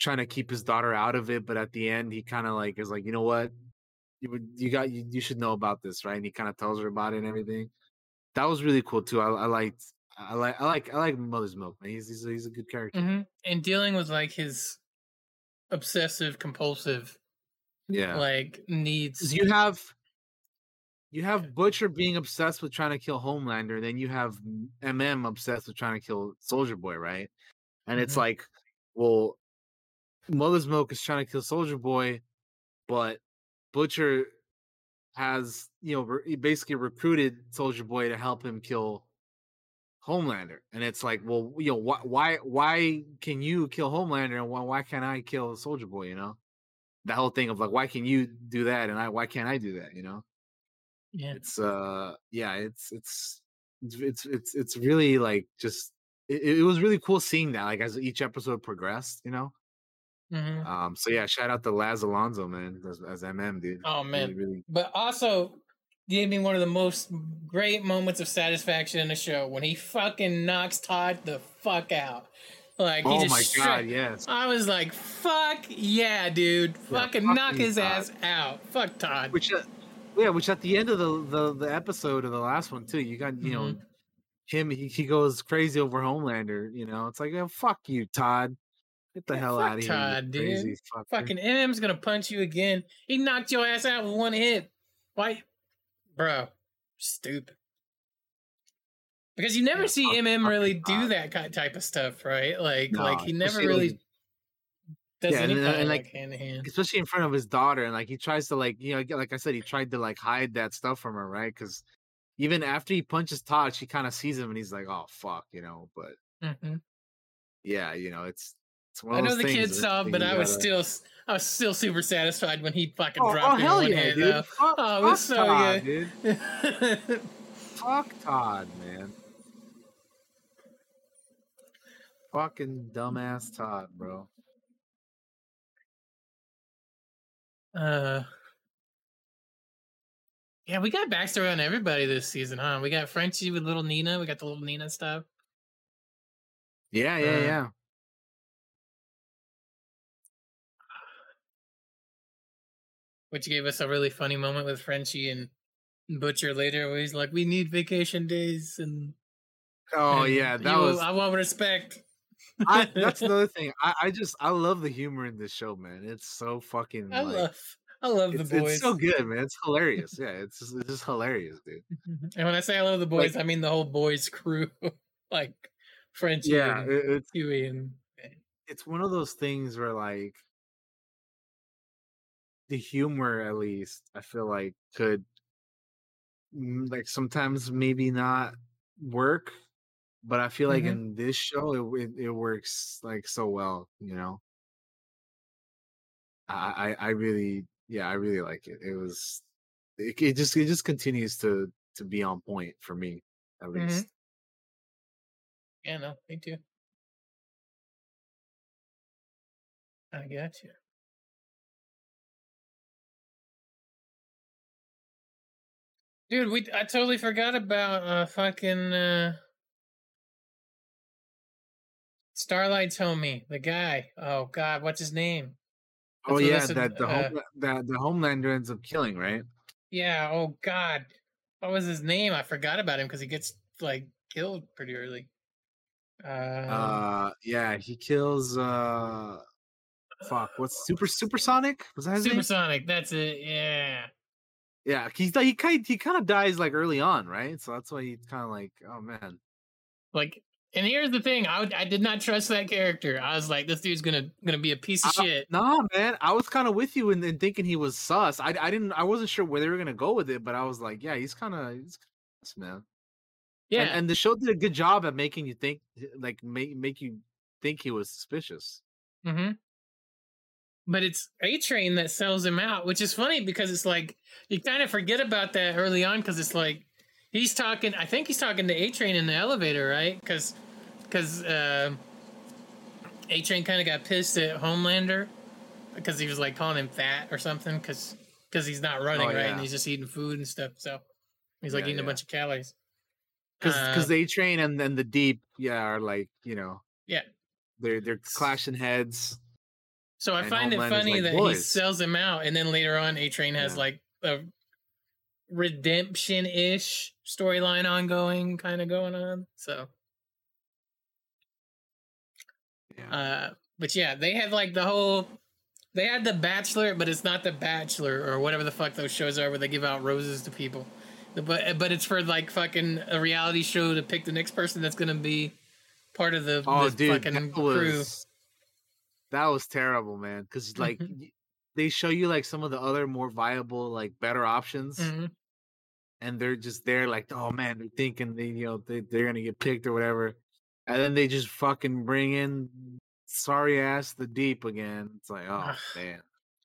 trying to keep his daughter out of it, but at the end he kind of like is like, you know what, you you got you, you should know about this, right? And he kind of tells her about it and everything. That was really cool too. I, I liked. I like I like I like Mother's Milk. Man. He's he's a, he's a good character. hmm And dealing with like his obsessive compulsive Yeah. like needs. you have you have Butcher being obsessed with trying to kill Homelander, then you have MM obsessed with trying to kill Soldier Boy, right? And it's Mhm. like, well, Mother's Milk is trying to kill Soldier Boy, but Butcher has, you know, re- he basically recruited Soldier Boy to help him kill Homelander. And it's like, well, you know, why why why can you kill Homelander and why why can't I kill Soldier Boy, you know? the whole thing of like, why can you do that and I why can't I do that, you know? yeah. it's uh yeah it's it's it's it's it's, it's really like just it, it was really cool seeing that like as each episode progressed you know hmm um so yeah shout out to laz alonso man as, as mm dude Oh man. really, really But also gave me one of the most great moments of satisfaction in the show when he fucking knocks Todd the fuck out. Like he oh just my stra- god yes I was like, "Fuck yeah, dude! Fucking knock his Todd. ass out! Fuck Todd!" which uh, yeah which at the end of the the, the episode of the last one too you got you know Mhm. him he, he goes crazy over homelander you know it's like oh, fuck you todd get the hell out of here Todd, dude. crazy fucker. Fucking MM's gonna punch you again. He knocked your ass out with one hit. Why, bro? Stupid. Because you never Yeah, see fuck- MM fuck really do Todd. that ki- type of stuff, right? Like, like he never really does Yeah, and- anything and, like like, hand to hand. especially in front of his daughter and like he tries to like you know like i said he tried to like hide that stuff from her right because even after he punches todd she kind of sees him and he's like oh fuck you know but hmm yeah you know it's I know the kids saw, but I was gotta- still, I was still super satisfied when he fucking oh, dropped oh him hell in one yeah hit. dude though. fuck, Oh, it was so todd, good. dude fuck todd man fucking dumbass todd bro Uh, yeah, we got backstory on everybody this season, huh? We got Frenchie with little Nina. We got the little Nina stuff. yeah yeah Uh, yeah which gave us a really funny moment with Frenchie and Butcher later, where he's like, "We need vacation days," and oh and yeah that you- was I want respect. I, that's another thing. I, I just I love the humor in this show, man. It's so fucking I like, love, I love the boys. it's so good, man. It's hilarious. Yeah, it's just, it's just hilarious, dude. Mm-hmm, and when I say I love the boys, Like- I mean the whole boys crew, like Frenchie Yeah, and it- it's Huey and eh. it's one of those things where like the humor at least i feel like could like sometimes maybe not work but i feel like Mhm. in this show it, it it works like so well you know i i, I really yeah i really like it it was it, it just it just continues to to be on point for me at Mhm. least yeah, no, me too. I got you. Dude, we I totally forgot about uh fucking uh Starlight's homie, the guy. Oh god, what's his name? oh That's what yeah listen- that the uh, home that the homelander ends up killing right Yeah, oh god. What was his name? I forgot about him because he gets like killed pretty early. Uh, Uh, yeah, he kills. uh Fuck, what's super supersonic? Was that his name? Supersonic, that's it, yeah. Yeah, he's like he kind he kind of dies like early on, right? So that's why he's kind of like, oh man. Like and here's the thing, I would, I did not trust that character. I was like, this dude's gonna gonna be a piece of I- shit. Nah, man, I was kind of with you in, in thinking he was sus. I I didn't I wasn't sure where they were gonna go with it, but I was like, yeah, he's kind of he's sus, man. Yeah. and, and the show did a good job at making you think, like make make you think he was suspicious. Mm-hmm. But it's A Train that sells him out, which is funny because it's like you kind of forget about that early on because it's like he's talking. I think he's talking to A Train in the elevator, right? Because because uh, A Train kind of got pissed at Homelander because he was like calling him fat or something because because he's not running Oh, right yeah. and he's just eating food and stuff. So he's like Yeah, eating a bunch of calories. Because Uh, because A Train and then the Deep, yeah, are like you know yeah. they're they're clashing heads. So I And find it funny like, that he sells him out, and then later on, A Train has Yeah. like a redemption ish storyline ongoing, kind of going on. So, uh, but yeah, they have like the whole. They had the Bachelor, but it's not the Bachelor or whatever the fuck those shows are where they give out roses to people. But but it's for like fucking a reality show to pick the next person that's gonna be part of the, Oh, dude, fucking crew. That was terrible, man. Because like y- they show you like some of the other more viable, like better options, Mhm. and they're just there, like, oh man, they're thinking they, you know, they, they're gonna get picked or whatever, and then they just fucking bring in sorry ass the deep again. It's like, oh man,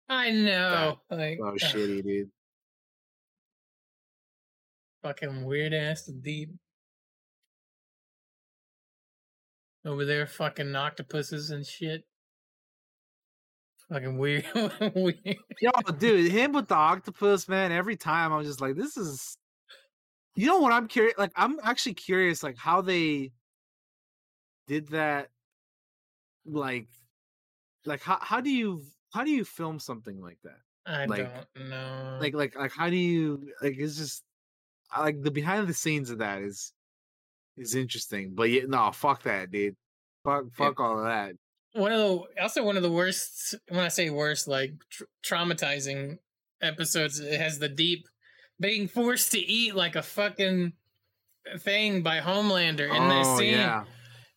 I know, like so ugh. shitty, dude. Fucking weird ass the deep. Over there, fucking octopuses and shit. Fucking weird. weird. Yo, dude, him with the octopus, man. Every time I'm just like, this is. You know what I'm curious? Like, I'm actually curious, like how they did that. Like, like how how do you how do you film something like that? I like, don't know. Like, like, like, how do you like? It's just like the behind the scenes of that is is interesting, but yeah, no, fuck that, dude. Fuck, fuck all of that. One of the also one of the worst. When I say worst, like tr- traumatizing episodes, it has the deep being forced to eat like a fucking thing by Homelander in that Oh, scene. yeah.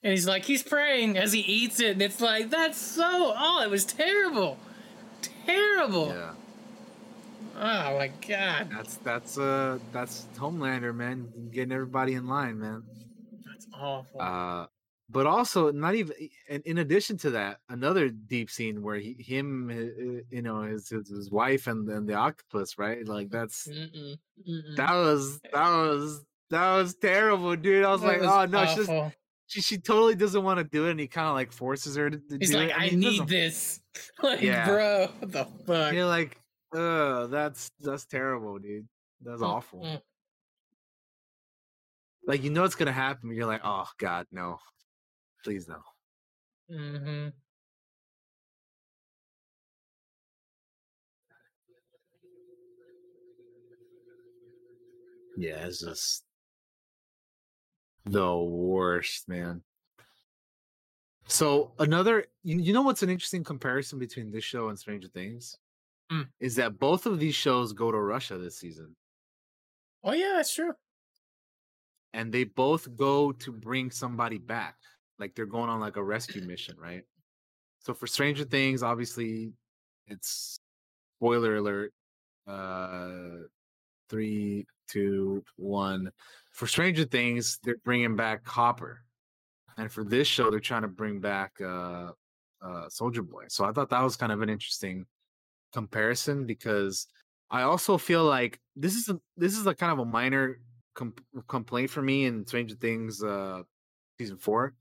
And he's like, he's praying as he eats it, and it's like, that's so. Oh, it was terrible, terrible. Yeah. Oh my god, That's that's uh that's Homelander, man, getting everybody in line, man. that's awful. Uh, but also not even in, in addition to that, another deep scene where he, him, uh, you know, his his, his wife and then the octopus, right? Like that's Mm-mm, mm-mm. that was that was that was terrible, dude. I was That like, was oh no, she's awful. she she totally doesn't want to do it, and he kind of like forces her to, to He's do like, it. I, mean, he need this. like, Yeah. bro, what the fuck? You're like, oh that's that's terrible, dude. That's Mm, awful. mm. Like you know it's gonna happen, but you're like, oh god, no, please no. Mm-hmm. Yeah, it's just the worst, man. So another, you, you know what's an interesting comparison between this show and Stranger Things? Mm. is that both of these shows go to Russia this season, Oh yeah, that's true. and they both go to bring somebody back. Like they're going on like a rescue mission, right? So for Stranger Things, obviously, it's spoiler alert. Uh, three, two, one. For Stranger Things, they're bringing back Hopper, and for this show, they're trying to bring back uh, uh, Soldier Boy. So I thought that was kind of an interesting comparison because I also feel like this is a, this is a kind of a minor com- complaint for me in Stranger Things uh, season four.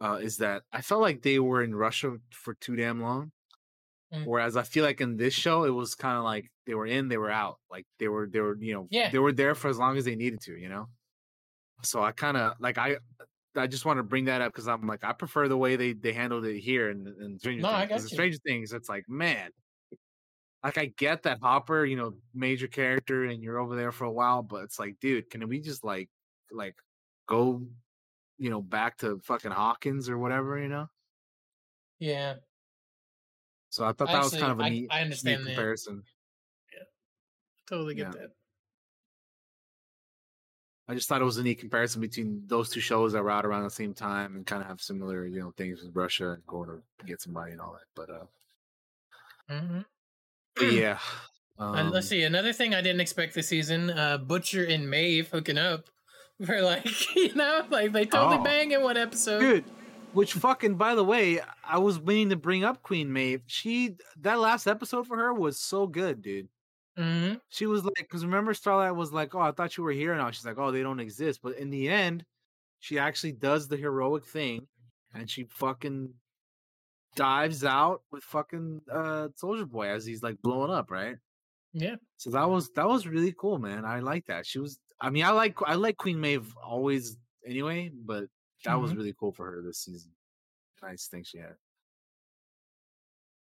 Uh, is that I felt like they were in Russia for too damn long. Mm. Whereas I feel like in this show, it was kind of like they were in, they were out. Like they were, they were, you know, Yeah. they were there for as long as they needed to, you know. So I kind of like I, I just want to bring that up because I'm like I prefer the way they they handled it here and, in Stranger No, Things. 'Cause got in you. Stranger Things, it's like man, like I get that Hopper, you know, major character, and you're over there for a while, but it's like, dude, can we just like, like, go, you know, back to fucking Hawkins or whatever, you know? Yeah. So I thought that was kind of a I- neat, I understand that. comparison. Yeah. Totally get Yeah. that. I just thought it was a neat comparison between those two shows that were out around the same time and kind of have similar, you know, things with Russia and going to get somebody and all that. But uh, hmm but yeah, Uh, let's um, see. Another thing I didn't expect this season: uh, Butcher and Maeve hooking up. For like, you know, like they totally Oh. bang in one episode. dude. Which fucking, by the way, I was meaning to bring up Queen Maeve. She that last episode for her was so good, dude. hmm She was like, because remember, Starlight was like, "Oh, I thought you were here now." She's like, "Oh, they don't exist." But in the end, she actually does the heroic thing, and she fucking dives out with fucking uh Soldier Boy as he's like blowing up, right? Yeah. So that was that was really cool, man. I like that. She was. I mean, I like I like Queen Maeve always anyway, but that was Mhm. really cool for her this season. Nice thing she had.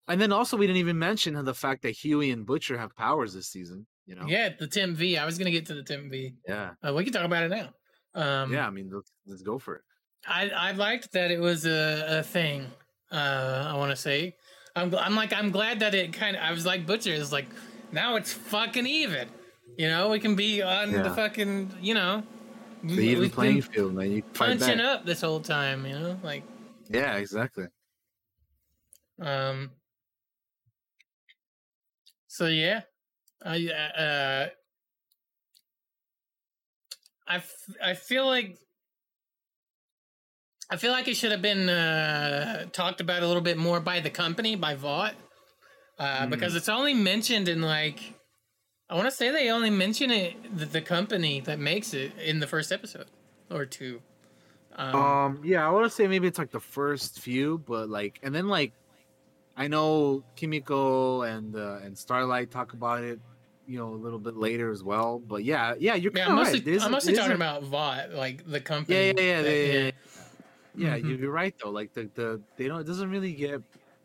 And then also, we didn't even mention the fact that Huey and Butcher have powers this season. You know. Yeah, the Tim V. I was gonna get to the Tim V. Yeah. Uh, we can talk about it now. Um, yeah. I mean, let's, let's go for it. I I liked that it was a, a thing. Uh, I want to say, I'm I'm like I'm glad that it kind of I was like Butcher is like now it's fucking even. You know, we can be on the fucking you know The we- even playing field, man. You punching back. up this whole time. You know, like Yeah, exactly. um. So yeah, I uh. I, f- I feel like I feel like it should have been uh, talked about a little bit more by the company, by Vought, uh, because it's only mentioned in like I want to say they only mention it the, the company that makes it in the first episode or two. Um, Um, yeah, I want to say maybe it's like the first few, but like, and then like, I know Kimiko and uh, and Starlight talk about it, you know, a little bit later as well. But yeah, yeah, you're yeah, I'm mostly, right. I'm mostly talking a- about Vought, like the company. Yeah, yeah, yeah, yeah, yeah. Yeah, Mhm. you- you're right though. Like the the they don't it doesn't really get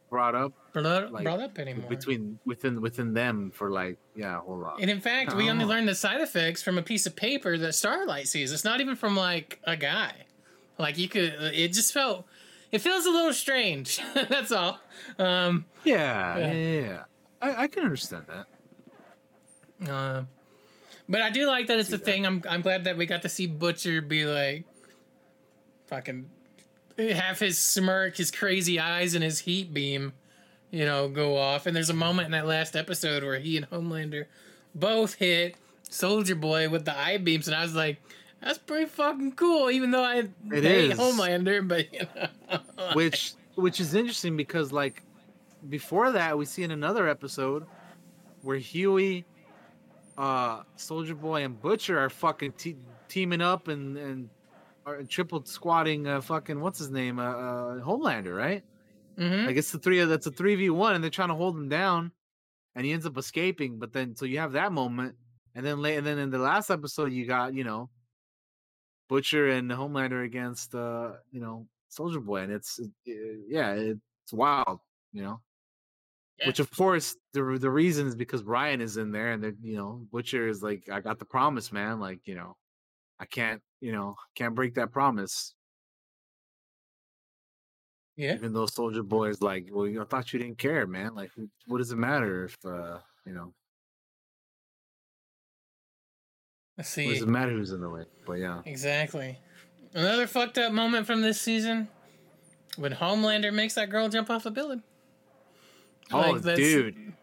brought up Brought, like, brought up anymore. between within within them for like yeah a whole lot. And in fact, we only Oh. learned the side effects from a piece of paper that Starlight sees. It's not even from like a guy. Like you could, it just felt, it feels a little strange. That's all. Um, Yeah, Yeah. yeah, yeah. yeah. I, I can understand that. uh, but I do like that it's a thing. I'm, I'm glad that we got to see Butcher be like, fucking, have his smirk, his crazy eyes, and his heat beam, you know, go off. And there's a moment in that last episode where he and Homelander both hit Soldier Boy with the eye beams, and I was like, that's pretty fucking cool. Even though I It hate is. Homelander, but you know, which which is interesting because like before that we see in another episode where Huey, uh, Soldier Boy, and Butcher are fucking te- teaming up and and are triple squatting uh, fucking what's his name uh, uh Homelander right? Mhm. Like it's the three of that's a three v one and they're trying to hold him down, and he ends up escaping. But then so you have that moment, and then late and then in the last episode you got you know Butcher and Homelander against uh you know Soldier Boy, and it's it, it- yeah it's wild, you know. Which of course the the reason is because Ryan is in there, and then you know Butcher is like, I got the promise, man. Like you know, I can't you know can't break that promise. Yeah. Even though Soldier Boy is like, well, I thought you didn't care, man. Like, what does it matter if, uh, you know, what see. does it matter who's in the way? But yeah. Exactly. Another fucked up moment from this season when Homelander makes that girl jump off a building. Oh, Like, dude.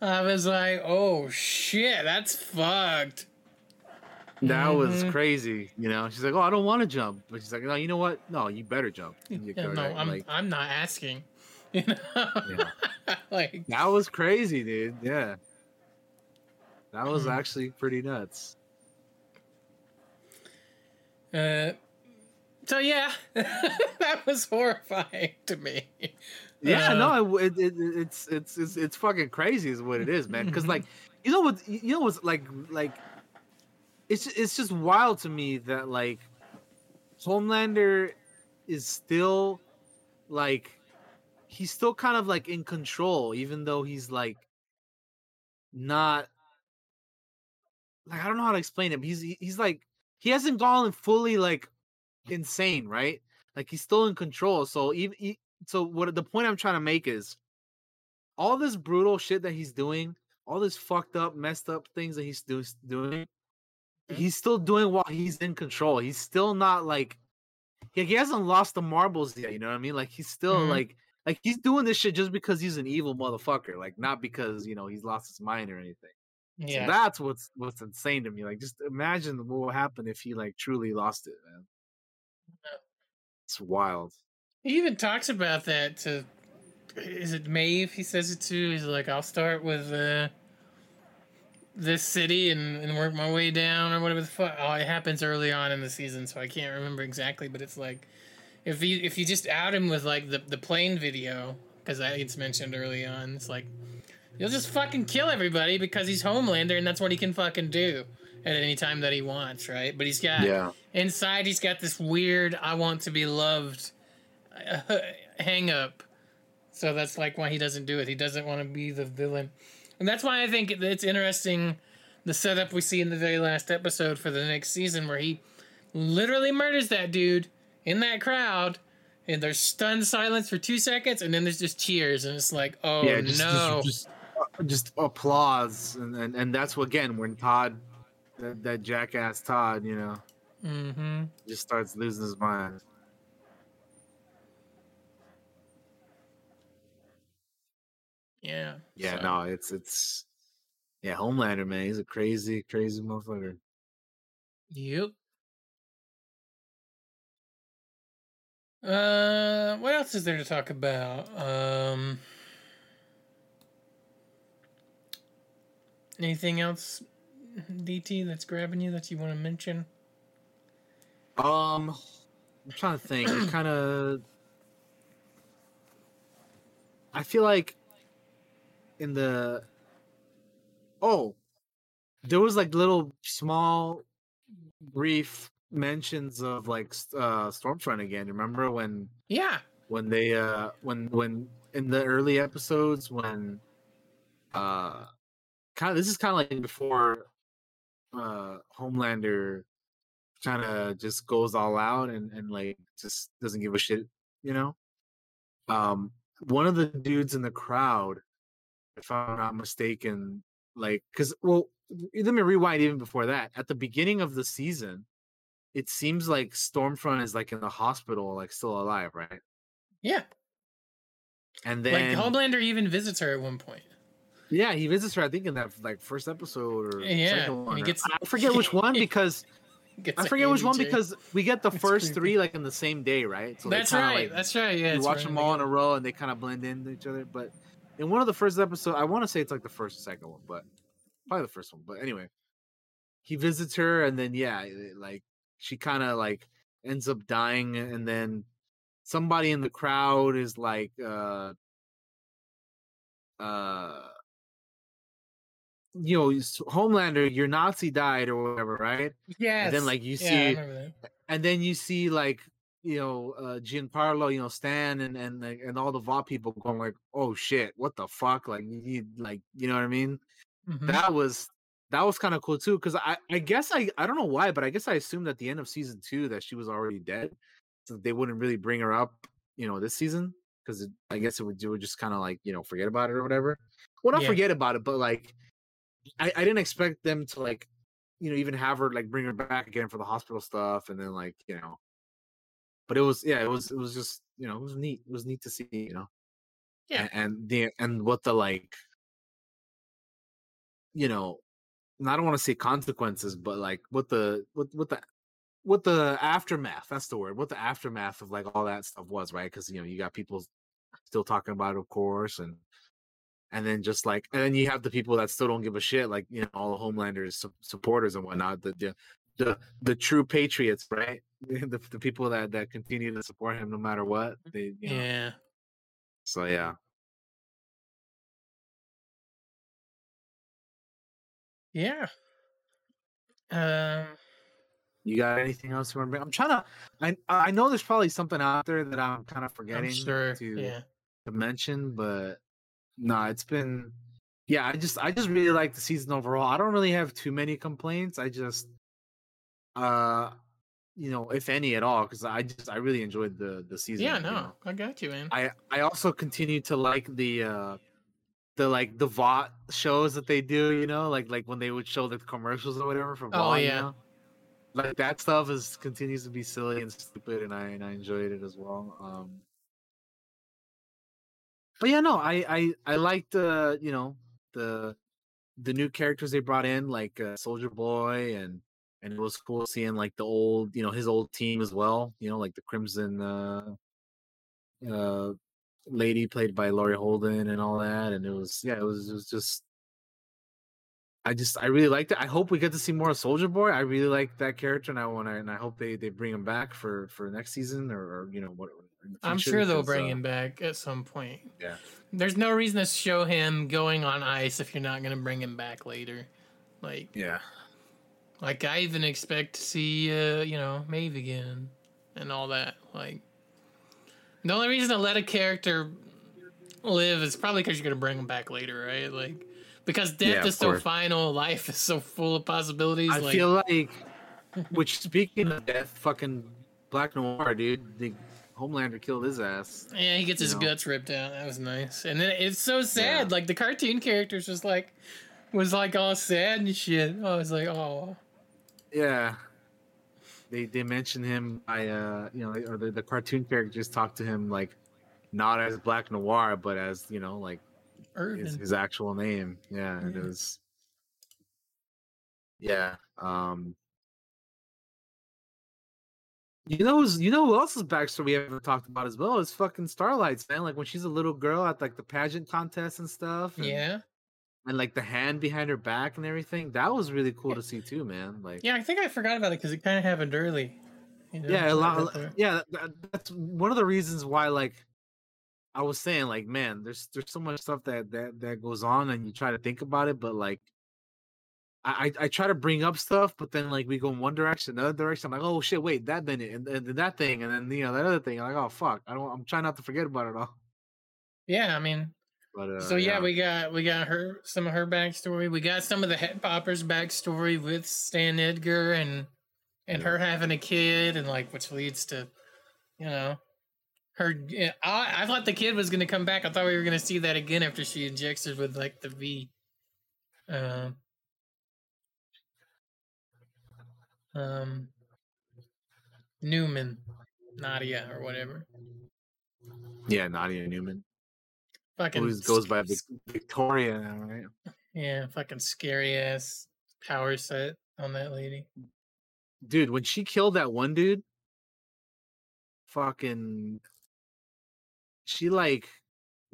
I was like, oh shit, that's fucked. That was Mhm. crazy. You know, she's like, oh, I don't want to jump. But she's like, no, you know what? No, you better jump. You Yeah, no. I'm like, I'm not asking. You know, like that was crazy, dude. Yeah. That was Mm. actually pretty nuts. uh, so yeah, that was horrifying to me. Yeah, Uh, no, it, it, it's it's it's it's fucking crazy, is what it is, man. Because like, you know what, you know what's like like, it's it's just wild to me that like, Homelander is still like, he's still kind of like in control, even though he's like, not. Like I don't know how to explain it. But he's he's like he hasn't gone fully like insane, right? Like he's still in control. So even so, what the point I'm trying to make is, all this brutal shit that he's doing, all this fucked up, messed up things that he's do- doing, he's still doing while he's in control. He's still not like, like he hasn't lost the marbles yet. You know what I mean? Like he's still Mhm. like, like he's doing this shit just because he's an evil motherfucker. Like not because you know he's lost his mind or anything. Yeah. So that's what's what's insane to me. Like just imagine what would happen if he like truly lost it, man. It's wild. He even talks about that to is it Maeve? He says it to. He's like, I'll start with uh, this city and, and work my way down or whatever the fuck. Oh, it happens early on in the season, so I can't remember exactly. But it's like if you if you just out him with like the the plane video because I it's mentioned early on, it's like you'll just fucking kill everybody because he's Homelander and that's what he can fucking do at any time that he wants, right? But he's got Yeah. inside he's got this weird I want to be loved uh, hang up. So that's like why he doesn't do it. He doesn't want to be the villain. And that's why I think it's interesting the setup we see in the very last episode for the next season where he literally murders that dude in that crowd and there's stunned silence for 2 seconds and then there's just cheers and it's like, "Oh yeah, just, no." just, just, uh, just applause, and, and and that's what again when Todd, that, that jackass Todd, you know, mhm. just starts losing his mind. Yeah. Yeah, so- no, it's it's yeah, Homelander, man, he's a crazy, crazy motherfucker. Yep. Uh, what else is there to talk about? Um, anything else, DT, that's grabbing you that you want to mention? Um, I'm trying to think. It kind of. I feel like in the. Oh, there was like little small, brief mentions of like uh Stormfront again. Remember when Yeah. when they uh when when in the early episodes when uh kind of this is kind of like before uh Homelander kind of just goes all out and and like just doesn't give a shit, you know. Um, one of the dudes in the crowd, if I'm not mistaken, like because well, let me rewind even before that. At the beginning of the season, it seems like Stormfront is like in the hospital, like still alive, right? Yeah. And then like Homelander even visits her at one point. yeah, he visits her. I think in that like first episode or eh, Yeah, second one. he gets- I forget which one because I forget which one because we get the first creepy. three like in the same day, right? they That's right, that's right, yeah, you watch them all in a row and they kind of blend into each other. But in one of the first episodes, I want to say it's like the first or second one, but probably the first one. But anyway, he visits her and then yeah, like she kind of like ends up dying, and then somebody in the crowd is like, uh, uh you know, Homelander, your Nazi died or whatever, right? Yes. And then like you see, that. and then you see like you know uh Giancarlo, you know Stan and and and all the Vought people going like, oh shit, what the fuck? Like you like you know what I mean? Mhm. That was that was kind of cool too because I I guess I I don't know why, but I guess I assumed at the end of season two that she was already dead, so they wouldn't really bring her up you know, this season because I guess it would do would just kind of like you know forget about it or whatever. Well, not Yeah. forget about it, but like I, I didn't expect them to like you know even have her like bring her back again for the hospital stuff and then like you know. But it was yeah, it was it was just you know it was neat. It was neat to see you know. Yeah. And, and the and what the like you know and I don't want to say consequences, but like what the what what the what the aftermath that's the word what the aftermath of like all that stuff was right because you know you got people still talking about it of course and and then just like and then you have the people that still don't give a shit like you know all the homelanders su- supporters and whatnot the the the, true patriots right the, the people that that continue to support him no matter what they you know. Yeah. so yeah Yeah. Um. you got anything else you want to bring i'm trying to i i know there's probably something out there that i'm kind of forgetting sure, to yeah. to mention, but no, it's been yeah, I just I just really like the season overall. I don't really have too many complaints. I just uh you know, if any at all, because I just I really enjoyed the the season. Yeah. you No, know. I got you, man. I I also continue to like the uh the like the Vought shows that they do, you know, like like when they would show the commercials or whatever from Oh, you yeah. know? Like that stuff is continues to be silly and stupid and I and I enjoyed it as well. Um but yeah, no, I I I liked uh you know the the new characters they brought in, like uh, Soldier Boy, and and it was cool seeing like the old you know his old team as well. You know, like the Crimson uh, uh, lady played by Laurie Holden and all that, and it was yeah, it was it was just. I just I really liked it. I hope we get to see more of Soldier Boy. I really like that character, and I want to and I hope they they bring him back for for next season or, or you know what. I'm sure they'll bring uh, him back at some point. Yeah. There's no reason to show him going on ice if you're not gonna bring him back later. Like Yeah. Like I even expect to see uh, you know, Maeve again and all that. Like the only reason to let a character live is probably because you're gonna bring them back later, right? Like because death Yeah, of is so course. final, life is so full of possibilities. I like, feel like, which speaking of death, fucking Black Noir, dude, the Homelander killed his ass. Yeah, he gets his know? guts ripped out. That was nice. And then it's so sad. Like the cartoon characters just like was like all sad and shit. I was like, oh. Yeah. They they mention him by uh you know or the, the cartoon characters talk to him like not as Black Noir but as you know like his, his actual name. Yeah, and it Yeah. was yeah. Um You know, who's- you know who else's backstory we haven't talked about as well is fucking Starlight's man. Like when she's a little girl at like the pageant contest and stuff. And, Yeah. And like the hand behind her back and everything. That was really cool to see too, man. Like Yeah, I think I forgot about it because it kind of happened early. You know, yeah, a lot. right. Yeah, that- that- that's one of the reasons why. Like, I was saying, like, man, there's there's so much stuff that that that goes on, and you try to think about it, but like, I I, try to bring up stuff, but then like we go in one direction, another direction. I'm like, oh shit, wait, that then and, and then that thing, and then you know that other thing. I'm like, oh fuck, I don't. I'm trying not to forget about it all. Yeah, I mean, But uh, so yeah, we got we got her some of her backstory. We got some of the head poppers backstory with Stan Edgar and and her having a kid and like which leads to you know her. I, I thought the kid was gonna come back. I thought we were gonna see that again after she injects her with like the V. Um. Um. Neuman, Nadia or whatever. yeah, Nadia Neuman. Fucking Always goes by Vic- Victoria now, right? Yeah, fucking scary ass power set on that lady. dude, when she killed that one dude, fucking, she like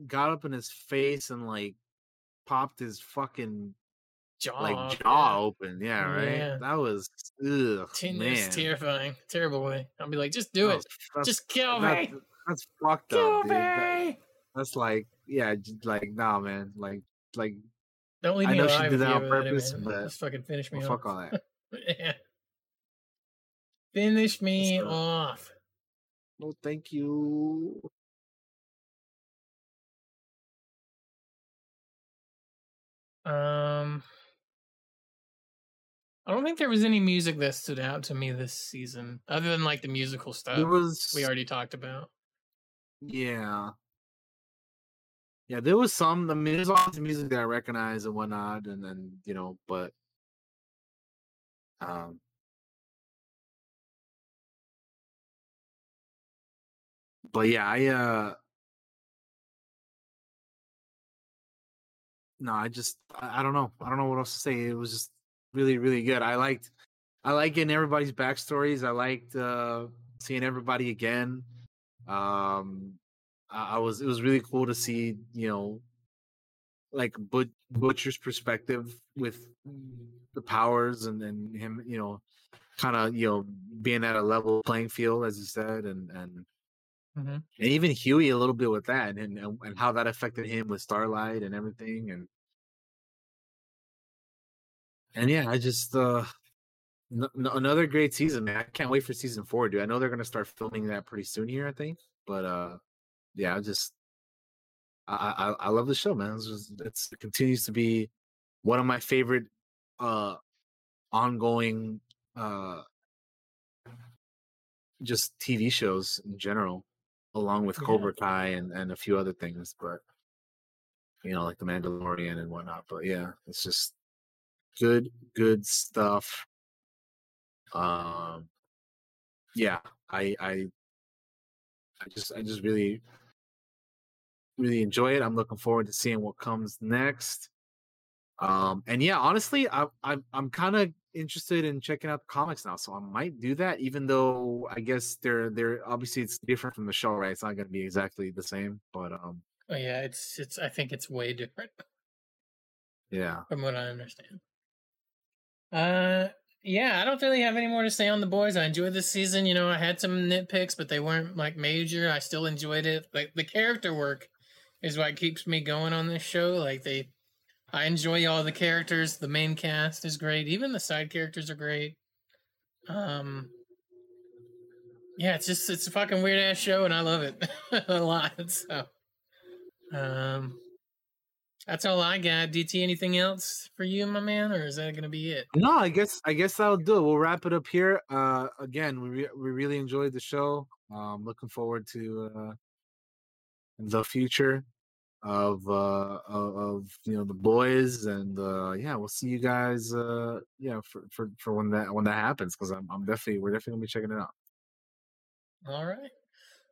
got up in his face and like popped his fucking Jaw, like jaw yeah. open. Yeah, right. Yeah. That was ugh, man. Terrifying, terrible way. I'll be like, just do That it, just kill that- me. That's fucked Kill up, dude. That- me. That's like, yeah, like nah, man. Like, like Don't leave I know she did that on it, purpose, man. but just fucking finish me well, off. fuck all that. yeah. Finish me off. No, thank you. Um, I don't think there was any music that stood out to me this season, other than like the musical stuff was we already talked about. Yeah. Yeah, there was some. I mean, there's always music that I recognize and whatnot, and then you know, but um, but yeah, I uh, no, I just I, I don't know. I don't know what else to say. It was just really, really good. I liked, I like getting everybody's backstories. I liked uh seeing everybody again. Um, I, I was it was really cool to see you know like but butcher's perspective with the powers and then him you know kind of you know being at a level playing field as you said and and Mhm. and even Huey a little bit with that and and, and how that affected him with Starlight and everything and and yeah I just uh n- n- another great season man I can't wait for season four dude I know they're gonna start filming that pretty soon here I think but uh yeah I just I I, I love the show man it's, just, it's it continues to be one of my favorite uh ongoing uh just TV shows in general, along with Yeah. Cobra Kai and, and a few other things, but you know, like the Mandalorian and whatnot. But yeah, it's just good, good stuff. Um yeah, I I I just I just really really enjoy it. I'm looking forward to seeing what comes next. Um and yeah, honestly, I I'm I'm kind of interested in checking out the comics now, so I might do that even though I guess they're they're obviously it's different from the show, right? It's not going to be exactly the same, but um Oh yeah, it's it's. I think it's way different yeah. from what I understand. Uh, yeah, I don't really have any more to say on the boys. I enjoyed this season. You know, I had some nitpicks, but they weren't like major. I still enjoyed it. Like the character work is what keeps me going on this show. Like they, I enjoy all the characters. The main cast is great. Even the side characters are great. Um, yeah, it's just it's a fucking weird ass show, and I love it a lot. So, um, that's all I got. DT, anything else for you, my man, or is that gonna be it? No, I guess I guess that'll do it. We'll wrap it up here. Uh again, we re- we really enjoyed the show. Um looking forward to uh the future of uh of, you know the boys and uh yeah, we'll see you guys uh yeah for for, for when that when that happens cuz I'm I'm definitely we're definitely going to be checking it out. All right.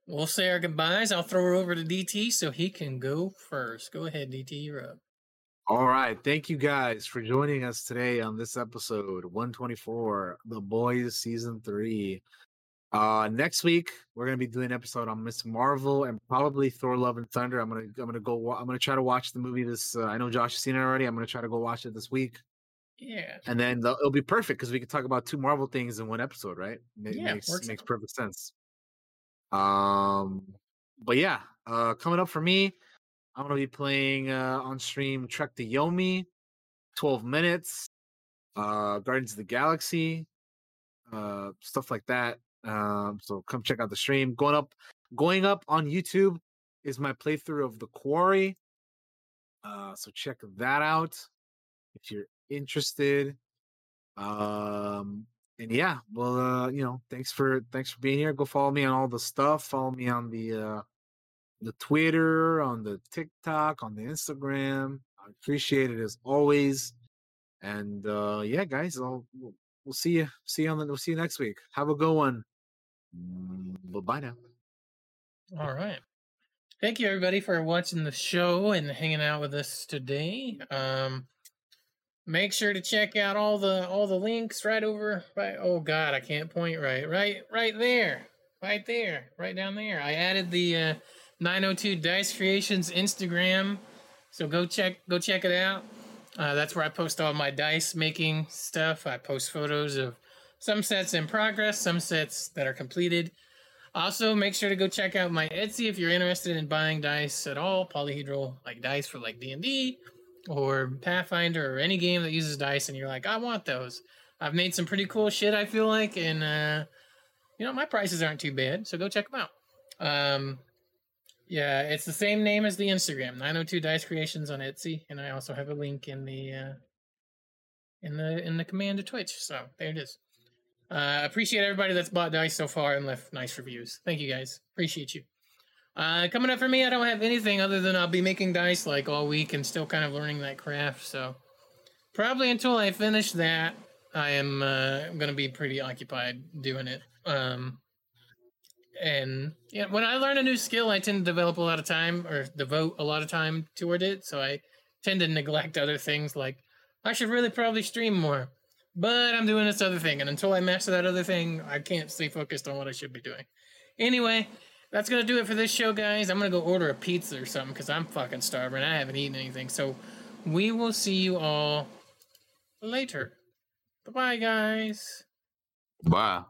We'll say our goodbyes. I'll throw it over to DT so he can go first. Go ahead, DT. You're up. All right. Thank you guys for joining us today on this episode 124, The Boys Season 3. Uh next week we're gonna be doing an episode on Ms. Marvel and probably Thor Love and Thunder. I'm gonna I'm gonna go I'm gonna try to watch the movie this uh, I know Josh has seen it already. I'm gonna try to go watch it this week. Yeah. And then the, it'll be perfect because we can talk about two Marvel things in one episode, right? Ma- Yeah, makes makes perfect sense. Um, but yeah, uh, coming up for me, I'm gonna be playing uh, on stream Trek to Yomi, 12 minutes, uh, Guardians of the Galaxy, uh, stuff like that. Um, so come check out the stream. Going up, going up on YouTube is my playthrough of The Quarry. Uh, so check that out if you're interested. Um, and yeah, well, uh, you know, thanks for thanks for being here. Go follow me on all the stuff. Follow me on the uh the Twitter, on the TikTok, on the Instagram. I appreciate it as always. And uh yeah, guys, I'll we'll, we'll see you. See you on the we'll see you next week. Have a good one. Bye bye now. All right. Thank you everybody for watching the show and hanging out with us today. Um make sure to check out all the all the links right over right oh god, I can't point right. Right right there. Right there. Right down there. I added the uh 902 Dice Creations Instagram. So go check go check it out. Uh, that's where I post all my dice making stuff. I post photos of some sets in progress, some sets that are completed. Also, make sure to go check out my Etsy if you're interested in buying dice at all, polyhedral like dice for like D and D or Pathfinder or any game that uses dice, and you're like, I want those. I've made some pretty cool shit. I feel like, and uh, you know my prices aren't too bad, so go check them out. Um, yeah, it's the same name as the Instagram, 902 Dice Creations on Etsy, and I also have a link in the uh, in the in the command to Twitch. So there it is. Uh, appreciate everybody that's bought dice so far and left nice reviews. Thank you guys. Appreciate you. Uh, coming up for me, I don't have anything other than I'll be making dice like all week and still kind of learning that craft. So probably until I finish that, I am uh, going to be pretty occupied doing it. Um, and yeah, when I learn a new skill, I tend to develop a lot of time or devote a lot of time toward it. So I tend to neglect other things like I should really probably stream more. But I'm doing this other thing, and until I master that other thing, I can't stay focused on what I should be doing. Anyway, that's gonna do it for this show, guys. I'm gonna go order a pizza or something because I'm fucking starving. I haven't eaten anything. So we will see you all later. Bye guys. Bye.